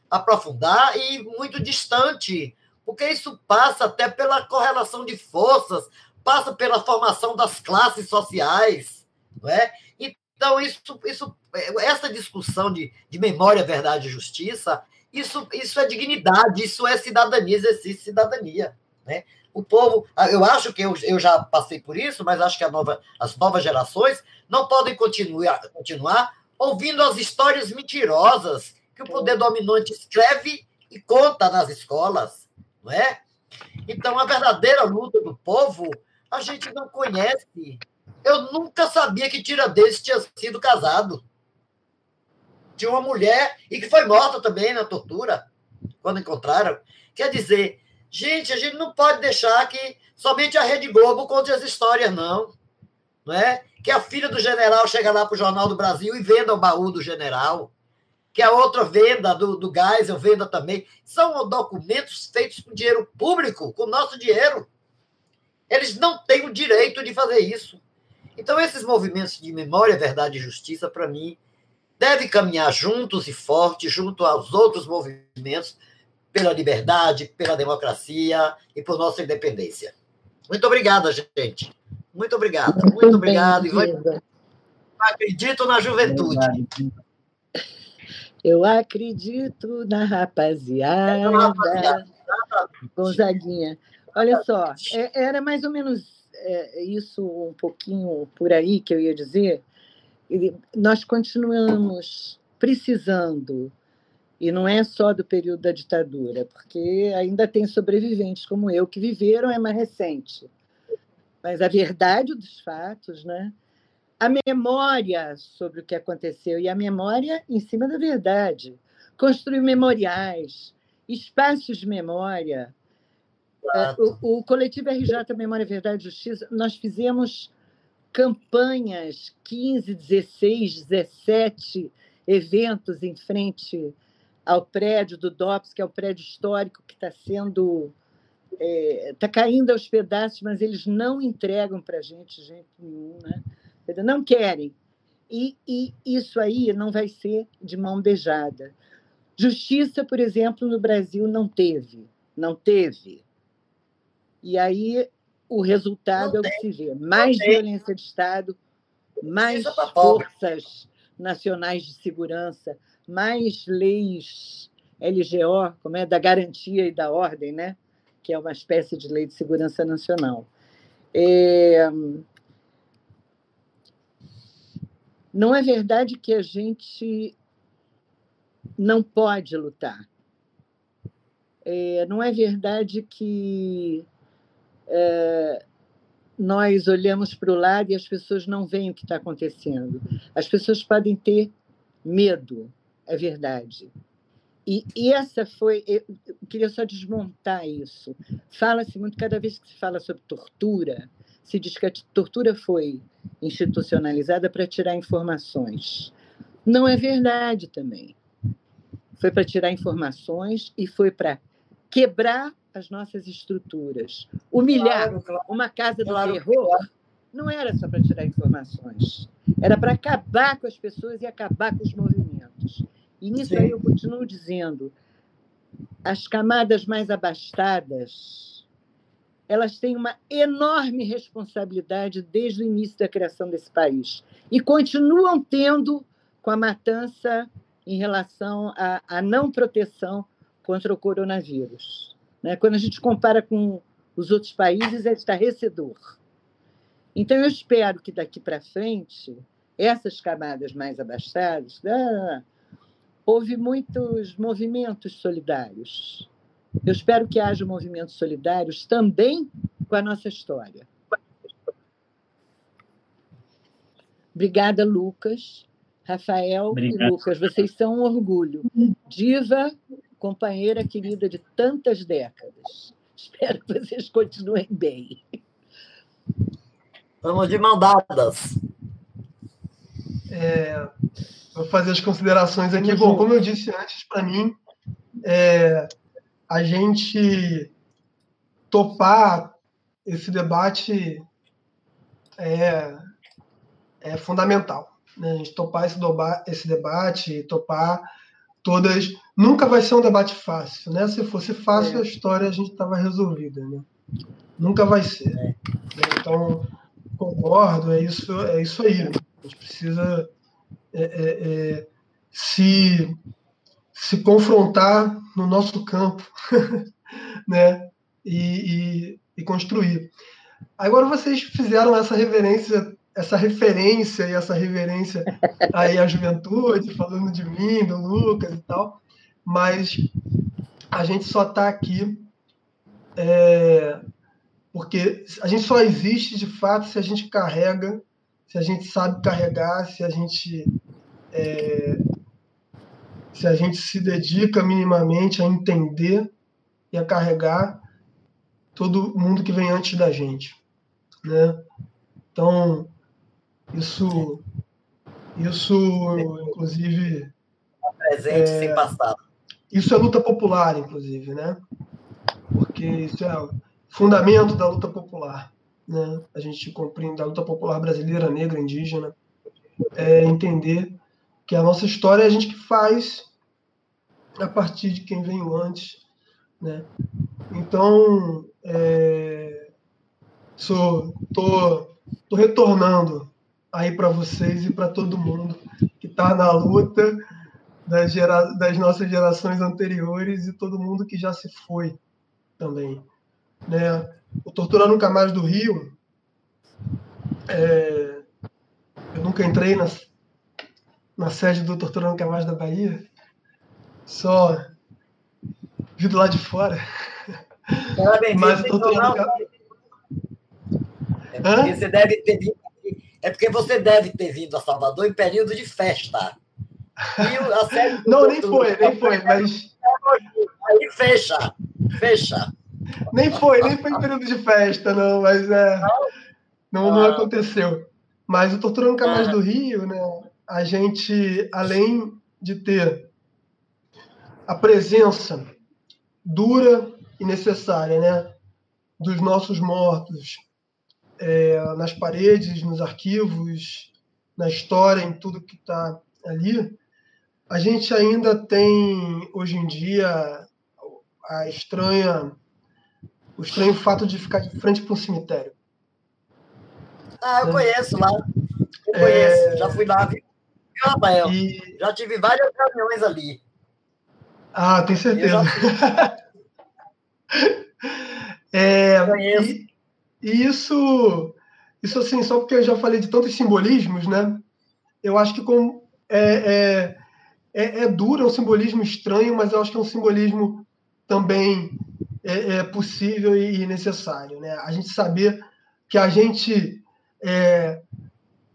aprofundar e muito distante, porque isso passa até pela correlação de forças, passa pela formação das classes sociais, não é? Então, isso, isso, essa discussão de, de memória, verdade e justiça isso, isso é dignidade, isso é cidadania, exercício de cidadania. Né? O povo, eu acho que eu, eu já passei por isso, mas acho que nova, as novas gerações não podem continuar, continuar ouvindo as histórias mentirosas que o poder dominante escreve e conta nas escolas, não é? Então, a verdadeira luta do povo, a gente não conhece. Eu nunca sabia que Tiradentes tinha sido casado tinha uma mulher e que foi morta também na tortura, quando encontraram. Quer dizer, gente, a gente não pode deixar que somente a Rede Globo conte as histórias, não. Não é? Que a filha do general chega lá para o Jornal do Brasil e venda o baú do general. Que a outra venda do, do Geisel venda também. São documentos feitos com dinheiro público, com nosso dinheiro. Eles não têm o direito de fazer isso. Então, esses movimentos de memória, verdade e justiça, para mim, deve caminhar juntos e fortes, junto aos outros movimentos, pela liberdade, pela democracia e por nossa independência. Muito obrigada, gente. Muito obrigada. Muito, Muito obrigado. Acredito na juventude. Eu acredito na rapaziada. É, rapaziada. Gonzaguinha. Olha só, é, era mais ou menos é, isso um pouquinho por aí que eu ia dizer nós continuamos precisando, e não é só do período da ditadura, porque ainda tem sobreviventes como eu que viveram, é mais recente. Mas a verdade dos fatos, né? a memória sobre o que aconteceu e a memória em cima da verdade. Construir memoriais, espaços de memória. É, o, o coletivo RJ Memória, Verdade e Justiça, nós fizemos campanhas, 15, 16, 17 eventos em frente ao prédio do DOPS, que é o prédio histórico que está sendo. Está é, tá caindo aos pedaços, mas eles não entregam para a gente gente nenhum, né? não querem. E, e isso aí não vai ser de mão beijada. Justiça, por exemplo, no Brasil não teve, não teve. E aí o resultado é o que se vê: mais violência de Estado, mais forças nacionais de segurança, mais leis LGO, como é da garantia e da ordem, né? Que é uma espécie de lei de segurança nacional. É... Não é verdade que a gente não pode lutar. É, não é verdade que é, nós olhamos para o lado e as pessoas não veem o que está acontecendo. As pessoas podem ter medo, é verdade. E, e essa foi. Eu queria só desmontar isso. Fala-se muito, cada vez que se fala sobre tortura, se diz que a tortura foi institucionalizada para tirar informações. Não é verdade também. Foi para tirar informações e foi para quebrar as nossas estruturas. Humilhar claro, claro. uma casa do claro, terror não era só para tirar informações, era para acabar com as pessoas e acabar com os movimentos. E nisso Sim. aí eu continuo dizendo, as camadas mais abastadas, elas têm uma enorme responsabilidade desde o início da criação desse país e continuam tendo com a matança em relação à, à não proteção contra o coronavírus. Né? Quando a gente compara com os outros países, é estarrecedor. Então, eu espero que daqui para frente, essas camadas mais abastadas, ah, houve muitos movimentos solidários. Eu espero que haja movimentos solidários também com a nossa história. Obrigada, Lucas. Rafael Obrigado. e Lucas, vocês são um orgulho. Diva, companheira querida de tantas décadas. Espero que vocês continuem bem. Estamos de mão dadas. É, vou fazer as considerações aqui. Bom, como eu disse antes, para mim, é, a gente topar esse debate é, é fundamental né, a gente topar esse, doba, esse debate, topar todas. Nunca vai ser um debate fácil, né? Se fosse fácil, é. a história a gente estava resolvida, né? Nunca vai ser. Né? Então, concordo, é isso, é isso aí. Né? A gente precisa é, é, é, se, se confrontar no nosso campo, né? E, e, e construir. Agora vocês fizeram essa reverência essa referência e essa reverência aí à juventude, falando de mim, do Lucas e tal, mas a gente só está aqui é, porque a gente só existe de fato se a gente carrega, se a gente sabe carregar, se a gente é, se a gente se dedica minimamente a entender e a carregar todo mundo que vem antes da gente, né? Então, isso, isso inclusive. Presente é, sem passado. Isso é luta popular, inclusive, né? Porque isso é fundamento da luta popular. Né? A gente compreende a luta popular brasileira, negra, indígena, é entender que a nossa história é a gente que faz a partir de quem veio antes. Né? Então, é, sou, tô, tô retornando aí para vocês e para todo mundo que está na luta das, gera... das nossas gerações anteriores e todo mundo que já se foi também. Né? O Tortura Nunca Mais do Rio, é... eu nunca entrei na, na sede do Tortura Nunca Mais da Bahia, só vi do lado de fora. Mas o Tortura Nunca... É você deve ter vindo é porque você deve ter vindo a Salvador em período de festa. Não, nem foi, nem foi, mas. Aí fecha, fecha. Nem foi, nem foi em período de festa, não, mas é. Não, não ah. aconteceu. Mas o Tortura Nunca Mais do Rio, né? A gente, além de ter a presença dura e necessária, né? Dos nossos mortos, é, nas paredes, nos arquivos, na história, em tudo que está ali, a gente ainda tem hoje em dia a estranha, o estranho fato de ficar de frente para um cemitério. Ah, eu conheço lá. Eu conheço, é... já fui lá, viu, Rafael? E... Já tive várias reuniões ali. Ah, tenho certeza. é, e, e, isso, isso assim, só porque eu já falei de tantos simbolismos, né? Eu acho que com, é, é, é, é duro, é um simbolismo estranho, mas eu acho que é um simbolismo também é, é possível e necessário, né? A gente saber que a gente é,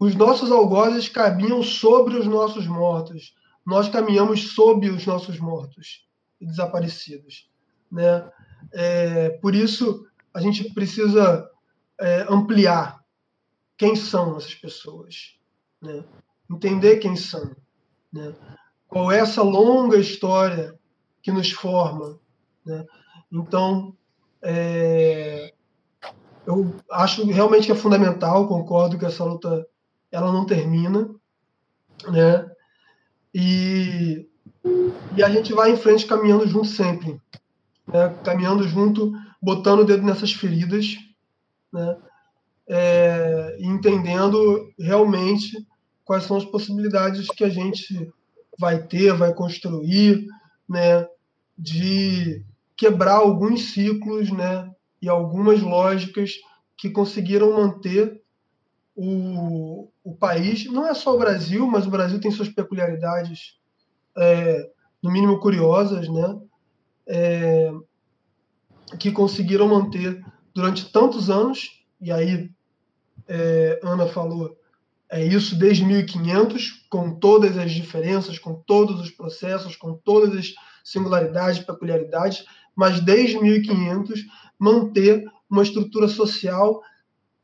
os nossos algozes caminham sobre os nossos mortos. Nós caminhamos sob os nossos mortos e desaparecidos. Né? É, por isso, a gente precisa é, ampliar quem são essas pessoas. Né? Entender quem são. Né? Qual é essa longa história que nos forma. Né? Então, é, eu acho realmente que é fundamental, concordo que essa luta ela não termina, né? E, e a gente vai em frente caminhando junto sempre, né? caminhando junto, botando o dedo nessas feridas, né? É, entendendo realmente quais são as possibilidades que a gente vai ter, vai construir, né? De quebrar alguns ciclos, né? e algumas lógicas que conseguiram manter o, o país. Não é só o Brasil, mas o Brasil tem suas peculiaridades, é, no mínimo curiosas, né? É, que conseguiram manter durante tantos anos, e aí é, Ana falou, é isso desde 1500, com todas as diferenças, com todos os processos, com todas as singularidades, peculiaridades, mas desde 1500 manter uma estrutura social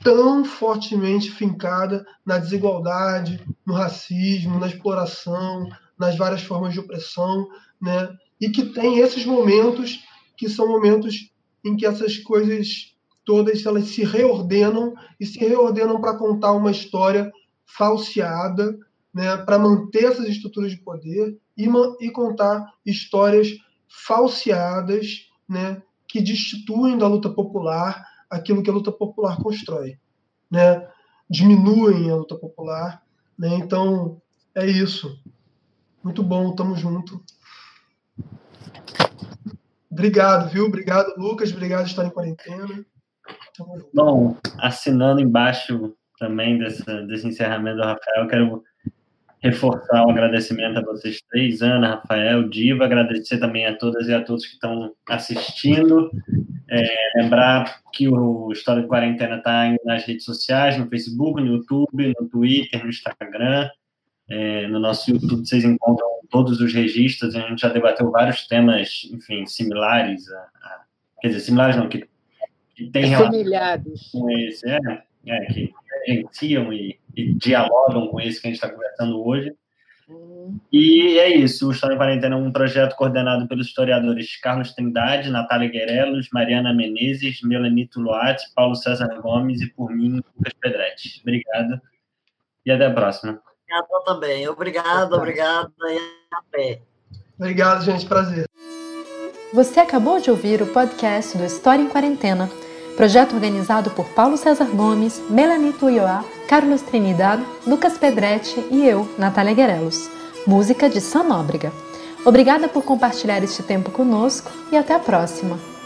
tão fortemente fincada na desigualdade, no racismo, na exploração, nas várias formas de opressão, né? E que tem esses momentos que são momentos em que essas coisas todas elas se reordenam e se reordenam para contar uma história falseada, né? Para manter essas estruturas de poder e, e contar histórias falseadas, né? que destituem da luta popular aquilo que a luta popular constrói, né? Diminuem a luta popular, né? Então é isso. Muito bom, tamo junto. Obrigado, viu? Obrigado, Lucas. Obrigado por estar em quarentena. Bom, assinando embaixo também dessa, desse encerramento do Rafael, quero reforçar o agradecimento a vocês três, Ana, Rafael, Diva, agradecer também a todas e a todos que estão assistindo. É, lembrar que o História de Quarentena está nas redes sociais, no Facebook, no YouTube, no Twitter, no Instagram. É, no nosso YouTube vocês encontram todos os registros, a gente já debateu vários temas, enfim, similares, a, a quer dizer, similares não, que, que têm relação com esse, é, é, que agenciam e e dialogam com esse que a gente está conversando hoje. Uhum. E é isso, o História em Quarentena é um projeto coordenado pelos historiadores Carlos Trindade, Natália Guerelos, Mariana Menezes, Melanito Luati, Paulo César Gomes e por mim, Lucas Pedretti. Obrigado e até a próxima. Obrigado também. Obrigado, obrigado e até. Obrigado, gente. Prazer. Você acabou de ouvir o podcast do História em Quarentena Projeto organizado por Paulo César Gomes, Melanie Tuioá, Carlos Trinidad, Lucas Pedretti e eu, Natália Guerelos. Música de Sam Nóbrega. Obrigada por compartilhar este tempo conosco e até a próxima!